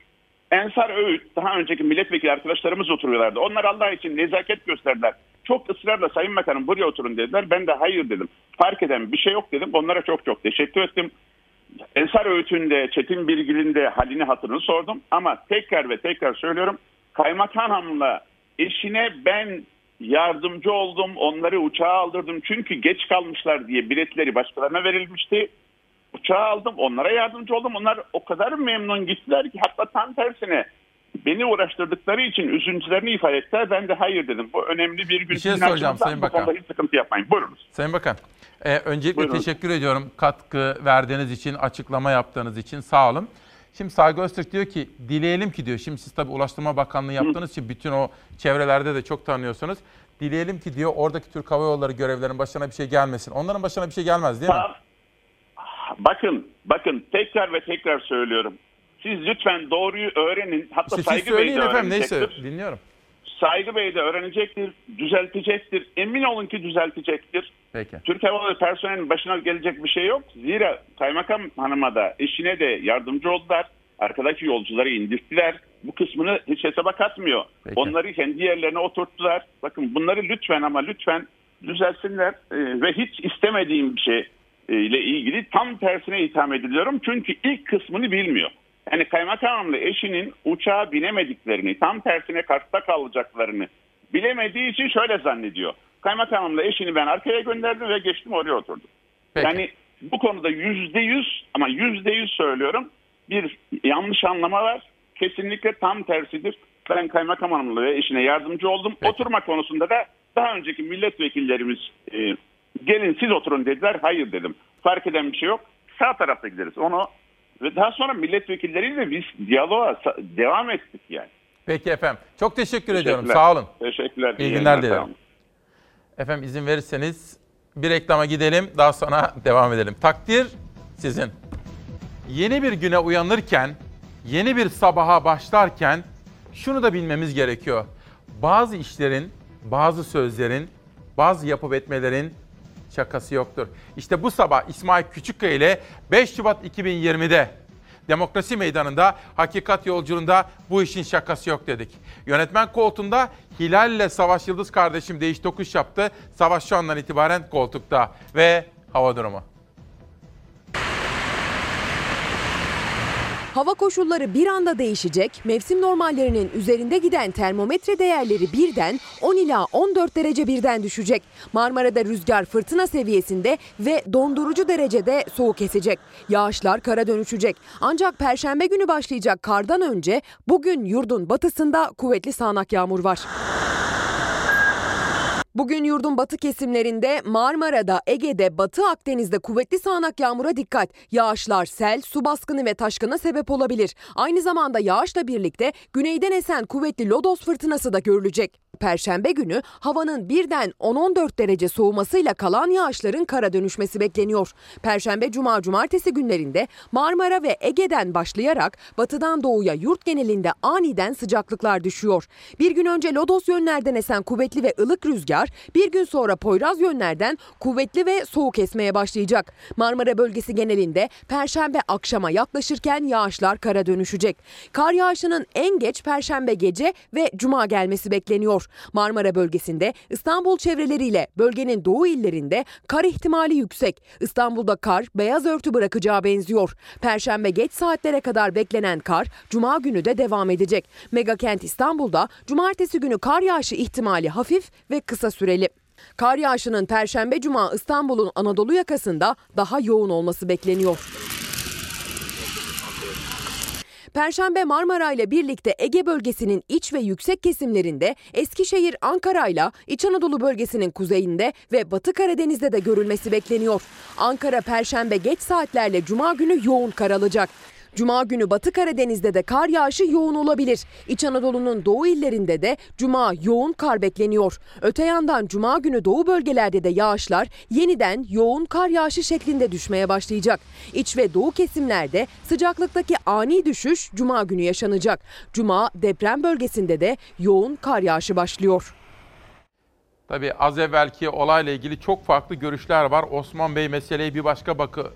Ensar Öğüt, daha önceki milletvekili arkadaşlarımız oturuyorlardı. Onlar Allah için nezaket gösterdiler. Çok ısrarla Sayın Bakanım buraya oturun dediler. Ben de hayır dedim. Fark eden bir şey yok dedim. Onlara çok çok teşekkür ettim. Ensar Öğüt'ün de Çetin Bilgil'in de halini hatırını sordum. Ama tekrar ve tekrar söylüyorum. Kaymakam Hanım'la eşine ben yardımcı oldum. Onları uçağa aldırdım. Çünkü geç kalmışlar diye biletleri başkalarına verilmişti. Uçağa aldım. Onlara yardımcı oldum. Onlar o kadar memnun gittiler ki hatta tam tersine beni uğraştırdıkları için üzüntülerini ifade ettiler. Ben de hayır dedim. Bu önemli bir gün. Bir şey soracağım Sayın Bakan. hiç sıkıntı yapmayın. Buyurunuz. Sayın Bakan, e, öncelikle Buyurun. teşekkür ediyorum katkı verdiğiniz için, açıklama yaptığınız için sağ olun. Şimdi Saygı Öztürk diyor ki, dileyelim ki diyor, şimdi siz tabii Ulaştırma Bakanlığı yaptığınız için bütün o çevrelerde de çok tanıyorsunuz. Dileyelim ki diyor, oradaki Türk Hava Yolları görevlerinin başına bir şey gelmesin. Onların başına bir şey gelmez değil mi? Bakın, bakın tekrar ve tekrar söylüyorum. Siz lütfen doğruyu öğrenin. Hatta siz Saygı Bey de efendim, neyse dinliyorum. Saygı Bey de öğrenecektir, düzeltecektir. Emin olun ki düzeltecektir. Peki. Türk Hava Yolları personelinin başına gelecek bir şey yok. Zira kaymakam hanıma da eşine de yardımcı oldular. Arkadaki yolcuları indirttiler. Bu kısmını hiç hesaba katmıyor. Peki. Onları kendi yerlerine oturttular. Bakın bunları lütfen ama lütfen düzelsinler. Ee, ve hiç istemediğim bir şey ile ilgili tam tersine itham ediliyorum. Çünkü ilk kısmını bilmiyor. Yani kaymakamla eşinin uçağa binemediklerini, tam tersine kartta kalacaklarını bilemediği için şöyle zannediyor. Kaymakamımla eşini ben arkaya gönderdim ve geçtim oraya oturdum. Yani bu konuda yüzde yüz ama yüzde yüz söylüyorum bir yanlış anlama var. Kesinlikle tam tersidir. Ben kaymakam hanımla ve eşine yardımcı oldum. Oturma konusunda da daha önceki milletvekillerimiz e, gelin siz oturun dediler. Hayır dedim. Fark eden bir şey yok. Sağ tarafta gideriz. Onu ve daha sonra milletvekilleriyle biz diyaloğa devam ettik yani. Peki efendim. Çok teşekkür ediyorum. Sağ olun. Teşekkürler. İyi günler dilerim. Efendim izin verirseniz bir reklama gidelim daha sonra devam edelim. Takdir sizin. Yeni bir güne uyanırken, yeni bir sabaha başlarken şunu da bilmemiz gerekiyor. Bazı işlerin, bazı sözlerin, bazı yapıp etmelerin şakası yoktur. İşte bu sabah İsmail Küçükkaya ile 5 Şubat 2020'de Demokrasi Meydanı'nda hakikat yolculuğunda bu işin şakası yok dedik. Yönetmen koltuğunda Hilal ile Savaş Yıldız kardeşim değiş tokuş yaptı. Savaş şu andan itibaren koltukta ve hava durumu. Hava koşulları bir anda değişecek. Mevsim normallerinin üzerinde giden termometre değerleri birden 10 ila 14 derece birden düşecek. Marmara'da rüzgar fırtına seviyesinde ve dondurucu derecede soğuk esecek. Yağışlar kara dönüşecek. Ancak perşembe günü başlayacak kardan önce bugün yurdun batısında kuvvetli sağanak yağmur var. Bugün yurdun batı kesimlerinde Marmara'da, Ege'de, Batı Akdeniz'de kuvvetli sağanak yağmura dikkat. Yağışlar sel, su baskını ve taşkına sebep olabilir. Aynı zamanda yağışla birlikte güneyden esen kuvvetli lodos fırtınası da görülecek. Perşembe günü havanın birden 10-14 derece soğumasıyla kalan yağışların kara dönüşmesi bekleniyor. Perşembe, cuma, cumartesi günlerinde Marmara ve Ege'den başlayarak batıdan doğuya yurt genelinde aniden sıcaklıklar düşüyor. Bir gün önce lodos yönlerden esen kuvvetli ve ılık rüzgar bir gün sonra Poyraz yönlerden kuvvetli ve soğuk esmeye başlayacak. Marmara bölgesi genelinde perşembe akşama yaklaşırken yağışlar kara dönüşecek. Kar yağışının en geç perşembe gece ve cuma gelmesi bekleniyor. Marmara bölgesinde İstanbul çevreleriyle bölgenin doğu illerinde kar ihtimali yüksek. İstanbul'da kar beyaz örtü bırakacağı benziyor. Perşembe geç saatlere kadar beklenen kar cuma günü de devam edecek. Megakent İstanbul'da cumartesi günü kar yağışı ihtimali hafif ve kısa süreli. Kar yağışının Perşembe Cuma İstanbul'un Anadolu yakasında daha yoğun olması bekleniyor. Perşembe Marmara ile birlikte Ege bölgesinin iç ve yüksek kesimlerinde, Eskişehir, Ankara ile İç Anadolu bölgesinin kuzeyinde ve Batı Karadeniz'de de görülmesi bekleniyor. Ankara Perşembe geç saatlerle Cuma günü yoğun kar alacak. Cuma günü Batı Karadeniz'de de kar yağışı yoğun olabilir. İç Anadolu'nun doğu illerinde de Cuma yoğun kar bekleniyor. Öte yandan Cuma günü doğu bölgelerde de yağışlar yeniden yoğun kar yağışı şeklinde düşmeye başlayacak. İç ve doğu kesimlerde sıcaklıktaki ani düşüş Cuma günü yaşanacak. Cuma deprem bölgesinde de yoğun kar yağışı başlıyor. Tabii az evvelki olayla ilgili çok farklı görüşler var. Osman Bey meseleye bir başka bakı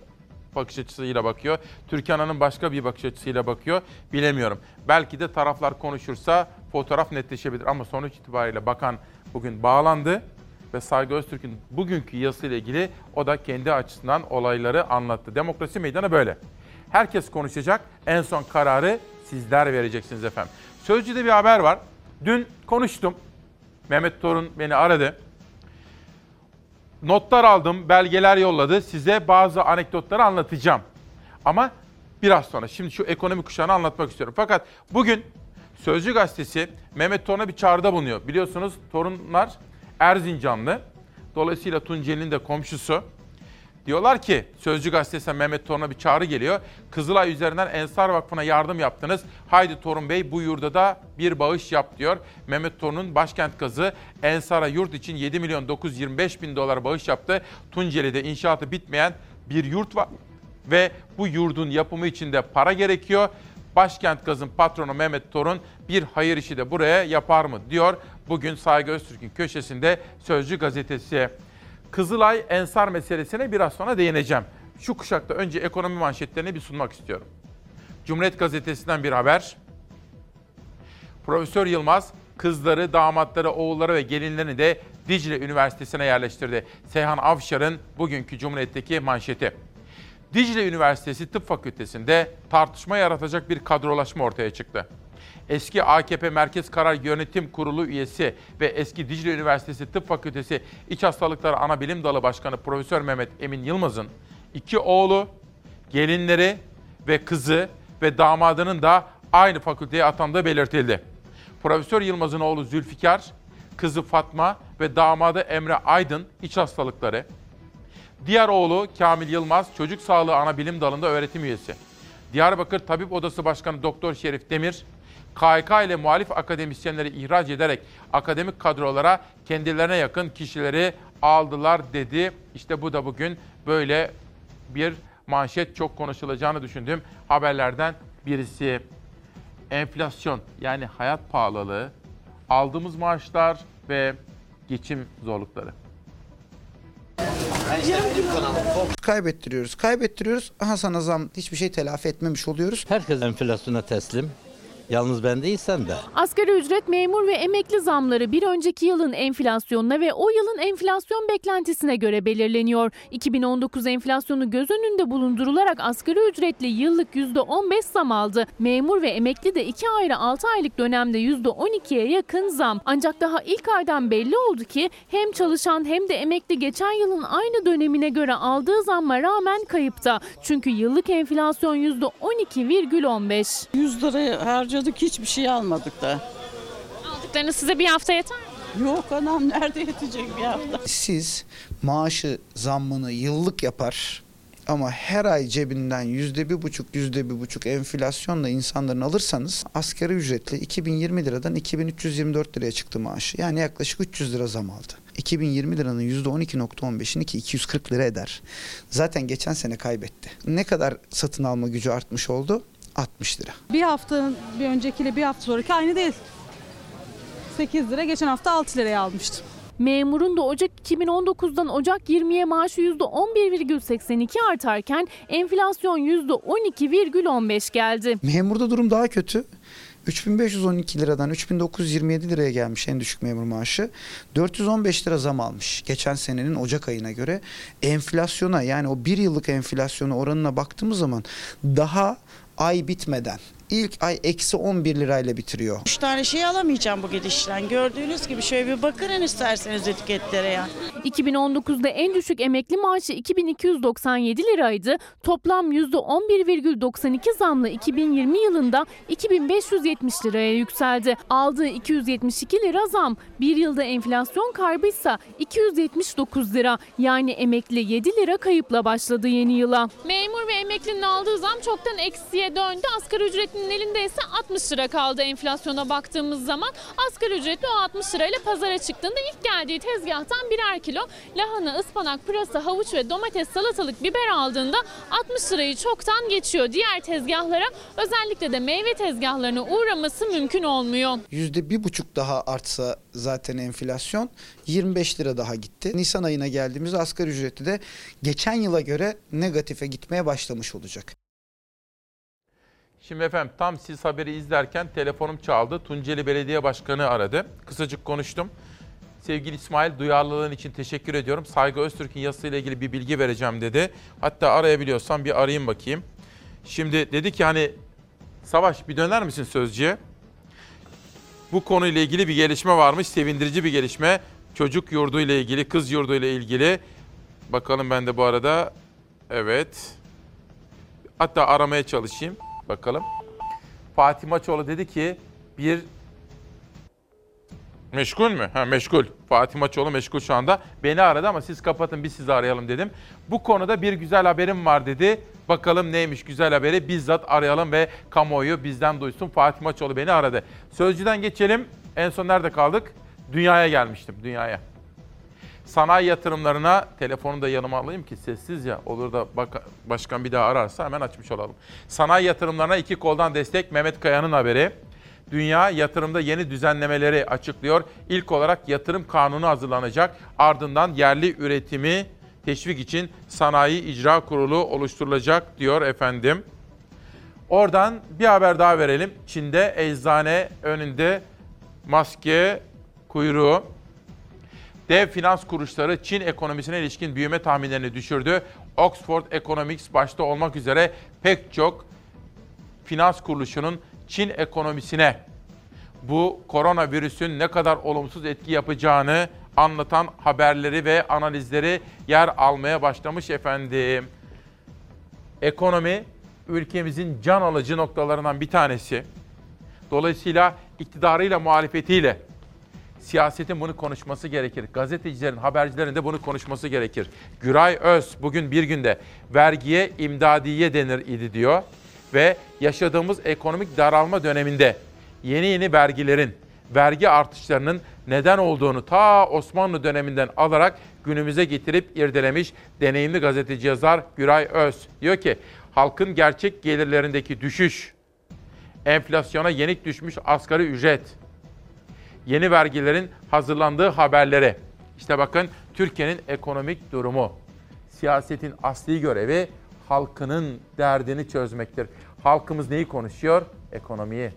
bakış açısıyla bakıyor. Türkan Hanım başka bir bakış açısıyla bakıyor. Bilemiyorum. Belki de taraflar konuşursa fotoğraf netleşebilir. Ama sonuç itibariyle bakan bugün bağlandı ve Saygı Öztürk'ün bugünkü yazısıyla ilgili o da kendi açısından olayları anlattı. Demokrasi meydanı böyle. Herkes konuşacak. En son kararı sizler vereceksiniz efendim. Sözcü'de bir haber var. Dün konuştum. Mehmet Torun beni aradı. Notlar aldım, belgeler yolladı. Size bazı anekdotları anlatacağım. Ama biraz sonra. Şimdi şu ekonomi kuşağını anlatmak istiyorum. Fakat bugün Sözcü Gazetesi Mehmet Torun'a bir çağrıda bulunuyor. Biliyorsunuz torunlar Erzincanlı. Dolayısıyla Tunceli'nin de komşusu. Diyorlar ki Sözcü Gazetesi'ne Mehmet Torun'a bir çağrı geliyor. Kızılay üzerinden Ensar Vakfı'na yardım yaptınız. Haydi Torun Bey bu yurda da bir bağış yap diyor. Mehmet Torun'un başkent kızı Ensar'a yurt için 7 milyon 925 bin dolar bağış yaptı. Tunceli'de inşaatı bitmeyen bir yurt var ve bu yurdun yapımı için de para gerekiyor. Başkent Gaz'ın patronu Mehmet Torun bir hayır işi de buraya yapar mı diyor. Bugün Saygı Öztürk'ün köşesinde Sözcü Gazetesi. Kızılay Ensar meselesine biraz sonra değineceğim. Şu kuşakta önce ekonomi manşetlerini bir sunmak istiyorum. Cumhuriyet Gazetesi'nden bir haber. Profesör Yılmaz kızları, damatları, oğulları ve gelinlerini de Dicle Üniversitesi'ne yerleştirdi. Seyhan Avşar'ın bugünkü Cumhuriyet'teki manşeti. Dicle Üniversitesi Tıp Fakültesi'nde tartışma yaratacak bir kadrolaşma ortaya çıktı. Eski AKP Merkez Karar Yönetim Kurulu üyesi ve eski Dicle Üniversitesi Tıp Fakültesi İç Hastalıkları Ana Bilim Dalı Başkanı Profesör Mehmet Emin Yılmaz'ın iki oğlu, gelinleri ve kızı ve damadının da aynı fakülteye atandığı belirtildi. Profesör Yılmaz'ın oğlu Zülfikar, kızı Fatma ve damadı Emre Aydın iç hastalıkları. Diğer oğlu Kamil Yılmaz çocuk sağlığı ana bilim dalında öğretim üyesi. Diyarbakır Tabip Odası Başkanı Doktor Şerif Demir, KHK ile muhalif akademisyenleri ihraç ederek akademik kadrolara kendilerine yakın kişileri aldılar dedi. İşte bu da bugün böyle bir manşet çok konuşulacağını düşündüğüm haberlerden birisi. Enflasyon yani hayat pahalılığı, aldığımız maaşlar ve geçim zorlukları. Kaybettiriyoruz, kaybettiriyoruz. Aha sana zam hiçbir şey telafi etmemiş oluyoruz. Herkes enflasyona teslim. Yalnız ben değil sen de. Asgari ücret, memur ve emekli zamları bir önceki yılın enflasyonuna ve o yılın enflasyon beklentisine göre belirleniyor. 2019 enflasyonu göz önünde bulundurularak asgari ücretli yıllık %15 zam aldı. Memur ve emekli de 2 ayrı 6 aylık dönemde %12'ye yakın zam. Ancak daha ilk aydan belli oldu ki hem çalışan hem de emekli geçen yılın aynı dönemine göre aldığı zamma rağmen kayıpta. Çünkü yıllık enflasyon %12,15. 100 liraya harcadık hiçbir şey almadık da. Aldıklarınız size bir hafta yeter mi? Yok anam nerede yetecek bir hafta? Siz maaşı zammını yıllık yapar ama her ay cebinden yüzde bir buçuk yüzde bir buçuk enflasyonla insanların alırsanız asgari ücretli 2020 liradan 2324 liraya çıktı maaşı. Yani yaklaşık 300 lira zam aldı. 2020 liranın %12.15'ini ki 240 lira eder. Zaten geçen sene kaybetti. Ne kadar satın alma gücü artmış oldu? 60 lira. Bir haftanın bir öncekiyle bir hafta sonraki aynı değil. 8 lira geçen hafta 6 liraya almıştım. Memurun da Ocak 2019'dan Ocak 20'ye maaşı %11,82 artarken enflasyon %12,15 geldi. Memurda durum daha kötü. 3512 liradan 3927 liraya gelmiş en düşük memur maaşı. 415 lira zam almış geçen senenin Ocak ayına göre. Enflasyona yani o bir yıllık enflasyona oranına baktığımız zaman daha ay bitmeden ilk ay eksi 11 lirayla bitiriyor. Üç tane şey alamayacağım bu gidişten. Gördüğünüz gibi şöyle bir bakın isterseniz etiketlere ya. 2019'da en düşük emekli maaşı 2297 liraydı. Toplam %11,92 zamla 2020 yılında 2570 liraya yükseldi. Aldığı 272 lira zam bir yılda enflasyon kaybıysa 279 lira. Yani emekli 7 lira kayıpla başladı yeni yıla. Memur ve emeklinin aldığı zam çoktan eksiye döndü. Asgari ücretlinin elinde ise 60 lira kaldı enflasyona baktığımız zaman. Asgari ücretli o 60 lirayla pazara çıktığında ilk geldiği tezgahtan birer kilo lahana, ıspanak, pırasa, havuç ve domates, salatalık, biber aldığında 60 lirayı çoktan geçiyor. Diğer tezgahlara özellikle de meyve tezgahlarına uğraması mümkün olmuyor. Yüzde bir buçuk daha artsa zaten enflasyon 25 lira daha gitti. Nisan ayına geldiğimizde asgari ücretli de geçen yıla göre negatife gitmeye başlamış olacak. Şimdi efendim tam siz haberi izlerken telefonum çaldı. Tunceli Belediye Başkanı aradı. Kısacık konuştum. Sevgili İsmail duyarlılığın için teşekkür ediyorum. Saygı Öztürk'ün yazısıyla ilgili bir bilgi vereceğim dedi. Hatta arayabiliyorsam bir arayayım bakayım. Şimdi dedi ki hani Savaş bir döner misin sözcüye? Bu konuyla ilgili bir gelişme varmış. Sevindirici bir gelişme. Çocuk yurdu ile ilgili, kız yurdu ile ilgili. Bakalım ben de bu arada. Evet. Hatta aramaya çalışayım. Bakalım. Fatih Maçoğlu dedi ki bir Meşgul mü? Ha meşgul. Fatih Maçoğlu meşgul şu anda. Beni aradı ama siz kapatın biz sizi arayalım dedim. Bu konuda bir güzel haberim var dedi. Bakalım neymiş güzel haberi bizzat arayalım ve kamuoyu bizden duysun. Fatih Maçoğlu beni aradı. Sözcüden geçelim. En son nerede kaldık? Dünyaya gelmiştim, dünyaya. Sanayi yatırımlarına telefonu da yanıma alayım ki sessiz ya olur da bak, başkan bir daha ararsa hemen açmış olalım. Sanayi yatırımlarına iki koldan destek Mehmet Kaya'nın haberi. Dünya yatırımda yeni düzenlemeleri açıklıyor. İlk olarak yatırım kanunu hazırlanacak. Ardından yerli üretimi teşvik için sanayi icra kurulu oluşturulacak diyor efendim. Oradan bir haber daha verelim. Çin'de eczane önünde maske kuyruğu. Dev finans kuruluşları Çin ekonomisine ilişkin büyüme tahminlerini düşürdü. Oxford Economics başta olmak üzere pek çok finans kuruluşunun Çin ekonomisine bu koronavirüsün ne kadar olumsuz etki yapacağını anlatan haberleri ve analizleri yer almaya başlamış efendim. Ekonomi ülkemizin can alıcı noktalarından bir tanesi. Dolayısıyla iktidarıyla muhalefetiyle siyasetin bunu konuşması gerekir. Gazetecilerin, habercilerin de bunu konuşması gerekir. Güray Öz bugün bir günde vergiye imdadiye denir idi diyor ve yaşadığımız ekonomik daralma döneminde yeni yeni vergilerin, vergi artışlarının neden olduğunu ta Osmanlı döneminden alarak günümüze getirip irdelemiş deneyimli gazeteci yazar Güray Öz. Diyor ki halkın gerçek gelirlerindeki düşüş, enflasyona yenik düşmüş asgari ücret, yeni vergilerin hazırlandığı haberleri. İşte bakın Türkiye'nin ekonomik durumu. Siyasetin asli görevi halkının derdini çözmektir. Halkımız neyi konuşuyor? Ekonomiyi.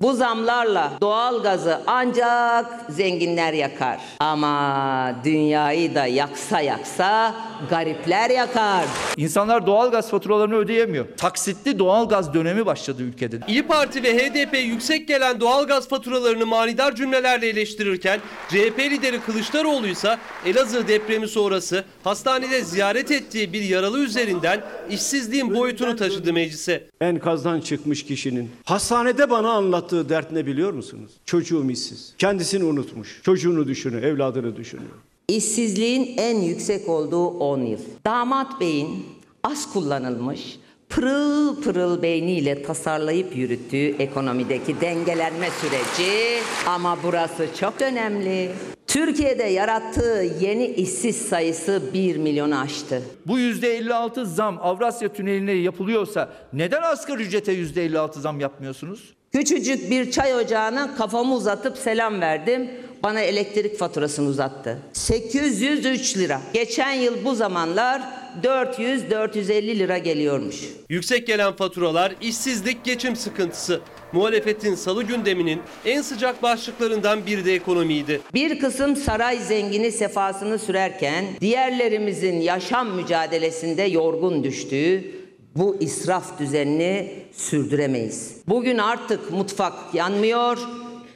Bu zamlarla doğalgazı ancak zenginler yakar. Ama dünyayı da yaksa yaksa garipler yakar. İnsanlar doğalgaz faturalarını ödeyemiyor. Taksitli doğalgaz dönemi başladı ülkede. İyi Parti ve HDP yüksek gelen doğalgaz faturalarını manidar cümlelerle eleştirirken CHP lideri Kılıçdaroğlu ise Elazığ depremi sonrası hastanede ziyaret ettiği bir yaralı üzerinden işsizliğin boyutunu taşıdı meclise. Enkazdan çıkmış kişinin hastanede bana anlattığı dert ne biliyor musunuz? Çocuğum işsiz. Kendisini unutmuş. Çocuğunu düşünüyor, evladını düşünüyor. İşsizliğin en yüksek olduğu 10 yıl. Damat Bey'in az kullanılmış, pırıl pırıl beyniyle tasarlayıp yürüttüğü ekonomideki dengelenme süreci ama burası çok önemli. Türkiye'de yarattığı yeni işsiz sayısı 1 milyonu aştı. Bu %56 zam Avrasya Tüneli'ne yapılıyorsa neden asgari ücrete %56 zam yapmıyorsunuz? Küçücük bir çay ocağına kafamı uzatıp selam verdim. Bana elektrik faturasını uzattı. 803 lira. Geçen yıl bu zamanlar 400-450 lira geliyormuş. Yüksek gelen faturalar, işsizlik, geçim sıkıntısı. Muhalefetin salı gündeminin en sıcak başlıklarından biri de ekonomiydi. Bir kısım saray zengini sefasını sürerken diğerlerimizin yaşam mücadelesinde yorgun düştüğü bu israf düzenini sürdüremeyiz. Bugün artık mutfak yanmıyor,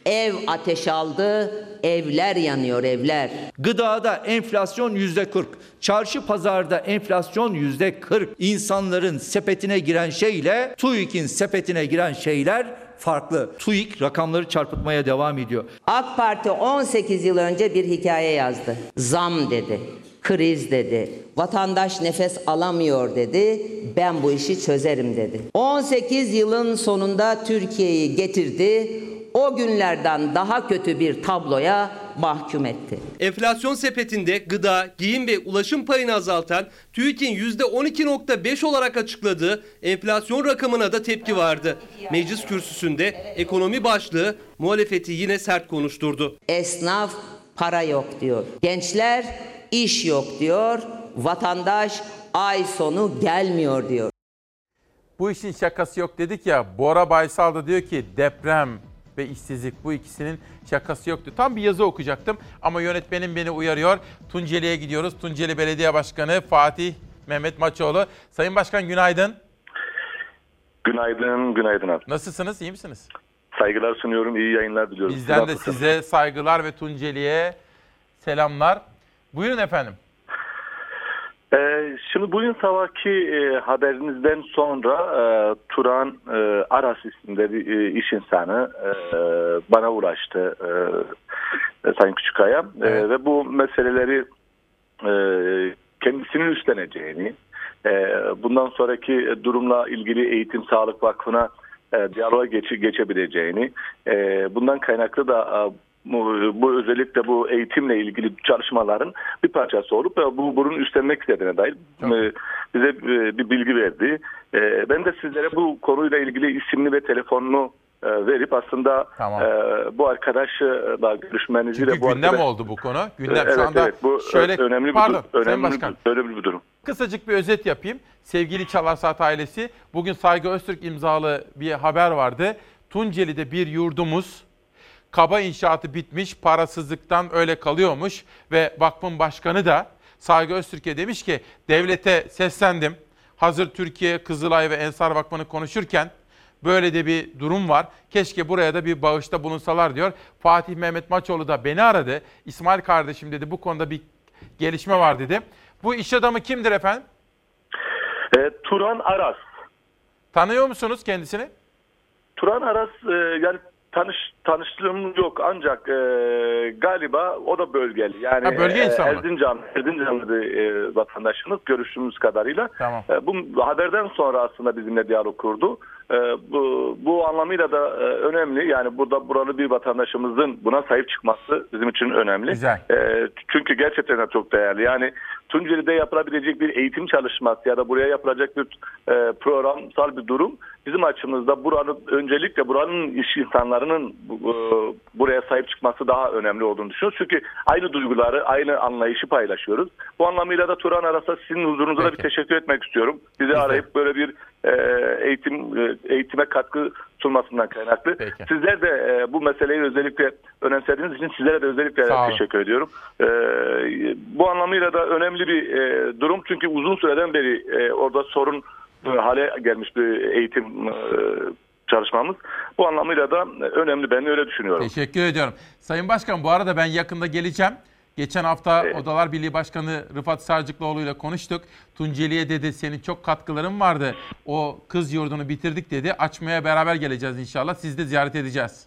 ev ateş aldı, evler yanıyor evler. Gıdada enflasyon %40, çarşı pazarda enflasyon %40. İnsanların sepetine giren şeyle TÜİK'in sepetine giren şeyler farklı. TÜİK rakamları çarpıtmaya devam ediyor. AK Parti 18 yıl önce bir hikaye yazdı. Zam dedi. Kriz dedi. Vatandaş nefes alamıyor dedi. Ben bu işi çözerim dedi. 18 yılın sonunda Türkiye'yi getirdi. O günlerden daha kötü bir tabloya mahkum etti. Enflasyon sepetinde gıda, giyim ve ulaşım payını azaltan TÜİK'in %12.5 olarak açıkladığı enflasyon rakamına da tepki vardı. Meclis kürsüsünde ekonomi başlığı muhalefeti yine sert konuşturdu. Esnaf para yok diyor. Gençler iş yok diyor. Vatandaş ay sonu gelmiyor diyor. Bu işin şakası yok dedik ya. Bora Baysal da diyor ki deprem ve işsizlik bu ikisinin şakası yoktu. Tam bir yazı okuyacaktım ama yönetmenim beni uyarıyor. Tunceli'ye gidiyoruz. Tunceli Belediye Başkanı Fatih Mehmet Maçoğlu. Sayın Başkan günaydın. Günaydın, günaydın abi. Nasılsınız, iyi misiniz? Saygılar sunuyorum, iyi yayınlar diliyorum. Bizden de Nasılsınız? size saygılar ve Tunceli'ye selamlar. Buyurun efendim. Ee, şimdi bugün sabahki e, haberinizden sonra e, Turan e, Aras isimli bir e, iş insanı e, bana ulaştı e, Sayın Küçükaya E, ve bu meseleleri e, kendisinin üstleneceğini, e, bundan sonraki durumla ilgili Eğitim Sağlık Vakfı'na e, diyaloğa geçe, geçebileceğini, e, bundan kaynaklı da e, bu, özellikle bu eğitimle ilgili çalışmaların bir parçası olup e, bu bunun üstlenmek istediğine dair e, bize e, bir bilgi verdi. E, Ben de sizlere bu konuyla ilgili isimli ve telefonunu verip aslında Tamam. e, bu arkadaşla görüşmenizi Çünkü ve bu gündem arkadaş- oldu bu konu. Gündem Evet, şu anda evet, bu şöyle önemli bir pardon Sayın önemli Başkan. bir, önemli bir durum. Kısacık bir özet yapayım. Sevgili Çalar Saat ailesi, bugün Saygı Öztürk imzalı bir haber vardı. Tunceli'de bir yurdumuz kaba inşaatı bitmiş, parasızlıktan öyle kalıyormuş ve vakfın başkanı da Saygı Öztürk'e demiş ki devlete seslendim. Hazır Türkiye, Kızılay ve Ensar Vakfı'nı konuşurken böyle de bir durum var. Keşke buraya da bir bağışta bulunsalar diyor. Fatih Mehmet Maçoğlu da beni aradı. İsmail kardeşim dedi bu konuda bir gelişme var dedi. Bu iş adamı kimdir efendim? E, Turan Aras. Tanıyor musunuz kendisini? Turan Aras e, yani tanış tanıştığım yok ancak e, galiba o da bölgeli. Yani Ha, bölge e, insanı. Erzincan, Erzincanlı bir e, vatandaşımız görüştüğümüz kadarıyla. Tamam. E, bu haberden sonra aslında bizimle diyalog kurdu. E, bu, bu anlamıyla da e, önemli. Yani burada buralı bir vatandaşımızın buna sahip çıkması bizim için önemli. Güzel. E, çünkü gerçekten de çok değerli. Yani Tunceli'de yapılabilecek bir eğitim çalışması ya da buraya yapılacak bir e, programsal bir durum bizim açımızda buranın öncelikle buranın iş insanlarının buraya sahip çıkması daha önemli olduğunu düşünüyoruz. Çünkü aynı duyguları, aynı anlayışı paylaşıyoruz. Bu anlamıyla da Turan arasında sizin huzurunuza da bir teşekkür etmek istiyorum. Bizi arayıp böyle bir e, eğitim e, eğitime katkı sunmasından kaynaklı. Sizler de e, bu meseleyi özellikle önemsediğiniz için sizlere de özellikle teşekkür ediyorum. E, bu anlamıyla da önemli bir e, durum çünkü uzun süreden beri e, orada sorun e, hale gelmiş bir eğitim e, çalışmamız. Bu anlamıyla da önemli. Ben öyle düşünüyorum. Teşekkür ediyorum. Sayın Başkan bu arada ben yakında geleceğim. Geçen hafta Odalar Birliği Başkanı Rıfat Sarcıklıoğlu ile konuştuk. Tunceli'ye dedi senin çok katkıların vardı. O kız yurdunu bitirdik dedi. Açmaya beraber geleceğiz inşallah. Siz de ziyaret edeceğiz.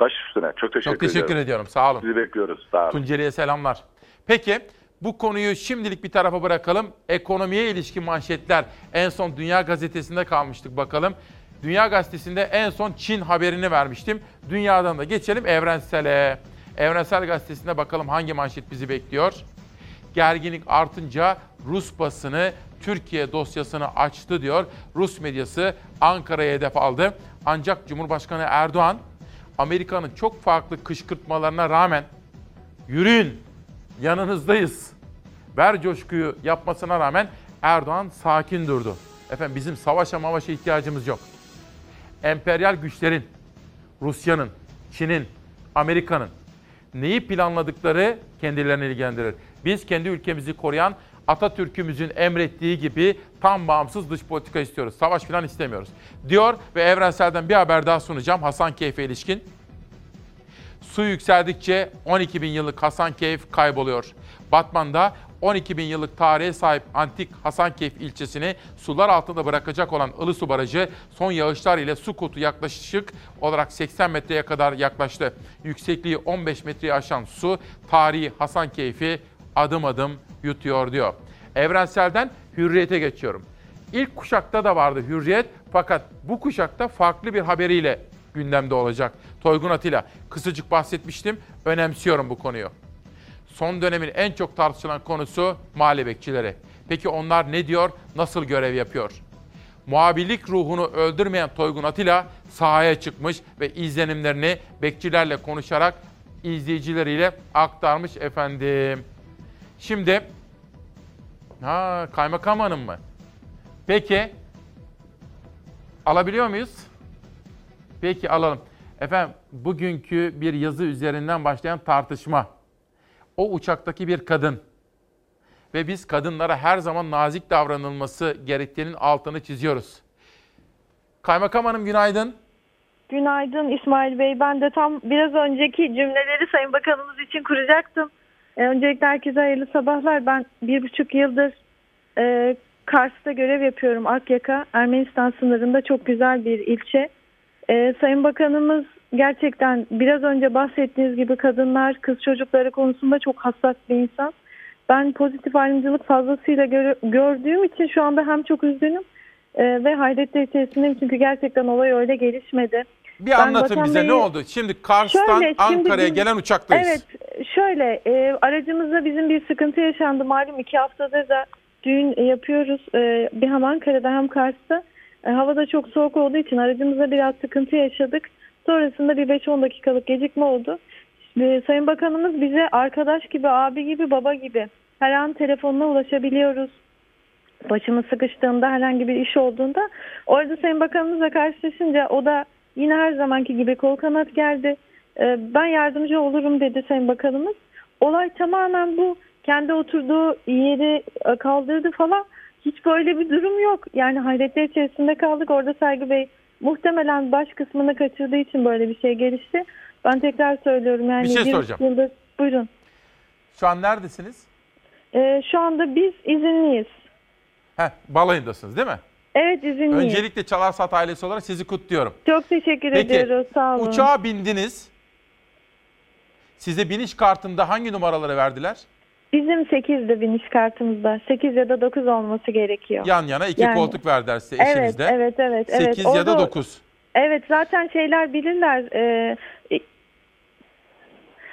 Baş üstüne. Çok teşekkür, Çok teşekkür ediyorum. ediyorum. Sağ olun. Sizi bekliyoruz. Sağ olun. Tunceli'ye selamlar. Peki bu konuyu şimdilik bir tarafa bırakalım. Ekonomiye ilişkin manşetler. En son Dünya Gazetesi'nde kalmıştık bakalım. Dünya Gazetesi'nde en son Çin haberini vermiştim. Dünyadan da geçelim Evrensel'e. Evrensel Gazetesi'nde bakalım hangi manşet bizi bekliyor. Gerginlik artınca Rus basını Türkiye dosyasını açtı diyor. Rus medyası Ankara'ya hedef aldı. Ancak Cumhurbaşkanı Erdoğan Amerika'nın çok farklı kışkırtmalarına rağmen yürüyün yanınızdayız. Ver coşkuyu yapmasına rağmen Erdoğan sakin durdu. Efendim bizim savaşa mavaşa ihtiyacımız yok. Emperyal güçlerin, Rusya'nın, Çin'in, Amerika'nın neyi planladıkları kendilerini ilgilendirir. Biz kendi ülkemizi koruyan Atatürk'ümüzün emrettiği gibi tam bağımsız dış politika istiyoruz. Savaş falan istemiyoruz. Diyor ve Evrensel'den bir haber daha sunacağım Hasankeyf'e ilişkin. Su yükseldikçe 12 bin yıllık Hasankeyf kayboluyor. Batman'da 12 bin yıllık tarihe sahip antik Hasankeyf ilçesini sular altında bırakacak olan Ilısu Barajı son yağışlar ile su kutu yaklaşık olarak 80 metreye kadar yaklaştı. Yüksekliği 15 metreyi aşan su tarihi Hasankeyf'i adım adım yutuyor diyor. Evrensel'den hürriyete geçiyorum. İlk kuşakta da vardı hürriyet fakat bu kuşakta farklı bir haberiyle gündemde olacak. Toygun Atilla kısacık bahsetmiştim. Önemsiyorum bu konuyu. Son dönemin en çok tartışılan konusu mahalle bekçileri. Peki onlar ne diyor, nasıl görev yapıyor? Muhabirlik ruhunu öldürmeyen Toygun Atilla sahaya çıkmış ve izlenimlerini bekçilerle konuşarak izleyicileriyle aktarmış efendim. Şimdi ha kaymakam hanım mı? Peki alabiliyor muyuz? Peki alalım. Efendim bugünkü bir yazı üzerinden başlayan tartışma. O uçaktaki bir kadın. Ve biz kadınlara her zaman nazik davranılması gerektiğinin altını çiziyoruz. Kaymakam Hanım günaydın. Günaydın İsmail Bey. Ben de tam biraz önceki cümleleri Sayın Bakanımız için kuracaktım. E, öncelikle herkese hayırlı sabahlar. Ben bir buçuk yıldır e, Kars'ta görev yapıyorum. Akyaka, Ermenistan sınırında çok güzel bir ilçe. E, Sayın Bakanımız gerçekten biraz önce bahsettiğiniz gibi kadınlar, kız çocukları konusunda çok hassas bir insan. Ben pozitif ayrımcılık fazlasıyla gör- gördüğüm için şu anda hem çok üzgünüm e, ve hayretler içerisindeyim çünkü gerçekten olay öyle gelişmedi. Bir Ben anlatın bize Bey'i- ne oldu? Şimdi Kars'tan Şöyle, şimdi Ankara'ya biz- gelen uçaktayız. Evet şöyle e, aracımızda bizim bir sıkıntı yaşandı malum iki haftadır da düğün yapıyoruz e, bir hem Ankara'da hem Kars'ta E, havada çok soğuk olduğu için aracımızda biraz sıkıntı yaşadık sonrasında bir 5-10 dakikalık gecikme oldu E, Sayın Bakanımız bize arkadaş gibi abi gibi baba gibi her an telefonuna ulaşabiliyoruz başımız sıkıştığında herhangi bir iş olduğunda orada Sayın Bakanımızla karşılaşınca o da yine her zamanki gibi kol kanat geldi. Ee, ben yardımcı olurum dedi Sayın Bakanımız. Olay tamamen bu. Kendi oturduğu yeri e, kaldırdı falan. Hiç böyle bir durum yok. Yani hayretler içerisinde kaldık. Orada Saygı Bey muhtemelen baş kısmını kaçırdığı için böyle bir şey gelişti. Ben tekrar söylüyorum yani Bir şey soracağım. yıldır buyurun. Şu an neredesiniz? Ee, şu anda biz izinliyiz. Heh, balayındasınız değil mi? Evet izinliyim. Öncelikle Çalarsat ailesi olarak sizi kutluyorum. Çok teşekkür Peki, ediyoruz. Sağ olun. Uçağa bindiniz. Size biniş kartında hangi numaraları verdiler? Bizim 8'de biniş kartımızda. 8 ya da 9 olması gerekiyor. Yan yana iki Yani- koltuk verdiler size Evet, eşinizde. evet, evet, evet. 8 ya da Orada- 9. Evet zaten şeyler bilirler. Ee,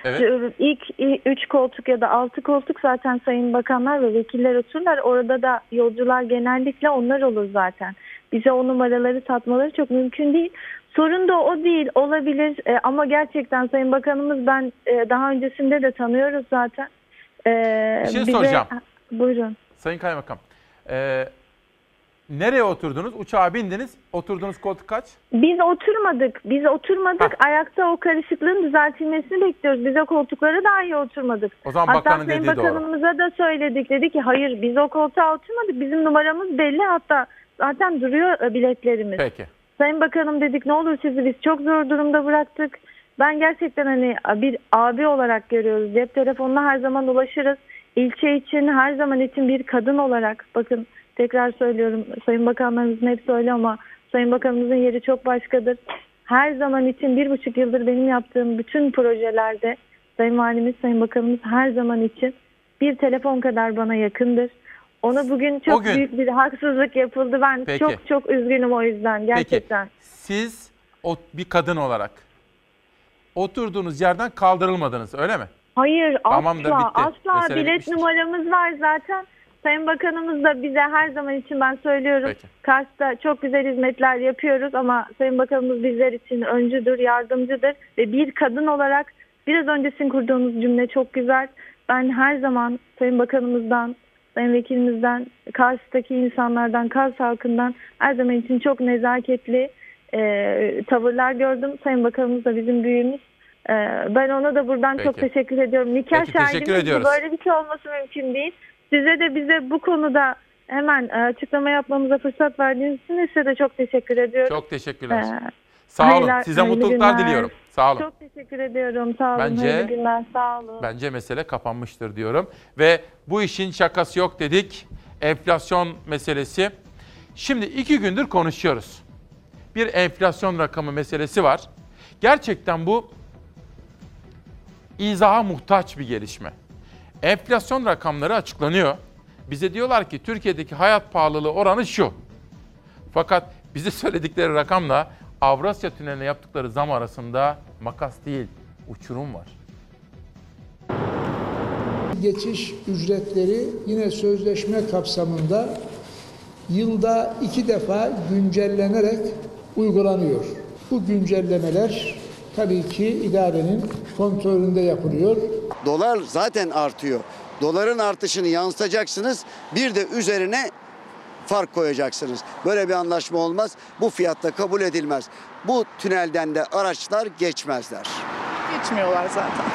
Evet. ilk 3 koltuk ya da 6 koltuk zaten sayın bakanlar ve vekiller otururlar. Orada da yolcular genellikle onlar olur zaten. Bize o numaraları satmaları çok mümkün değil. Sorun da o değil olabilir Ee, ama gerçekten sayın bakanımız ben e, daha öncesinde de tanıyoruz zaten. Ee, Bir şey bize- soracağım. Buyurun. Sayın Kaymakam. e, nereye oturdunuz? Uçağa bindiniz. Oturduğunuz koltuk kaç? Biz oturmadık. Biz oturmadık. Ayakta o karışıklığın düzeltilmesini bekliyoruz. Biz o koltuklara dahi oturmadık. O zaman Hatta bakanın dediği doğru. Bakanımıza da söyledik. Dedi ki hayır biz o koltuğa oturmadık. Bizim numaramız belli. Hatta zaten duruyor e, biletlerimiz. Peki. Sayın Bakanım dedik ne olur sizi biz çok zor durumda bıraktık. Ben gerçekten hani bir abi olarak görüyoruz. Cep telefonuna her zaman ulaşırız. İlçe için her zaman için bir kadın olarak bakın tekrar söylüyorum Sayın Bakanlarımızın hepsi öyle ama Sayın Bakanımızın yeri çok başkadır. Her zaman için bir buçuk yıldır benim yaptığım bütün projelerde Sayın Valimiz, Sayın Bakanımız her zaman için bir telefon kadar bana yakındır. Ona bugün çok O gün- büyük bir haksızlık yapıldı. Ben Peki. çok çok üzgünüm o yüzden gerçekten. Siz o, bir kadın olarak oturduğunuz yerden kaldırılmadınız öyle mi? Hayır Tamam da asla bitti. asla Mesele bilet bitmiştir. numaramız var zaten. Sayın Bakanımız da bize her zaman için ben söylüyorum. Peki. Kars'ta çok güzel hizmetler yapıyoruz ama Sayın Bakanımız bizler için öncüdür, yardımcıdır ve bir kadın olarak biraz önce sizin kurduğunuz cümle çok güzel. Ben her zaman Sayın Bakanımızdan, Sayın Vekilimizden, Kars'taki insanlardan, Kars halkından her zaman için çok nezaketli e, tavırlar gördüm. Sayın Bakanımız da bizim büyüğümüz. E, ben ona da buradan çok Peki. teşekkür ediyorum. Nikah Peki, şahidimiz böyle bir şey olması mümkün değil. Size de bize bu konuda hemen e, açıklama yapmamıza fırsat verdiğiniz için de size de çok teşekkür ediyorum. Çok teşekkürler. Ee, Sağ olun. hayırlar- Size mutluluklar günler. diliyorum. Sağ olun. Çok teşekkür ediyorum. Sağ olun. Bence- Hayırlı günler. Sağ olun. Bence mesele kapanmıştır diyorum. Ve bu işin şakası yok dedik. Enflasyon meselesi. Şimdi iki gündür konuşuyoruz. Bir enflasyon rakamı meselesi var. Gerçekten bu izaha muhtaç bir gelişme. Enflasyon rakamları açıklanıyor. Bize diyorlar ki Türkiye'deki hayat pahalılığı oranı şu. Fakat bize söyledikleri rakamla Avrasya Tüneli'ne yaptıkları zam arasında makas değil, uçurum var. Geçiş ücretleri yine sözleşme kapsamında yılda iki defa güncellenerek uygulanıyor. Bu güncellemeler tabii ki idarenin kontrolünde yapılıyor. Dolar zaten artıyor. Doların artışını yansıtacaksınız. Bir de üzerine fark koyacaksınız. Böyle bir anlaşma olmaz. Bu fiyatta kabul edilmez. Bu tünelden de araçlar geçmezler. Geçmiyorlar zaten.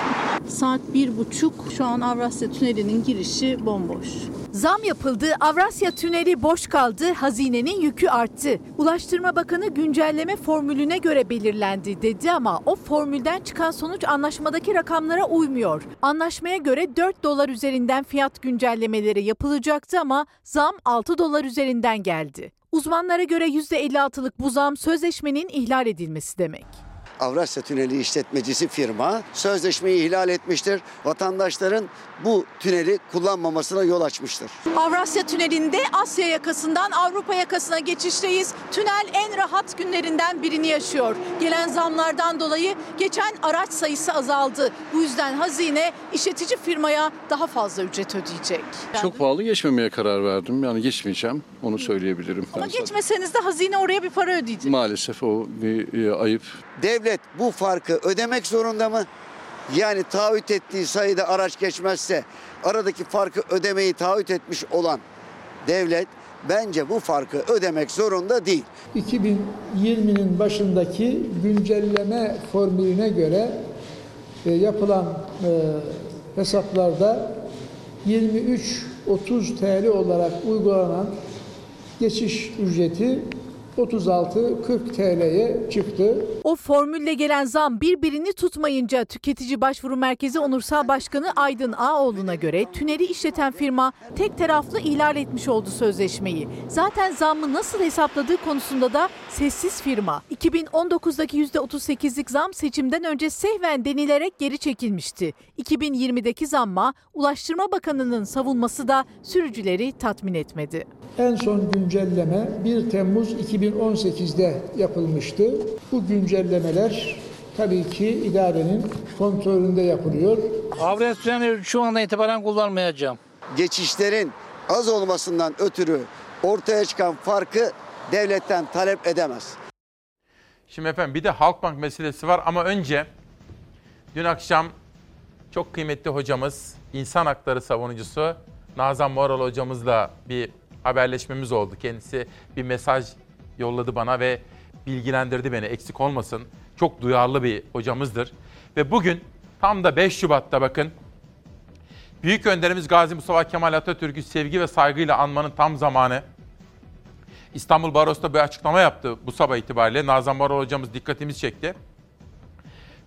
Saat bir buçuk şu an Avrasya Tüneli'nin girişi bomboş. Zam yapıldı, Avrasya Tüneli boş kaldı, hazinenin yükü arttı. Ulaştırma Bakanı güncelleme formülüne göre belirlendi dedi ama o formülden çıkan sonuç anlaşmadaki rakamlara uymuyor. Anlaşmaya göre 4 dolar üzerinden fiyat güncellemeleri yapılacaktı ama zam 6 dolar üzerinden geldi. Uzmanlara göre %56'lık bu zam sözleşmenin ihlal edilmesi demek. Avrasya Tüneli işletmecisi firma sözleşmeyi ihlal etmiştir. Vatandaşların bu tüneli kullanmamasına yol açmıştır. Avrasya Tüneli'nde Asya yakasından Avrupa yakasına geçişteyiz. Tünel en rahat günlerinden birini yaşıyor. Gelen zamlardan dolayı geçen araç sayısı azaldı. Bu yüzden hazine işletici firmaya daha fazla ücret ödeyecek. Çok pahalı geçmemeye karar verdim. Yani geçmeyeceğim. Onu söyleyebilirim. Ama Ben zaten- geçmeseniz de hazine oraya bir para ödeyecek. Maalesef o bir e, ayıp. Devlet bu farkı ödemek zorunda mı? Yani taahhüt ettiği sayıda araç geçmezse aradaki farkı ödemeyi taahhüt etmiş olan devlet bence bu farkı ödemek zorunda değil. 2020'nin başındaki güncelleme formülüne göre e, yapılan e, hesaplarda 23-30 TL olarak uygulanan geçiş ücreti 36-40 TL'ye çıktı. O formülle gelen zam birbirini tutmayınca Tüketici Başvuru Merkezi Onursal Başkanı Aydın Ağoğlu'na göre tüneli işleten firma tek taraflı ihlal etmiş oldu sözleşmeyi. Zaten zammı nasıl hesapladığı konusunda da sessiz firma. 2019'daki %38'lik zam seçimden önce sehven denilerek geri çekilmişti. 2020'deki zamma Ulaştırma Bakanı'nın savunması da sürücüleri tatmin etmedi. En son güncelleme 1 Temmuz 2018'de yapılmıştı. Bu güncellemeler tabii ki idarenin kontrolünde yapılıyor. Avres tüneli şu anda itibaren kullanmayacağım. Geçişlerin az olmasından ötürü ortaya çıkan farkı devletten talep edemez. Şimdi efendim bir de Halkbank meselesi var ama önce dün akşam çok kıymetli hocamız, insan hakları savunucusu Nazan Moral hocamızla bir haberleşmemiz oldu. Kendisi bir mesaj yolladı bana ve bilgilendirdi beni eksik olmasın. Çok duyarlı bir hocamızdır. Ve bugün tam da 5 Şubat'ta bakın Büyük önderimiz Gazi Mustafa Kemal Atatürk'ü sevgi ve saygıyla anmanın tam zamanı. İstanbul Barosu'da bir açıklama yaptı bu sabah itibariyle. Nazan Baral hocamız dikkatimizi çekti.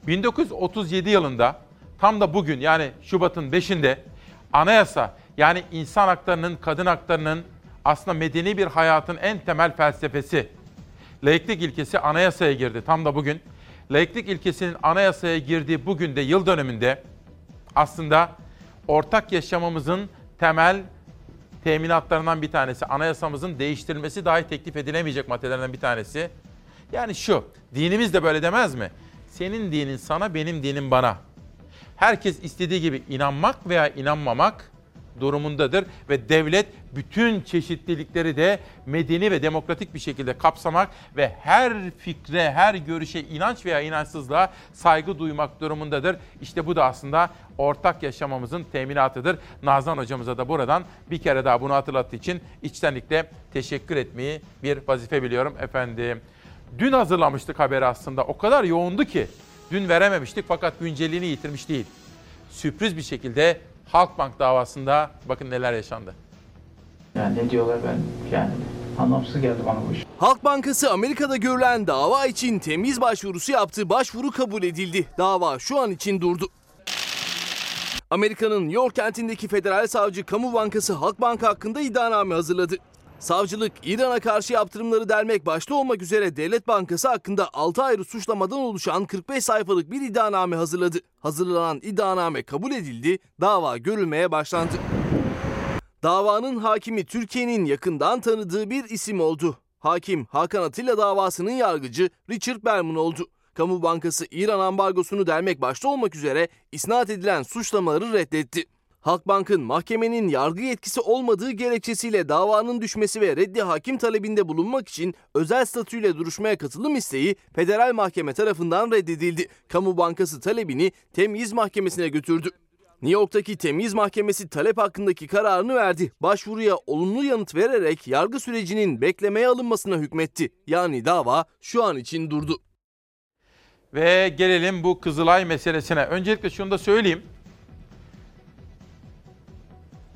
1937 yılında tam da bugün yani Şubat'ın 5'inde anayasa yani insan haklarının, kadın haklarının aslında medeni bir hayatın en temel felsefesi. Laiklik ilkesi anayasaya girdi tam da bugün. Laiklik ilkesinin anayasaya girdiği bugün de yıl döneminde aslında ortak yaşamamızın temel teminatlarından bir tanesi. Anayasamızın değiştirilmesi dahi teklif edilemeyecek maddelerden bir tanesi. Yani şu, dinimiz de böyle demez mi? Senin dinin sana, benim dinim bana. Herkes istediği gibi inanmak veya inanmamak durumundadır ve devlet bütün çeşitlilikleri de medeni ve demokratik bir şekilde kapsamak ve her fikre, her görüşe, inanç veya inançsızlığa saygı duymak durumundadır. İşte bu da aslında ortak yaşamamızın teminatıdır. Nazan hocamıza da buradan bir kere daha bunu hatırlattığı için içtenlikle teşekkür etmeyi bir vazife biliyorum efendim. Dün hazırlamıştık haberi aslında. O kadar yoğundu ki dün verememiştik fakat güncelliğini yitirmiş değil. Sürpriz bir şekilde Halkbank davasında bakın neler yaşandı. Yani ne diyorlar ben yani anlamsız geldi bana bu iş. Halk Bankası Amerika'da görülen dava için temiz başvurusu yaptı. Başvuru kabul edildi. Dava şu an için durdu. Amerika'nın New York kentindeki federal savcı Kamu Bankası Halk Banka hakkında iddianame hazırladı. Savcılık İran'a karşı yaptırımları dermek başta olmak üzere Devlet Bankası hakkında 6 ayrı suçlamadan oluşan 45 sayfalık bir iddianame hazırladı. Hazırlanan iddianame kabul edildi, dava görülmeye başlandı. Davanın hakimi Türkiye'nin yakından tanıdığı bir isim oldu. Hakim Hakan Atilla davasının yargıcı Richard Berman oldu. Kamu Bankası İran ambargosunu dermek başta olmak üzere isnat edilen suçlamaları reddetti. Halkbank'ın mahkemenin yargı yetkisi olmadığı gerekçesiyle davanın düşmesi ve reddi hakim talebinde bulunmak için özel statüyle duruşmaya katılım isteği federal mahkeme tarafından reddedildi. Kamu Bankası talebini temyiz mahkemesine götürdü. New York'taki temyiz mahkemesi talep hakkındaki kararını verdi. Başvuruya olumlu yanıt vererek yargı sürecinin beklemeye alınmasına hükmetti. Yani dava şu an için durdu. Ve gelelim bu Kızılay meselesine. Öncelikle şunu da söyleyeyim.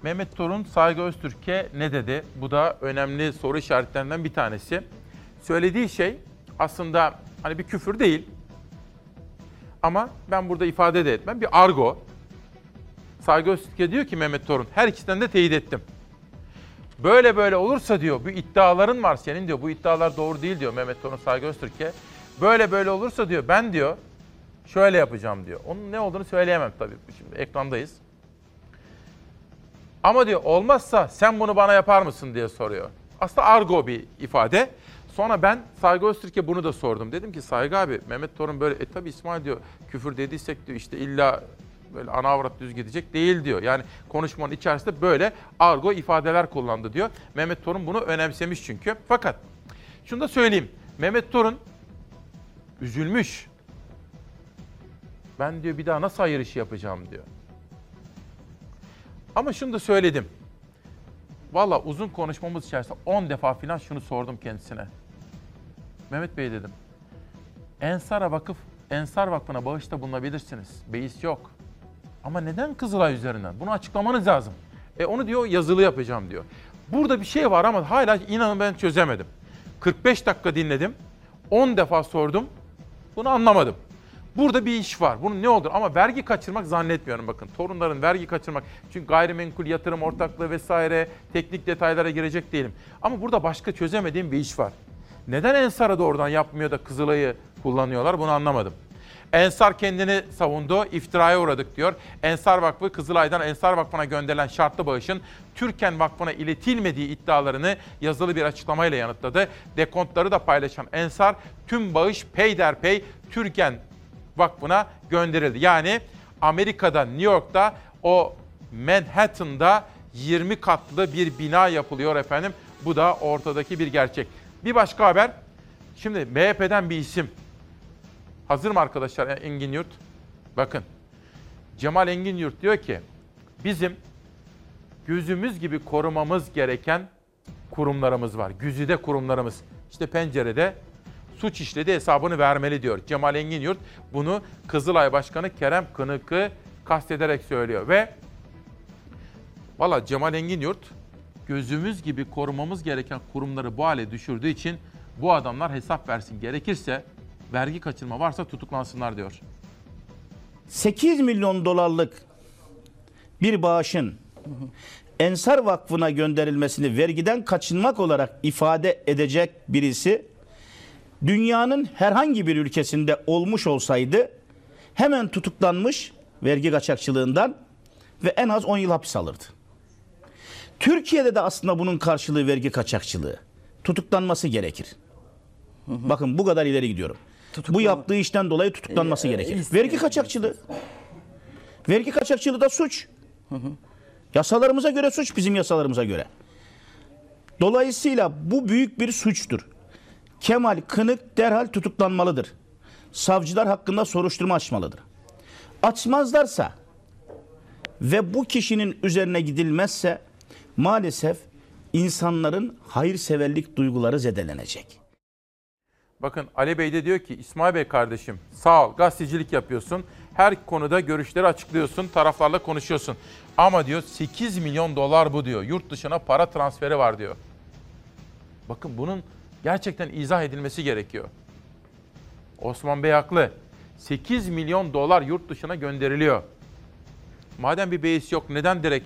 Mehmet Torun Saygı Öztürk'e ne dedi? Bu da önemli soru işaretlerinden bir tanesi. Söylediği şey aslında hani bir küfür değil. Ama ben burada ifade de etmem. Bir argo. Saygı Öztürk'e diyor ki Mehmet Torun, her ikisinden de teyit ettim. Böyle böyle olursa diyor, bu iddiaların var senin diyor, bu iddialar doğru değil diyor Mehmet Torun Saygı Öztürk'e. Böyle böyle olursa diyor, ben diyor şöyle yapacağım diyor. Onun ne olduğunu söyleyemem tabii. Şimdi ekrandayız. Ama diyor olmazsa sen bunu bana yapar mısın diye soruyor. Aslında argo bir ifade. Sonra ben Saygı Öztürk'e bunu da sordum. Dedim ki Saygı abi Mehmet Torun böyle e tabi İsmail diyor küfür dediysek diyor işte illa böyle ana avrat düz gidecek değil diyor. Yani konuşmanın içerisinde böyle argo ifadeler kullandı diyor. Mehmet Torun bunu önemsemiş çünkü. Fakat şunu da söyleyeyim. Mehmet Torun üzülmüş. Ben diyor bir daha nasıl hayır işi yapacağım diyor. Ama şunu da söyledim. Valla uzun konuşmamız içerisinde 10 defa falan şunu sordum kendisine. Mehmet Bey dedim. Ensar'a vakıf, Ensar Vakfı'na bağışta bulunabilirsiniz. Beis yok. Ama neden Kızılay üzerinden? Bunu açıklamanız lazım. E onu diyor yazılı yapacağım diyor. Burada bir şey var ama hala inanın ben çözemedim. 45 dakika dinledim. 10 defa sordum. Bunu anlamadım. Burada bir iş var. Bunun ne olur? Ama vergi kaçırmak zannetmiyorum bakın. Torunların vergi kaçırmak. Çünkü gayrimenkul yatırım ortaklığı vesaire teknik detaylara girecek değilim. Ama burada başka çözemediğim bir iş var. Neden Ensar'a da oradan yapmıyor da Kızılay'ı kullanıyorlar bunu anlamadım. Ensar kendini savundu, iftiraya uğradık diyor. Ensar Vakfı Kızılay'dan Ensar Vakfı'na gönderilen şartlı bağışın Türken Vakfı'na iletilmediği iddialarını yazılı bir açıklamayla yanıtladı. Dekontları da paylaşan Ensar tüm bağış peyderpey Türken Vakfı'na gönderildi. Yani Amerika'da, New York'ta o Manhattan'da 20 katlı bir bina yapılıyor efendim. Bu da ortadaki bir gerçek. Bir başka haber. Şimdi MHP'den bir isim. Hazır mı arkadaşlar Engin Yurt? Bakın. Cemal Engin Yurt diyor ki bizim gözümüz gibi korumamız gereken kurumlarımız var. Güzide kurumlarımız. İşte pencerede suç işledi hesabını vermeli diyor. Cemal Engin Yurt bunu Kızılay Başkanı Kerem Kınık'ı kastederek söylüyor ve valla Cemal Engin Yurt gözümüz gibi korumamız gereken kurumları bu hale düşürdüğü için bu adamlar hesap versin. Gerekirse vergi kaçırma varsa tutuklansınlar diyor. 8 milyon dolarlık bir bağışın Ensar Vakfı'na gönderilmesini vergiden kaçınmak olarak ifade edecek birisi dünyanın herhangi bir ülkesinde olmuş olsaydı hemen tutuklanmış vergi kaçakçılığından ve en az 10 yıl hapis alırdı. Türkiye'de de aslında bunun karşılığı vergi kaçakçılığı. Tutuklanması gerekir. Bakın bu kadar ileri gidiyorum. Bu yaptığı işten dolayı tutuklanması gerekir. Vergi kaçakçılığı. Vergi kaçakçılığı da suç. Yasalarımıza göre suç bizim yasalarımıza göre. Dolayısıyla bu büyük bir suçtur. Kemal Kınık derhal tutuklanmalıdır. Savcılar hakkında soruşturma açmalıdır. Açmazlarsa ve bu kişinin üzerine gidilmezse maalesef insanların hayırseverlik duyguları zedelenecek. Bakın Ali Bey de diyor ki İsmail Bey kardeşim sağ ol gazetecilik yapıyorsun. Her konuda görüşleri açıklıyorsun, taraflarla konuşuyorsun. Ama diyor 8 milyon dolar bu diyor. Yurt dışına para transferi var diyor. Bakın bunun gerçekten izah edilmesi gerekiyor. Osman Bey haklı. 8 milyon dolar yurt dışına gönderiliyor. Madem bir beis yok neden direkt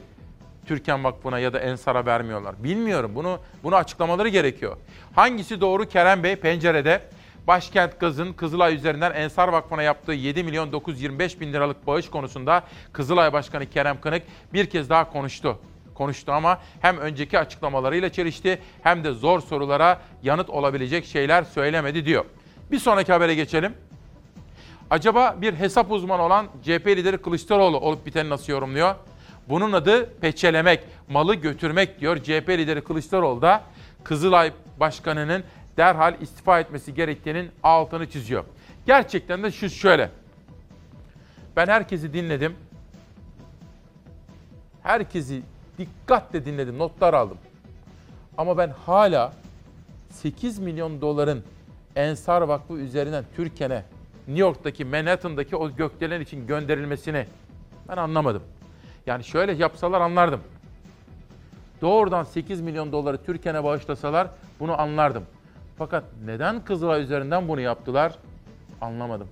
Türkan Vakfı'na ya da Ensar'a vermiyorlar? Bilmiyorum. Bunu bunu açıklamaları gerekiyor. Hangisi doğru Kerem Bey pencerede? Başkent Gaz'ın Kızılay üzerinden Ensar Vakfı'na yaptığı 7 milyon 925 bin liralık bağış konusunda Kızılay Başkanı Kerem Kınık bir kez daha konuştu. Konuştu ama hem önceki açıklamalarıyla çelişti hem de zor sorulara yanıt olabilecek şeyler söylemedi diyor. Bir sonraki habere geçelim. Acaba bir hesap uzmanı olan CHP lideri Kılıçdaroğlu olup biteni nasıl yorumluyor? Bunun adı peçelemek, malı götürmek diyor CHP lideri Kılıçdaroğlu da Kızılay Başkanı'nın derhal istifa etmesi gerektiğinin altını çiziyor. Gerçekten de şu şöyle. Ben herkesi dinledim. Herkesi dikkatle dinledim, notlar aldım. Ama ben hala 8 milyon doların Ensar Vakfı üzerinden Türkiye'ne, New York'taki Manhattan'daki o gökdelen için gönderilmesini ben anlamadım. Yani şöyle yapsalar anlardım. Doğrudan 8 milyon doları Türkiye'ne bağışlasalar bunu anlardım. Fakat neden Kızılay üzerinden bunu yaptılar anlamadım.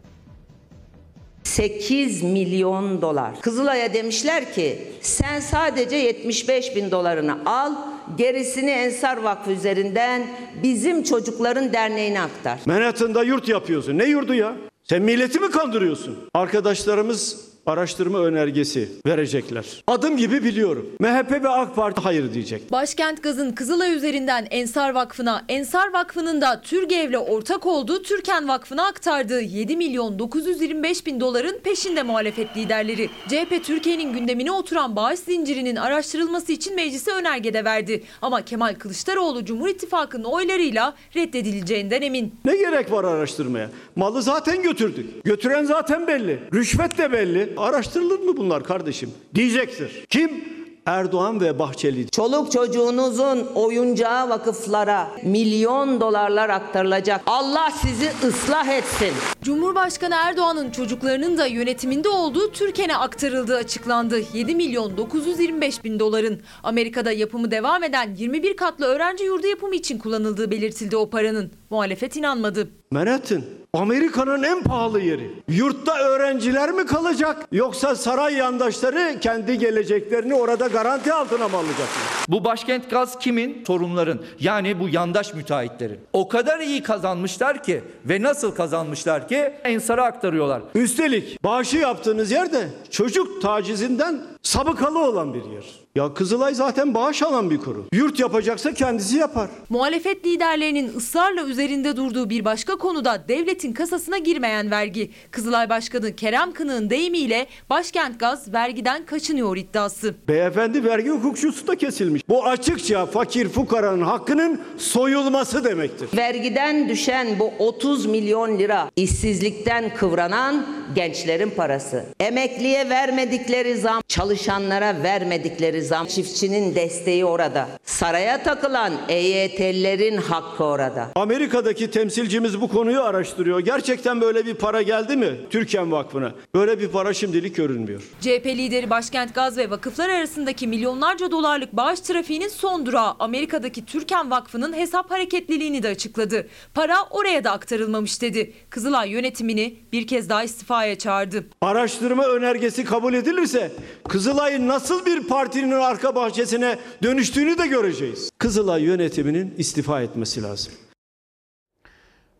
8 milyon dolar. Kızılay'a demişler ki sen sadece 75 bin dolarını al, gerisini Ensar Vakfı üzerinden bizim çocukların derneğine aktar. Manhattan'da yurt yapıyorsun. Ne yurdu ya? Sen milleti mi kandırıyorsun? Arkadaşlarımız araştırma önergesi verecekler. Adım gibi biliyorum. MHP ve AK Parti hayır diyecek. Başkent Gaz'ın Kızılay üzerinden Ensar Vakfı'na, Ensar Vakfı'nın da Türgev'le ortak olduğu Türken Vakfı'na aktardığı 7 milyon 925 bin doların peşinde muhalefet liderleri. CHP Türkiye'nin gündemine oturan bağış zincirinin araştırılması için meclise önergede verdi. Ama Kemal Kılıçdaroğlu Cumhur İttifakı'nın oylarıyla reddedileceğinden emin. Ne gerek var araştırmaya? Malı zaten götürdük. Götüren zaten belli. Rüşvet de belli. Araştırılır mı bunlar kardeşim? Diyecektir. Kim? Erdoğan ve Bahçeli. Çoluk çocuğunuzun oyuncağı vakıflara milyon dolarlar aktarılacak. Allah sizi ıslah etsin. Cumhurbaşkanı Erdoğan'ın çocuklarının da yönetiminde olduğu Türken'e aktarıldığı açıklandı. 7 milyon 925 bin doların. Amerika'da yapımı devam eden 21 katlı öğrenci yurdu yapımı için kullanıldığı belirtildi o paranın. Muhalefet inanmadı. Manhattan Amerika'nın en pahalı yeri. Yurtta öğrenciler mi kalacak yoksa saray yandaşları kendi geleceklerini orada garanti altına mı alacaklar? Bu başkent gaz kimin? Sorunların. Yani bu yandaş müteahhitlerin. O kadar iyi kazanmışlar ki ve nasıl kazanmışlar ki Ensar'a aktarıyorlar. Üstelik bağışı yaptığınız yerde çocuk tacizinden sabıkalı olan bir yer. Ya Kızılay zaten bağış alan bir kurum. Yurt yapacaksa kendisi yapar. Muhalefet liderlerinin ısrarla üzerinde durduğu bir başka konuda devletin kasasına girmeyen vergi. Kızılay Başkanı Kerem Kınık'ın deyimiyle başkent gaz vergiden kaçınıyor iddiası. Beyefendi vergi hukukçusu da kesilmiş. Bu açıkça fakir fukaranın hakkının soyulması demektir. Vergiden düşen bu 30 milyon lira işsizlikten kıvranan gençlerin parası. Emekliye vermedikleri zam, çalışanlara vermedikleri zam, çiftçinin desteği orada. Saraya takılan EYT'lilerin hakkı orada. Amerika'daki temsilcimiz bu konuyu araştırıyor. Gerçekten böyle bir para geldi mi Türkiye Vakfı'na? Böyle bir para şimdilik görünmüyor. CHP lideri Başkent Gaz ve vakıflar arasındaki milyonlarca dolarlık bağış trafiğinin son durağı Amerika'daki Türken Vakfı'nın hesap hareketliliğini de açıkladı. Para oraya da aktarılmamış dedi. Kızılay yönetimini bir kez daha istifaya çağırdı. Araştırma önergesi kabul edilirse Kızılay'ın nasıl bir partinin arka bahçesine dönüştüğünü de göreceğiz. Kızılay yönetiminin istifa etmesi lazım.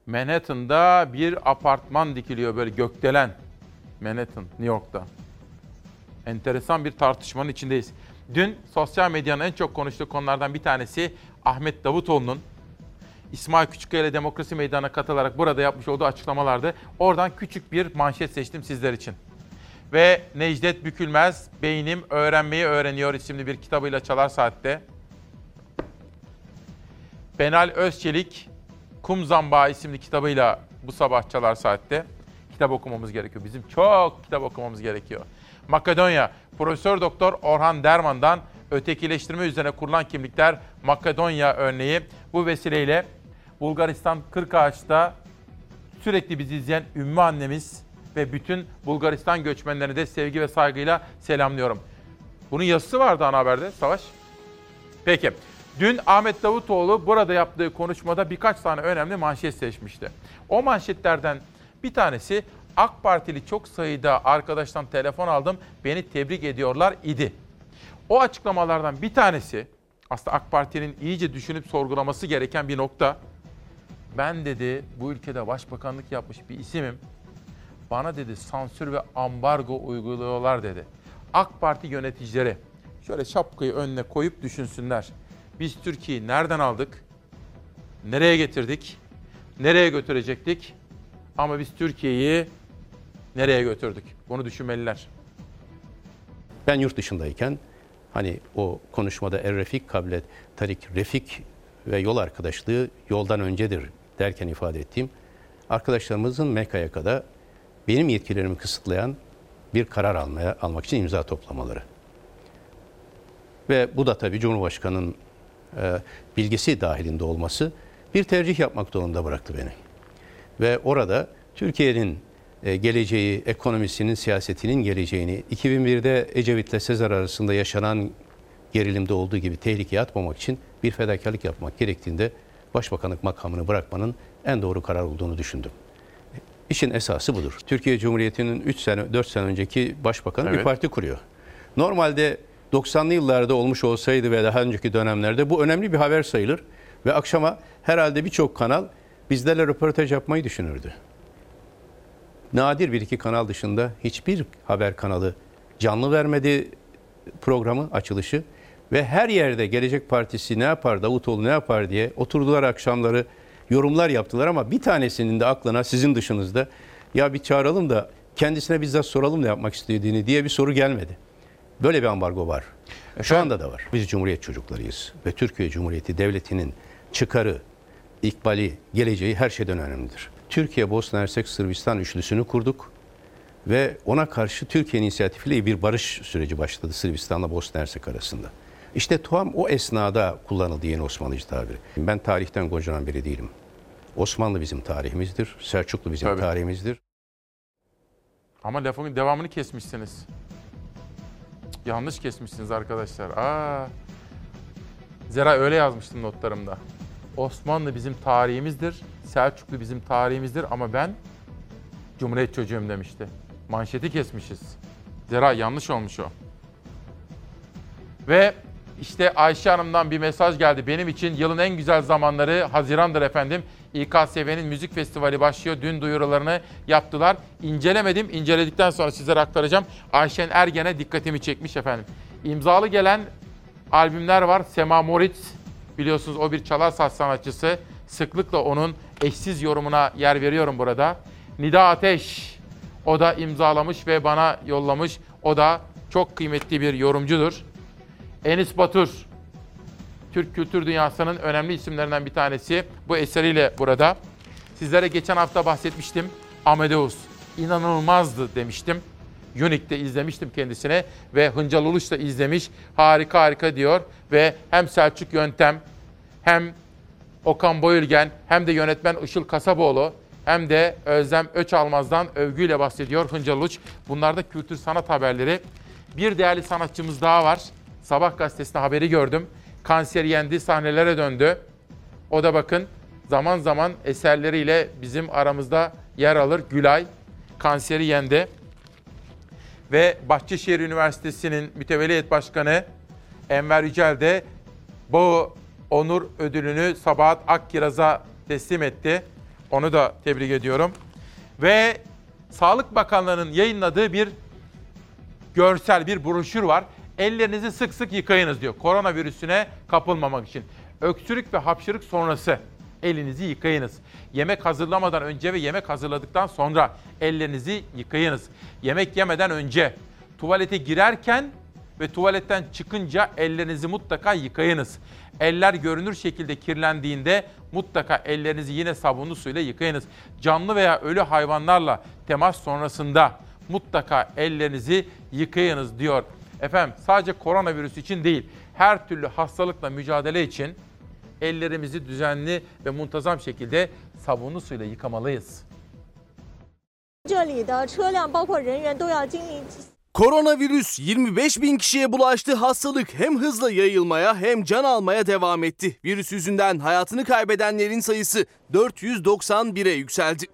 Manhattan'da bir apartman dikiliyor böyle gökdelen. Manhattan, New York'ta. Enteresan bir tartışmanın içindeyiz. Dün sosyal medyanın en çok konuştuğu konulardan bir tanesi Ahmet Davutoğlu'nun İsmail Küçükkaya ile Demokrasi Meydanı'na katılarak burada yapmış olduğu açıklamalardı. Oradan küçük bir manşet seçtim sizler için. Ve Necdet Bükülmez Beynim Öğrenmeyi Öğreniyor isimli bir kitabıyla Çalar Saat'te. Benal Özçelik Kum Zambağı isimli kitabıyla bu sabah Çalar Saat'te kitap okumamız gerekiyor. Bizim çok kitap okumamız gerekiyor. Makedonya, Profesör Doktor Orhan Derman'dan ötekileştirme üzerine kurulan kimlikler Makedonya örneği. Bu vesileyle Bulgaristan Kırkağaç'ta sürekli bizi izleyen Ümmü annemiz ve bütün Bulgaristan göçmenlerini de sevgi ve saygıyla selamlıyorum. Bunun yazısı vardı ana haberde Savaş. Peki. Dün Ahmet Davutoğlu burada yaptığı konuşmada birkaç tane önemli manşet seçmişti. O manşetlerden bir tanesi AK Partili çok sayıda arkadaştan telefon aldım, beni tebrik ediyorlar idi. O açıklamalardan bir tanesi aslında AK Parti'nin iyice düşünüp sorgulaması gereken bir nokta. Ben dedi bu ülkede başbakanlık yapmış bir isimim. Bana dedi sansür ve ambargo uyguluyorlar dedi. AK Parti yöneticileri şöyle şapkayı önüne koyup düşünsünler. Biz Türkiye'yi nereden aldık? Nereye getirdik? Nereye götürecektik? Ama biz Türkiye'yi nereye götürdük? Bunu düşünmeliler. Ben yurt dışındayken hani o konuşmada Er Refik Kablet, Tarik Refik ve yol arkadaşlığı yoldan öncedir derken ifade ettiğim arkadaşlarımızın MKYK'da benim yetkilerimi kısıtlayan bir karar almaya almak için imza toplamaları. Ve bu da tabii Cumhurbaşkanı'nın e, bilgisi dahilinde olması bir tercih yapmak zorunda bıraktı beni. Ve orada Türkiye'nin e, geleceği, ekonomisinin, siyasetinin geleceğini 2001'de Ecevit'le Sezar arasında yaşanan gerilimde olduğu gibi tehlikeye atmamak için bir fedakarlık yapmak gerektiğinde başbakanlık makamını bırakmanın en doğru karar olduğunu düşündüm. İşin esası budur. Türkiye Cumhuriyeti'nin 3 sene 4 sene önceki başbakanı Evet. bir parti kuruyor. Normalde 90'lı yıllarda olmuş olsaydı ve daha önceki dönemlerde bu önemli bir haber sayılır ve akşama herhalde birçok kanal bizlerle röportaj yapmayı düşünürdü. Nadir bir iki kanal dışında hiçbir haber kanalı canlı vermedi programı açılışı ve her yerde Gelecek Partisi ne yapar, Davutoğlu ne yapar diye oturdular akşamları yorumlar yaptılar ama bir tanesinin de aklına sizin dışınızda ya bir çağıralım da kendisine bizzat soralım da yapmak istediğini diye bir soru gelmedi. Böyle bir ambargo var. Şu anda da var. Biz Cumhuriyet çocuklarıyız ve Türkiye Cumhuriyeti Devleti'nin çıkarı, ikbali, geleceği her şeyden önemlidir. Türkiye, Bosna Hersek, Sırbistan üçlüsünü kurduk Ve ona karşı Türkiye inisiyatifiyle bir barış süreci başladı Sırbistan'la Bosna Hersek arasında. İşte tam o esnada kullanıldı yeni Osmanlıcı tabiri. Ben tarihten gocanan biri değilim. Osmanlı bizim tarihimizdir, Selçuklu bizim Tabii. tarihimizdir. Ama lafımın devamını kesmişsiniz. Yanlış kesmişsiniz arkadaşlar. Aa. Zera öyle yazmıştım notlarımda. Osmanlı bizim tarihimizdir, Selçuklu bizim tarihimizdir ama ben Cumhuriyet çocuğum demişti. Manşeti kesmişiz. Zera yanlış olmuş o. Ve işte Ayşe Hanım'dan bir mesaj geldi. Benim için yılın en güzel zamanları Haziran'dır efendim. İKSV'nin müzik festivali başlıyor. Dün duyurularını yaptılar. İncelemedim. İnceledikten sonra sizlere aktaracağım. Ayşen Ergen'e dikkatimi çekmiş efendim. İmzalı gelen albümler var. Sema Moritz biliyorsunuz o bir çalar saz sanatçısı. Sıklıkla onun eşsiz yorumuna yer veriyorum burada. Nida Ateş o da imzalamış ve bana yollamış. O da çok kıymetli bir yorumcudur. Enis Batur, Türk kültür dünyasının önemli isimlerinden bir tanesi. Bu eseriyle burada. Sizlere geçen hafta bahsetmiştim. Amadeus inanılmazdı demiştim. Unique'de izlemiştim kendisine ve Hıncal Uluç da izlemiş. Harika harika diyor ve hem Selçuk Yöntem hem Okan Boyülgen hem de yönetmen Işıl Kasaboğlu hem de Özlem Öçalmaz'dan övgüyle bahsediyor Hıncal Uluç. Bunlar da kültür sanat haberleri. Bir değerli sanatçımız daha var. Sabah gazetesinde haberi gördüm. Kanser yendi, sahnelere döndü. O da bakın zaman zaman eserleriyle bizim aramızda yer alır. Gülay kanseri yendi. Ve Bahçeşehir Üniversitesi'nin mütevelli heyet başkanı Enver Yücel de bu onur ödülünü Sabahat Akkiraz'a teslim etti. Onu da tebrik ediyorum. Ve Sağlık Bakanlığı'nın yayınladığı bir görsel bir broşür var. Ellerinizi sık sık yıkayınız diyor. Koronavirüsüne kapılmamak için. Öksürük ve hapşırık sonrası elinizi yıkayınız. Yemek hazırlamadan önce ve yemek hazırladıktan sonra ellerinizi yıkayınız. Yemek yemeden önce, tuvalete girerken ve tuvaletten çıkınca ellerinizi mutlaka yıkayınız. Eller görünür şekilde kirlendiğinde mutlaka ellerinizi yine sabunlu suyla yıkayınız. Canlı veya ölü hayvanlarla temas sonrasında mutlaka ellerinizi yıkayınız diyor. Efendim sadece koronavirüs için değil, her türlü hastalıkla mücadele için ellerimizi düzenli ve muntazam şekilde sabunlu suyla yıkamalıyız. Koronavirüs 25 bin kişiye bulaştı. Hastalık hem hızla yayılmaya hem can almaya devam etti. Virüs yüzünden hayatını kaybedenlerin sayısı 491'e yükseldi.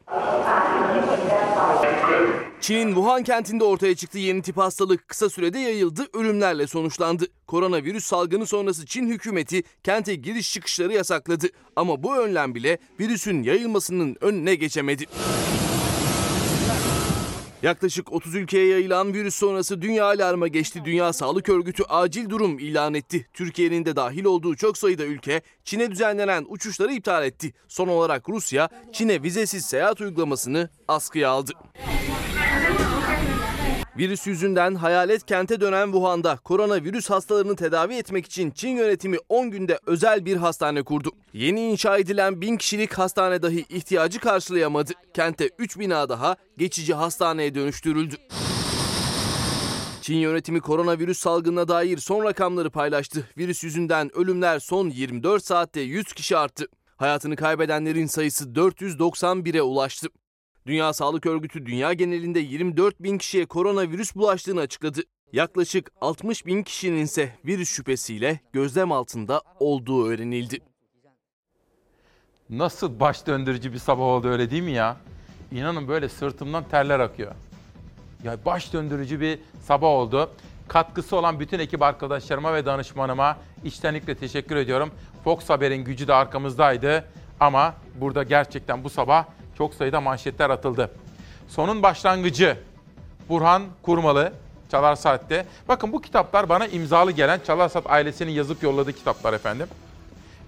Çin'in Wuhan kentinde ortaya çıktı yeni tip hastalık kısa sürede yayıldı, ölümlerle sonuçlandı. Koronavirüs salgını sonrası Çin hükümeti kente giriş çıkışları yasakladı. Ama bu önlem bile virüsün yayılmasının önüne geçemedi. Yaklaşık 30 ülkeye yayılan virüs sonrası dünya alarma geçti. Dünya Sağlık Örgütü acil durum ilan etti. Türkiye'nin de dahil olduğu çok sayıda ülke Çin'e düzenlenen uçuşları iptal etti. Son olarak Rusya Çin'e vizesiz seyahat uygulamasını askıya aldı. Virüs yüzünden hayalet kente dönen Wuhan'da koronavirüs hastalarını tedavi etmek için Çin yönetimi 10 günde özel bir hastane kurdu. Yeni inşa edilen 1000 kişilik hastane dahi ihtiyacı karşılayamadı. Kente 3 bina daha geçici hastaneye dönüştürüldü. Çin yönetimi koronavirüs salgınına dair son rakamları paylaştı. Virüs yüzünden ölümler son 24 saatte 100 kişi arttı. Hayatını kaybedenlerin sayısı 491'e ulaştı. Dünya Sağlık Örgütü dünya genelinde 24 bin kişiye koronavirüs bulaştığını açıkladı. Yaklaşık 60 bin kişinin ise virüs şüphesiyle gözlem altında olduğu öğrenildi. Nasıl baş döndürücü bir sabah oldu öyle değil mi ya? İnanın böyle sırtımdan terler akıyor. Ya baş döndürücü bir sabah oldu. Katkısı olan bütün ekip arkadaşlarıma ve danışmanıma içtenlikle teşekkür ediyorum. Fox Haber'in gücü de arkamızdaydı ama burada gerçekten bu sabah çok sayıda manşetler atıldı. Sonun başlangıcı Burhan Kurmalı Çalar Saat'te. Bakın bu kitaplar bana imzalı gelen Çalar Saat ailesinin yazıp yolladığı kitaplar efendim.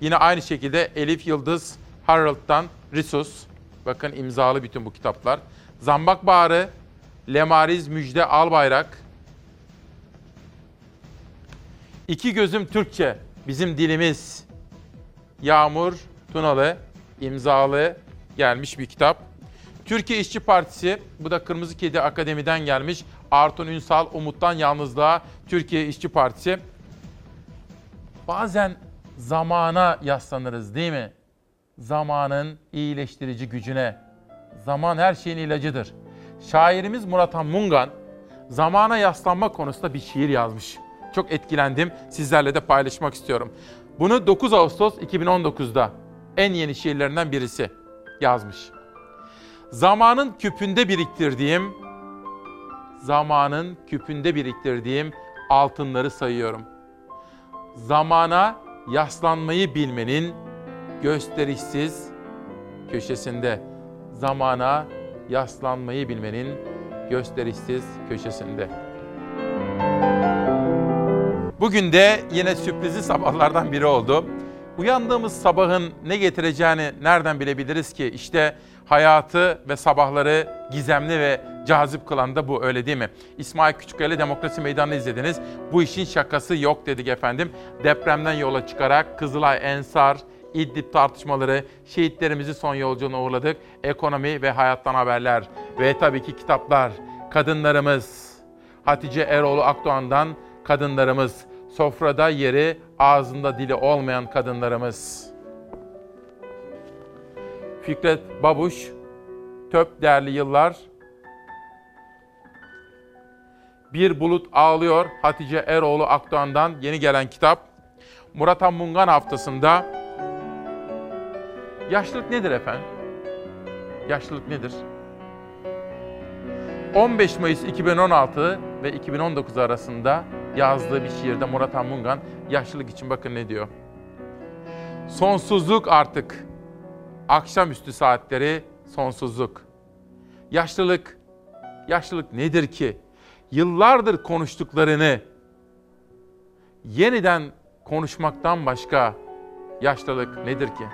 Yine aynı şekilde Elif Yıldız Harold'dan Risus. Bakın imzalı bütün bu kitaplar. Zambak Bağrı, Lemariz Müjde Albayrak. İki Gözüm Türkçe, bizim dilimiz. Yağmur Tunalı, imzalı gelmiş bir kitap. Türkiye İşçi Partisi, bu da Kırmızı Kedi Akademi'den gelmiş. Artun Ünsal, Umut'tan Yalnızlığa, Türkiye İşçi Partisi. Bazen zamana yaslanırız değil mi? Zamanın iyileştirici gücüne. Zaman her şeyin ilacıdır. Şairimiz Murat Han Mungan, zamana yaslanma konusunda bir şiir yazmış. Çok etkilendim, sizlerle de paylaşmak istiyorum. Bunu 9 Ağustos 2019'da en yeni şiirlerinden birisi yazmış. Zamanın küpünde biriktirdiğim, zamanın küpünde biriktirdiğim altınları sayıyorum. Zamana yaslanmayı bilmenin gösterişsiz köşesinde. Zamana yaslanmayı bilmenin gösterişsiz köşesinde. Bugün de yine sürprizli sabahlardan biri oldu. Uyandığımız sabahın ne getireceğini nereden bilebiliriz ki? İşte hayatı ve sabahları gizemli ve cazip kılan da bu öyle değil mi? İsmail Küçükkaya Demokrasi Meydanı'nı izlediniz. Bu işin şakası yok dedik efendim. Depremden yola çıkarak Kızılay Ensar, İdlib tartışmaları, şehitlerimizi son yolculuğuna uğurladık. Ekonomi ve hayattan haberler ve tabii ki kitaplar. Kadınlarımız, Hatice Eroğlu Akdoğan'dan kadınlarımız, sofrada yeri ağzında dili olmayan kadınlarımız. Fikret Babuş, Töp Değerli Yıllar, Bir Bulut Ağlıyor, Hatice Eroğlu Akdoğan'dan yeni gelen kitap. Murat Mungan haftasında Yaşlılık nedir efendim? Yaşlılık nedir? 15 Mayıs 2016 ve 2019 arasında yazdığı bir şiirde Murat Han Mungan yaşlılık için bakın ne diyor. Sonsuzluk artık. Akşamüstü saatleri sonsuzluk. Yaşlılık, yaşlılık nedir ki? Yıllardır konuştuklarını yeniden konuşmaktan başka yaşlılık nedir ki?